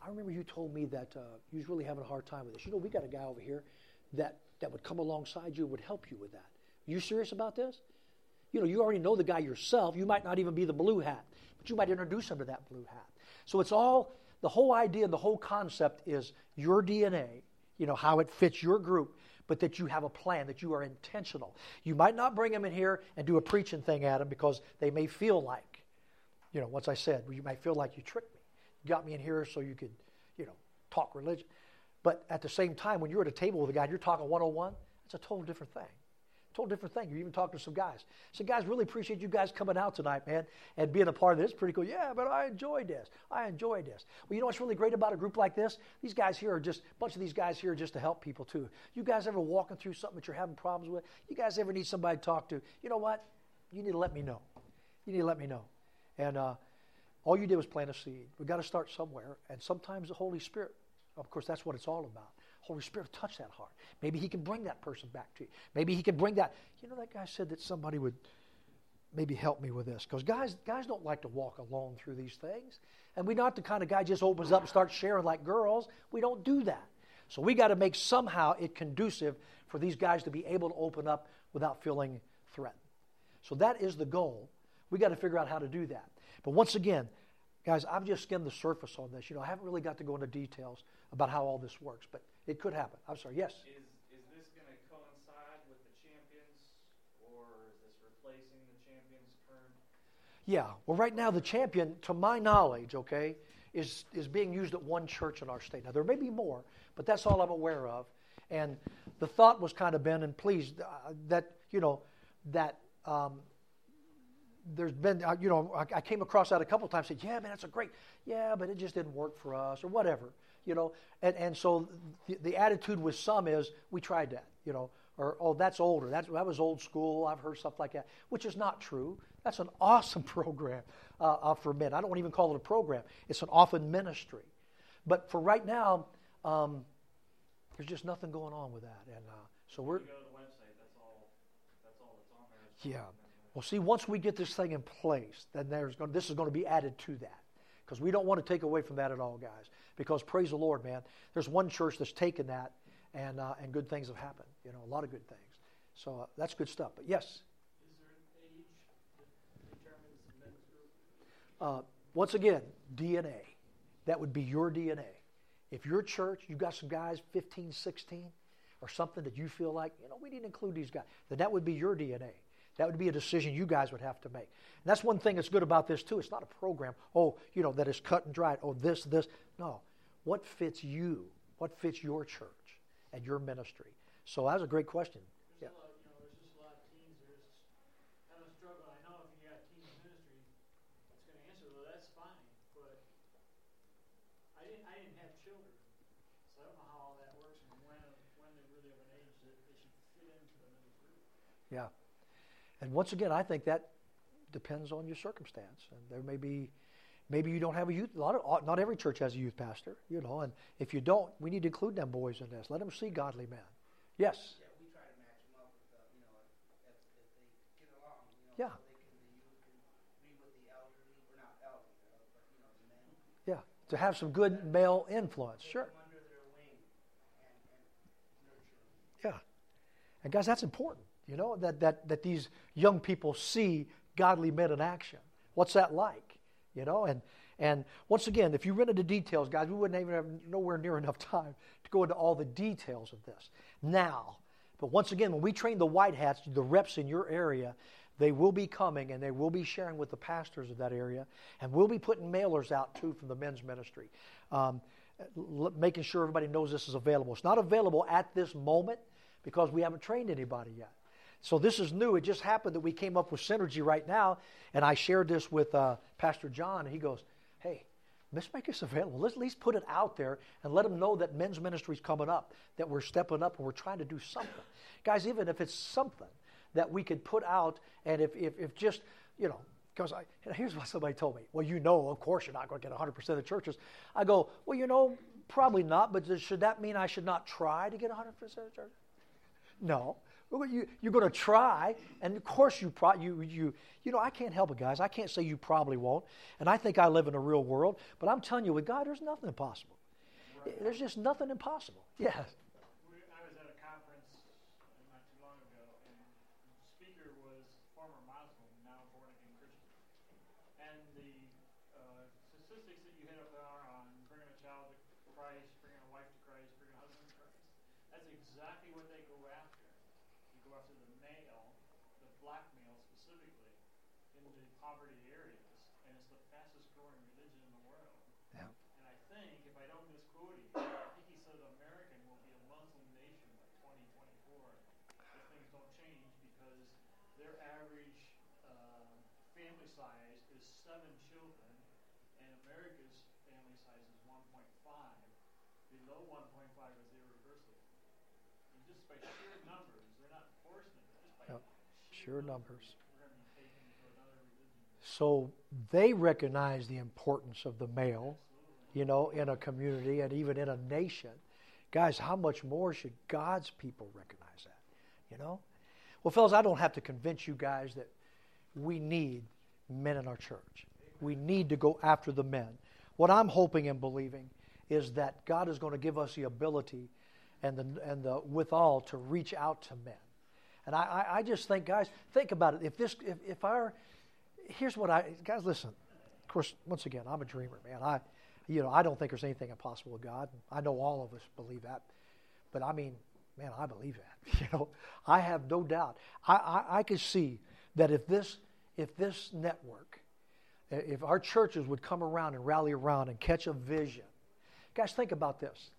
I remember you told me that uh, you was really having a hard time with this. You know, we got a guy over here that, that would come alongside you and would help you with that. You serious about this? You know, you already know the guy yourself. You might not even be the blue hat, but you might introduce him to that blue hat. So it's all, the whole idea and the whole concept is your DNA, you know, how it fits your group, but that you have a plan, that you are intentional. You might not bring them in here and do a preaching thing at them because they may feel like, you know, once I said, you might feel like you tricked me. You got me in here so you could, you know, talk religion. But at the same time, when you're at a table with a guy and you're talking 101, it's a total different thing. Total different thing. You even talk to some guys. So, guys, really appreciate you guys coming out tonight, man, and being a part of this. Pretty cool. Yeah, but I enjoyed this. I enjoyed this. Well, you know what's really great about a group like this? These guys here are just a bunch of these guys here just to help people too. You guys ever walking through something that you're having problems with? You guys ever need somebody to talk to? You know what? You need to let me know. You need to let me know. And uh, all you did was plant a seed. We've got to start somewhere. And sometimes the Holy Spirit, of course, that's what it's all about. Holy Spirit touch that heart. Maybe He can bring that person back to you. Maybe He can bring that. You know, that guy said that somebody would maybe help me with this because guys, guys don't like to walk alone through these things, and we're not the kind of guy just opens up and starts sharing like girls. We don't do that. So we got to make somehow it conducive for these guys to be able to open up without feeling threatened. So that is the goal. We got to figure out how to do that. But once again, guys, I've just skimmed the surface on this. You know, I haven't really got to go into details about how all this works, but it could happen. I'm sorry. Yes. Is, is this going to coincide with the champions, or is this replacing the champions current? Yeah. Well, right now, the champion, to my knowledge, okay, is, is being used at one church in our state. Now, there may be more, but that's all I'm aware of. And the thought was kind of been, and please, uh, that, you know, that um, there's been, uh, you know, I, I came across that a couple of times, said, yeah, man, that's a great, yeah, but it just didn't work for us, or whatever, you know. And, and so the, the attitude with some is, we tried that, you know, or, oh, that's older, that's, that was old school, I've heard stuff like that, which is not true. That's an <laughs> awesome program uh, uh, for men. I don't even call it a program, it's an often ministry. But for right now, um, there's just nothing going on with that. And uh, so we're. You go to the website, that's all, that's all that's on there. It's Yeah. Well, see, once we get this thing in place, then there's going, this is going to be added to that. Because we don't want to take away from that at all, guys. Because praise the Lord, man, there's one church that's taken that, and, uh, and good things have happened. You know, a lot of good things. So uh, that's good stuff. But yes, Is there an age that determines the men's group? uh, once again, DNA. That would be your DNA. If your church, you've got some guys 15, 16, or something that you feel like, you know, we need to include these guys, then that would be your DNA. That would be a decision you guys would have to make. And that's one thing that's good about this, too. It's not a program, oh, you know, that is cut and dried. Oh, this, this. No. What fits you? What fits your church and your ministry? So that's a great question. There's a lot, you know, there's just a lot of teens that just kind of struggle. I know if you got teens ministry, going to answer, well, that's fine. But I didn't, I didn't have children, so I don't know how all that works and when, when they're really of an age that they should fit into another group. Yeah. And once again, I think that depends on your circumstance. And there may be, maybe you don't have a youth. A lot of, not every church has a youth pastor, you know. And if you don't, we need to include them boys in this. Let them see godly men. Yes. Yeah, we try to match them up with, uh, you know, if, if they get along, you know, Yeah. so they can, the youth can be with the elderly, or not elderly, uh, but, you know, the men. Yeah. To have some good male influence. Sure. Under their wing and, and nurture them. Yeah. And guys, that's important. You know, that, that, that these young people see godly men in action. What's that like? You know, and and once again, if you went into details, guys, we wouldn't even have nowhere near enough time to go into all the details of this. Now, but once again, when we train the white hats, the reps in your area, they will be coming and they will be sharing with the pastors of that area, and we'll be putting mailers out too from the men's ministry, um, making sure everybody knows this is available. It's not available at this moment because we haven't trained anybody yet. So this is new. It just happened that we came up with synergy right now, and I shared this with uh, Pastor John, and he goes, "Hey, let's make this available. Let's at least put it out there and let them know that men's ministry is coming up, that we're stepping up and we're trying to do something, guys. Even if it's something that we could put out, and if if, if just you know." Because here's what somebody told me. Well, you know, of course, you're not going to get 100% of the churches. I go, well, you know, probably not. But should that mean I should not try to get 100% of the churches? No. You, you're going to try, and of course you, pro- you, you, you know, I can't help it, guys. I can't say you probably won't, and I think I live in a real world, but I'm telling you, with God, there's nothing impossible. There's just nothing impossible. Yes. We, I was at a conference uh, not too long ago, and the speaker was former Muslim, now born again Christian. And the uh, statistics that you hit up are on bringing a child to Christ, bringing a wife to Christ, bringing a husband to Christ. That's exactly what they go after. They go after the male, the black male specifically, in the poverty areas, and it's the fastest growing religion in the world. Yeah. And I think, if I don't misquote him, I think he said American will be a Muslim nation by 2024 if things don't change because their average uh, family size is seven children, and America's family size is 1.5. Below 1.5 is irreversible. And just by sheer numbers, they're not forcing it, just by Yep. sheer, Sure numbers. we're going to be taken to another religion. So they recognize the importance of the male, you know, in a community and even in a nation. Guys, how much more should God's people recognize that? You know? Well, fellas, I don't have to convince you guys that we need men in our church. We need to go after the men. What I'm hoping and believing is that God is going to give us the ability and the, and the withal to reach out to men. And I, I, I just think, guys, think about it. If this, if, if our, here's what I, guys, listen. Of course, once again, I'm a dreamer, man. I, you know, I don't think there's anything impossible with God. I know all of us believe that. But I mean, man, I believe that. <laughs> You know, I have no doubt. I, I, I could see that if this, if this network, uh, if our churches would come around and rally around and catch a vision. Guys, think about this.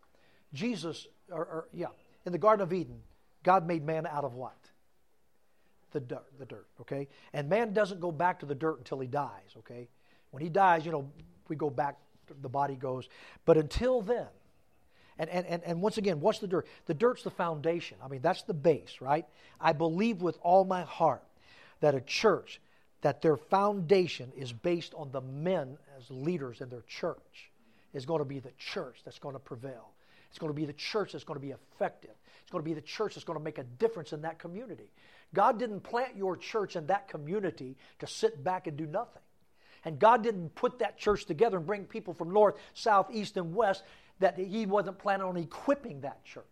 Jesus, or, or yeah, in the Garden of Eden, God made man out of what? The dirt, the dirt, okay? And man doesn't go back to the dirt until he dies, okay? When he dies, you know, we go back, the body goes. But until then, and, and, and, and once again, what's the dirt? The dirt's the foundation. I mean, that's the base, right? I believe with all my heart that a church, that their foundation is based on the men as leaders in their church, is going to be the church that's going to prevail. It's going to be the church that's going to be effective. It's going to be the church that's going to make a difference in that community. God didn't plant your church in that community to sit back and do nothing. And God didn't put that church together and bring people from north, south, east, and west that He wasn't planning on equipping that church.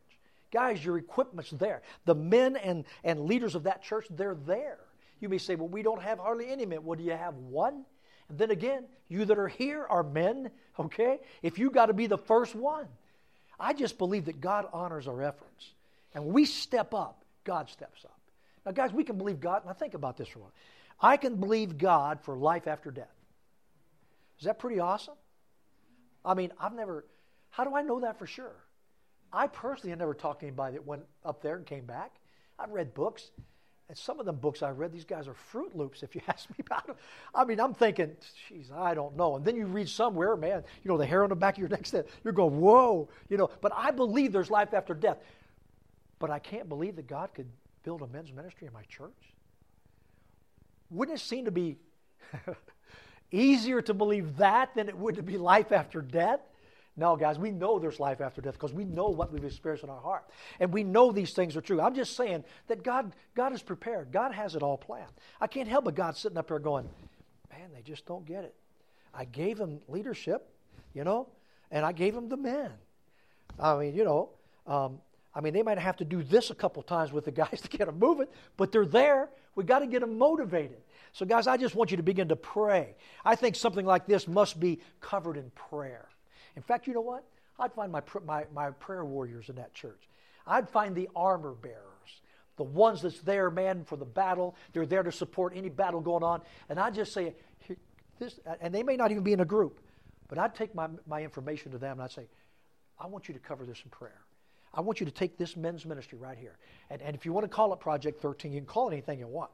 Guys, your equipment's there. The men and, and leaders of that church, they're there. You may say, well, we don't have hardly any men. Well, do you have one? And then again, you that are here are men, <laughs> okay? If you got to be the first one. I just believe that God honors our efforts. And when we step up, God steps up. Now, guys, we can believe God. Now, think about this for a moment. I can believe God for life after death. Is that pretty awesome? I mean, I've never, how do I know that for sure? I personally have never talked to anybody that went up there and came back. I've read books, and some of them books I read, these guys are Fruit Loops, if you <laughs> ask me about them. I mean, I'm thinking, geez, I don't know. And then you read somewhere, man, you know, the hair on the back of your neck, you're going, whoa, you know. But I believe there's life after death. But I can't believe that God could build a men's ministry in my church. Wouldn't it seem to be <laughs> easier to believe that than it would to be life after death? No, guys, we know there's life after death because we know what we've experienced in our heart. And we know these things are true. I'm just saying that God, God is prepared. God has it all planned. I can't help but God sitting up here going, man, they just don't get it. I gave them leadership, you know, and I gave them the men. I mean, you know, um, I mean, they might have to do this a couple times with the <laughs> guys to get them moving, but they're there. We've got to get them motivated. So, guys, I just want you to begin to pray. I think something like this must be covered in prayer. In fact, you know what? I'd find my, my, my prayer warriors in that church. I'd find the armor bearers, the ones that's there, man, for the battle. They're there to support any battle going on. And I'd just say, this, and they may not even be in a group, but I'd take my, my information to them and I'd say, I want you to cover this in prayer. I want you to take this men's ministry right here. And, and if you want to call it Project 13, you can call it anything you want.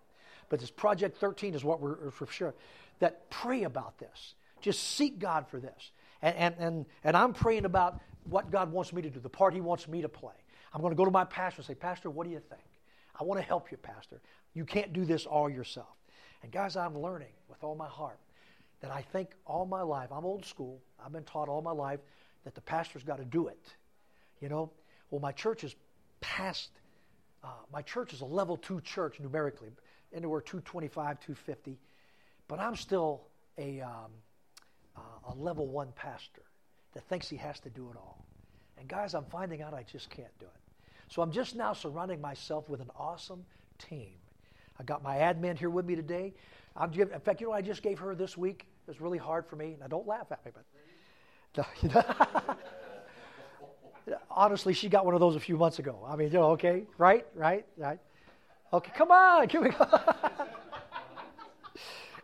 But this Project 13 is what we're for sure. That pray about this. Just seek God for this. And, and, and, and I'm praying about what God wants me to do, the part He wants me to play. I'm going to go to my pastor and say, Pastor, what do you think? I want to help you, Pastor. You can't do this all yourself. And guys, I'm learning with all my heart that I think all my life, I'm old school, I've been taught all my life that the pastor's got to do it. You know, well, my church is past, uh, my church is a level two church numerically, anywhere 225, 250, but I'm still a, um, uh, a level one pastor that thinks he has to do it all. And guys, I'm finding out I just can't do it. So I'm just now surrounding myself with an awesome team. I got my admin here with me today. I'm give, in fact, you know I just gave her this week? It was really hard for me. Now, don't laugh at me, but <laughs> <laughs> honestly, she got one of those a few months ago. I mean, you know, okay, right, right, right. Okay, come on, here we go. <laughs>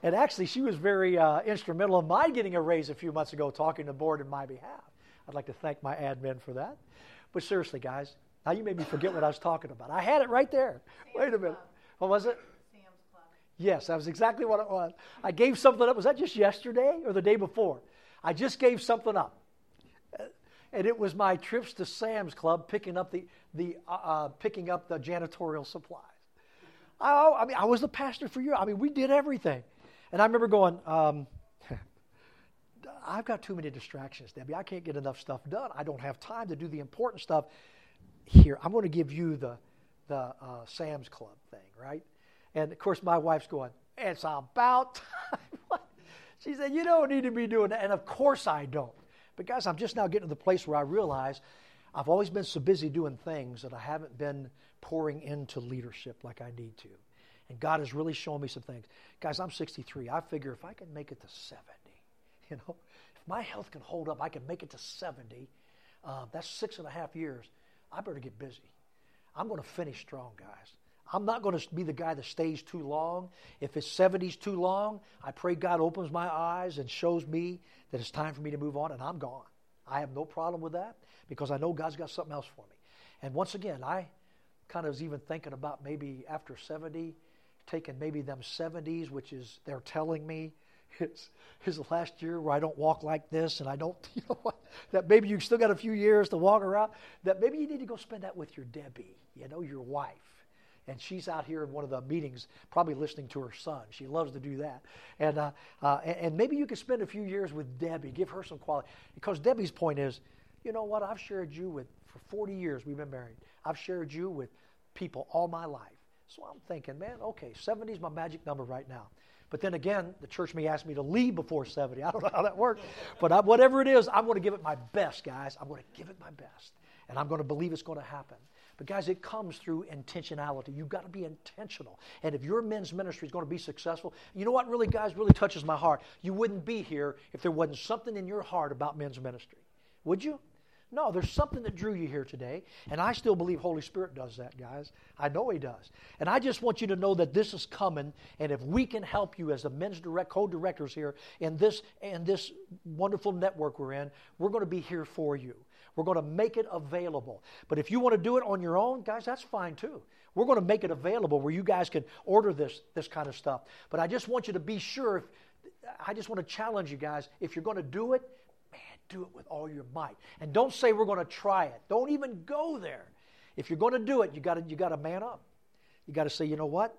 and actually, she was very uh, instrumental in my getting a raise a few months ago, talking to the board in my behalf. I'd like to thank my admin for that. But seriously, guys, now you made me forget what I was talking about. I had it right there. Sam's Wait a minute. Club. What was it? Sam's Club. Yes, that was exactly what it was. I gave something up. Was that just yesterday or the day before? I just gave something up and it was my trips to Sam's Club picking up the, the uh, uh, picking up the janitorial supplies. I, I mean, I was the pastor for you. I mean, we did everything, and I remember going. Um, <laughs> I've got too many distractions, Debbie. I can't get enough stuff done. I don't have time to do the important stuff. Here, I'm going to give you the the uh, Sam's Club thing, right? And of course, my wife's going. It's about time. <laughs> she said, "You don't need to be doing that," and of course I don't. But guys, I'm just now getting to the place where I realize I've always been so busy doing things that I haven't been pouring into leadership like I need to. And God is really showing me some things. Guys, I'm 63. I figure if I can make it to 70, <laughs> you know, if my health can hold up, I can make it to 70. Uh, that's six and a half years. I better get busy. I'm going to finish strong, guys. I'm not going to be the guy that stays too long. If it's 70s too long, I pray God opens my eyes and shows me that it's time for me to move on, and I'm gone. I have no problem with that because I know God's got something else for me. And once again, I kind of was even thinking about maybe after 70, taking maybe them 70s, which is they're telling me <laughs> is, is the last year where I don't walk like this and I don't, <laughs> you know what, that maybe you still got a few years to walk around, that maybe you need to go spend that with your Debbie, you know, your wife and she's out here in one of the meetings, probably listening to her son. She loves to do that. And, uh, uh, and, maybe you could spend a few years with Debbie, give her some quality. Because Debbie's point is, you know what? I've shared you with, for 40 years we've been married. I've shared you with people all my life. So I'm thinking, man, okay, 70 is my magic number right now. But then again, the church may ask me to leave before 70. I don't know how that works. But I, whatever it is, I'm going to give it my best, guys. I'm going to give it my best. And I'm going to believe it's going to happen. But guys, it comes through intentionality. You've got to be intentional. And if your men's ministry is going to be successful, you know what really, guys, really touches my heart? You wouldn't be here if there wasn't something in your heart about men's ministry. Would you? No, there's something that drew you here today, and I still believe Holy Spirit does that, guys. I know He does. And I just want you to know that this is coming, and if we can help you as the men's direct co-directors here in this in this wonderful network we're in, we're going to be here for you. We're going to make it available. But if you want to do it on your own, guys, that's fine too. We're going to make it available where you guys can order this this kind of stuff. But I just want you to be sure. If, I just want to challenge you guys. If you're going to do it, do it with all your might. And don't say we're going to try it. Don't even go there. If you're going to do it, you got to you got to man up. You got to say, you know what?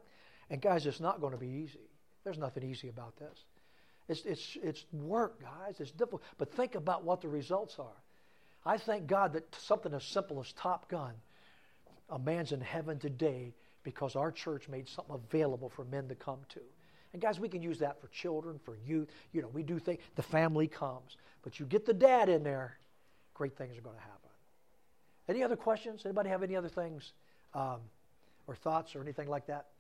And guys, it's not going to be easy. There's nothing easy about this. It's it's it's work, guys. It's difficult. But think about what the results are. I thank God that something as simple as Top Gun, a man's in heaven today because our church made something available for men to come to. And guys, we can use that for children, for youth. You know, we do think the family comes. But you get the dad in there, great things are going to happen. Any other questions? Anybody have any other things um, or thoughts or anything like that?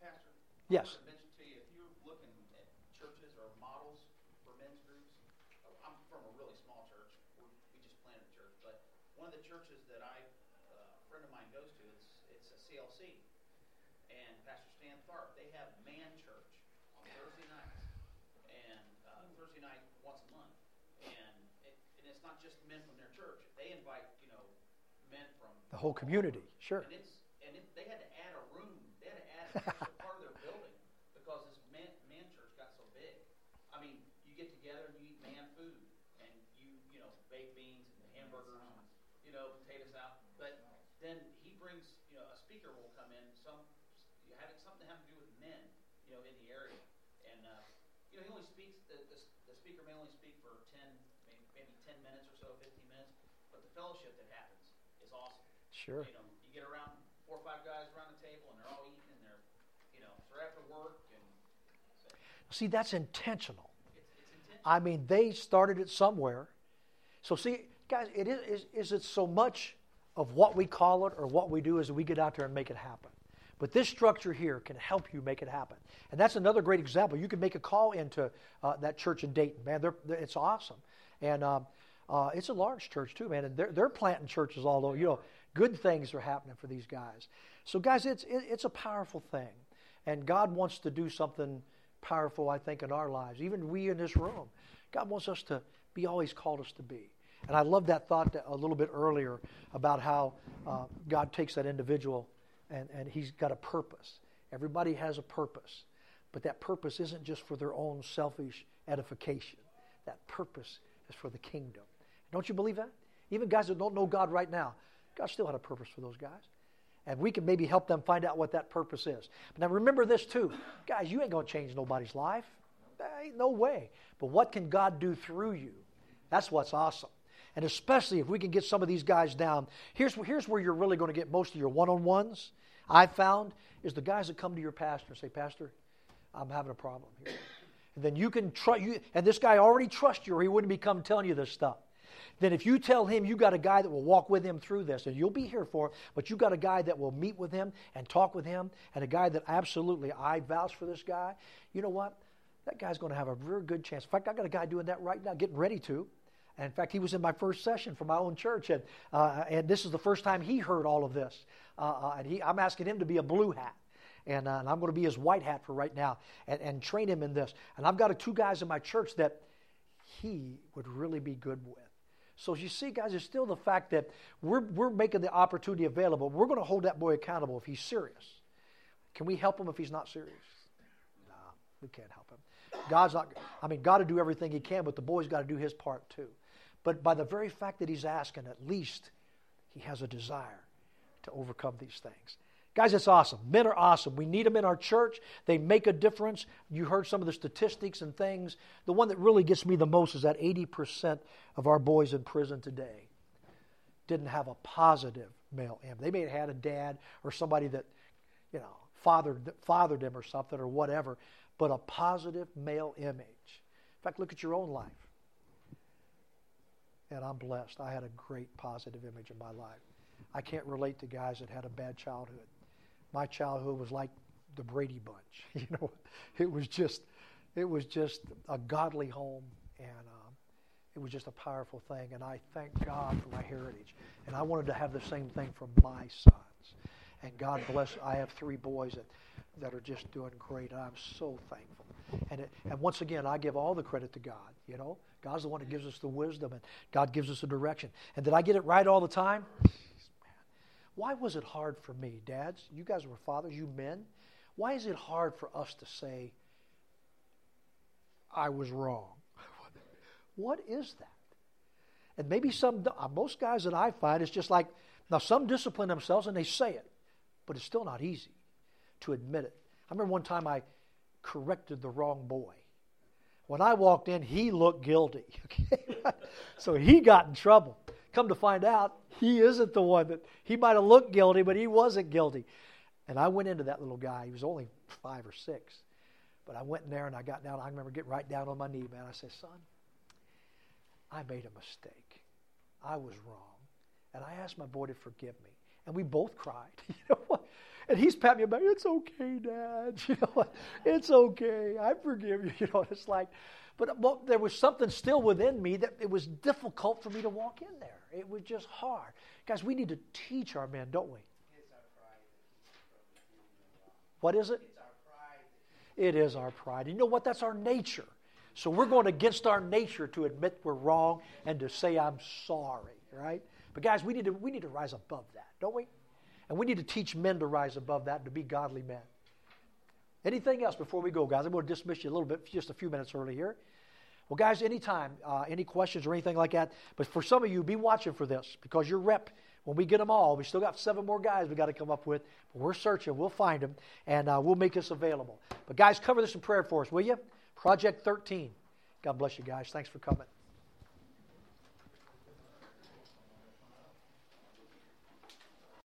Pastor, Yes. I wanted to mention to you, if you're looking at churches or models for men's groups, oh, I'm from a really small church. We, we just planted a church, but one of the churches that I, uh, a friend of mine goes to, it's it's a CLC, and Pastor Stan Tharp. They have man church on Thursday nights, and uh, Thursday night once a month, and it, and it's not just men from their church. They invite you know men from The whole community, sure. and it's and it, they had to add a room. They had to add <laughs> an extra part of their building because this man man church got so big. I mean, you get together and you eat man food, and you you know baked beans and hamburgers, and, you know potato salad. But then he brings you know a speaker will come in some you having something having to do with men you know in the area, and uh, you know he only speaks the, the the speaker may only speak for ten maybe, maybe ten minutes or so, fifteen minutes, but the fellowship that happens is awesome. Sure. You know, you get around four or five guys around the table, and they're all eating, and they're, you know, they're after work, and so See, that's intentional. it's, it's intense. I mean, they started it somewhere. So, see, guys, it is, is, is it so much of what we call it or what we do is we get out there and make it happen. But this structure here can help you make it happen. And that's another great example. You can make a call into uh, that church in Dayton, man. They're, they're- it's awesome. And um, uh, it's a large church, too, man. And they're, they're planting churches all over. You know, good things are happening for these guys. So, guys, it's, it, it's a powerful thing. And God wants to do something powerful, I think, in our lives. Even we in this room. God wants us to be all He's called us to be. And I love that thought a little bit earlier about how uh, God takes that individual and, and He's got a purpose. Everybody has a purpose. But that purpose isn't just for their own selfish edification, that purpose is for the kingdom. Don't you believe that? Even guys that don't know God right now, God still had a purpose for those guys. And we can maybe help them find out what that purpose is. But now remember this too. Guys, you ain't going to change nobody's life. There ain't no way. But what can God do through you? That's what's awesome. And especially if we can get some of these guys down. Here's, here's where you're really going to get most of your one on ones, I've found, is the guys that come to your pastor and say, Pastor, I'm having a problem here. And then you can trust you, and this guy already trusts you, or he wouldn't be come telling you this stuff. Then if you tell him you got a guy that will walk with him through this, and you'll be here for it, but you got a guy that will meet with him and talk with him, and a guy that absolutely I vouch for this guy, you know what? That guy's going to have a very good chance. In fact, I got a guy doing that right now, getting ready to. And in fact, he was in my first session for my own church, and uh, and this is the first time he heard all of this. Uh, uh, and he, I'm asking him to be a blue hat and, uh, and I'm going to be his white hat for right now and, and train him in this. And I've got a, two guys in my church that he would really be good with. So you see, guys, it's still the fact that we're, we're making the opportunity available. We're going to hold that boy accountable if he's serious. Can we help him if he's not serious? No, we can't help him. God's not, I mean, God will do everything he can, but the boy's got to do his part too. But by the very fact that he's asking, at least he has a desire to overcome these things. Guys, it's awesome. Men are awesome. We need them in our church. They make a difference. You heard some of the statistics and things. The one that really gets me the most is that 80% of our boys in prison today didn't have a positive male image. They may have had a dad or somebody that, you know, fathered, fathered them or something or whatever, but a positive male image. In fact, look at your own life. And I'm blessed. I had a great positive image in my life. I can't relate to guys that had a bad childhood. My childhood was like the Brady Bunch. <laughs> You know, it was just, it was just a godly home, and um, it was just a powerful thing. And I thank God for my heritage. And I wanted to have the same thing for my sons. And God bless, I have three boys that, that are just doing great. And I'm so thankful. And, it, and once again, I give all the credit to God. You know, God's the one that gives us the wisdom, and God gives us the direction. And did I get it right all the time? Why was it hard for me, dads? You guys were fathers, you men. Why is it hard for us to say, I was wrong? <laughs> what is that? And maybe some, uh, most guys that I find, it's just like, now some discipline themselves and they say it, but it's still not easy to admit it. I remember one time I corrected the wrong boy. When I walked in, he looked guilty. <laughs> Okay? <laughs> so he got in trouble. Come to find out, he isn't the one that he might have looked guilty, but he wasn't guilty. And I went into that little guy. He was only five or six. But I went in there and I got down. I remember getting right down on my knee, man. I said, Son, I made a mistake. I was wrong. And I asked my boy to forgive me. And we both cried. <laughs> You know what? And he's patting me back. It's okay, Dad. <laughs> You know what? It's okay. I forgive you. <laughs> You know, it's like, but well, there was something still within me that it was difficult for me to walk in there. It was just hard. Guys, we need to teach our men, don't we? What is it? It is our pride. You know what? That's our nature. So we're going against our nature to admit we're wrong and to say I'm sorry, right? But guys, we need to we need to rise above that, don't we? And we need to teach men to rise above that and to be godly men. Anything else before we go, guys? I'm going to dismiss you a little bit, just a few minutes early here. Well, guys, anytime, uh, any questions or anything like that. But for some of you, be watching for this because your rep, when we get them all, we still got seven more guys we got to come up with. But we're searching. We'll find them and uh, we'll make this available. But guys, cover this in prayer for us, will you? Project 13. God bless you guys. Thanks for coming.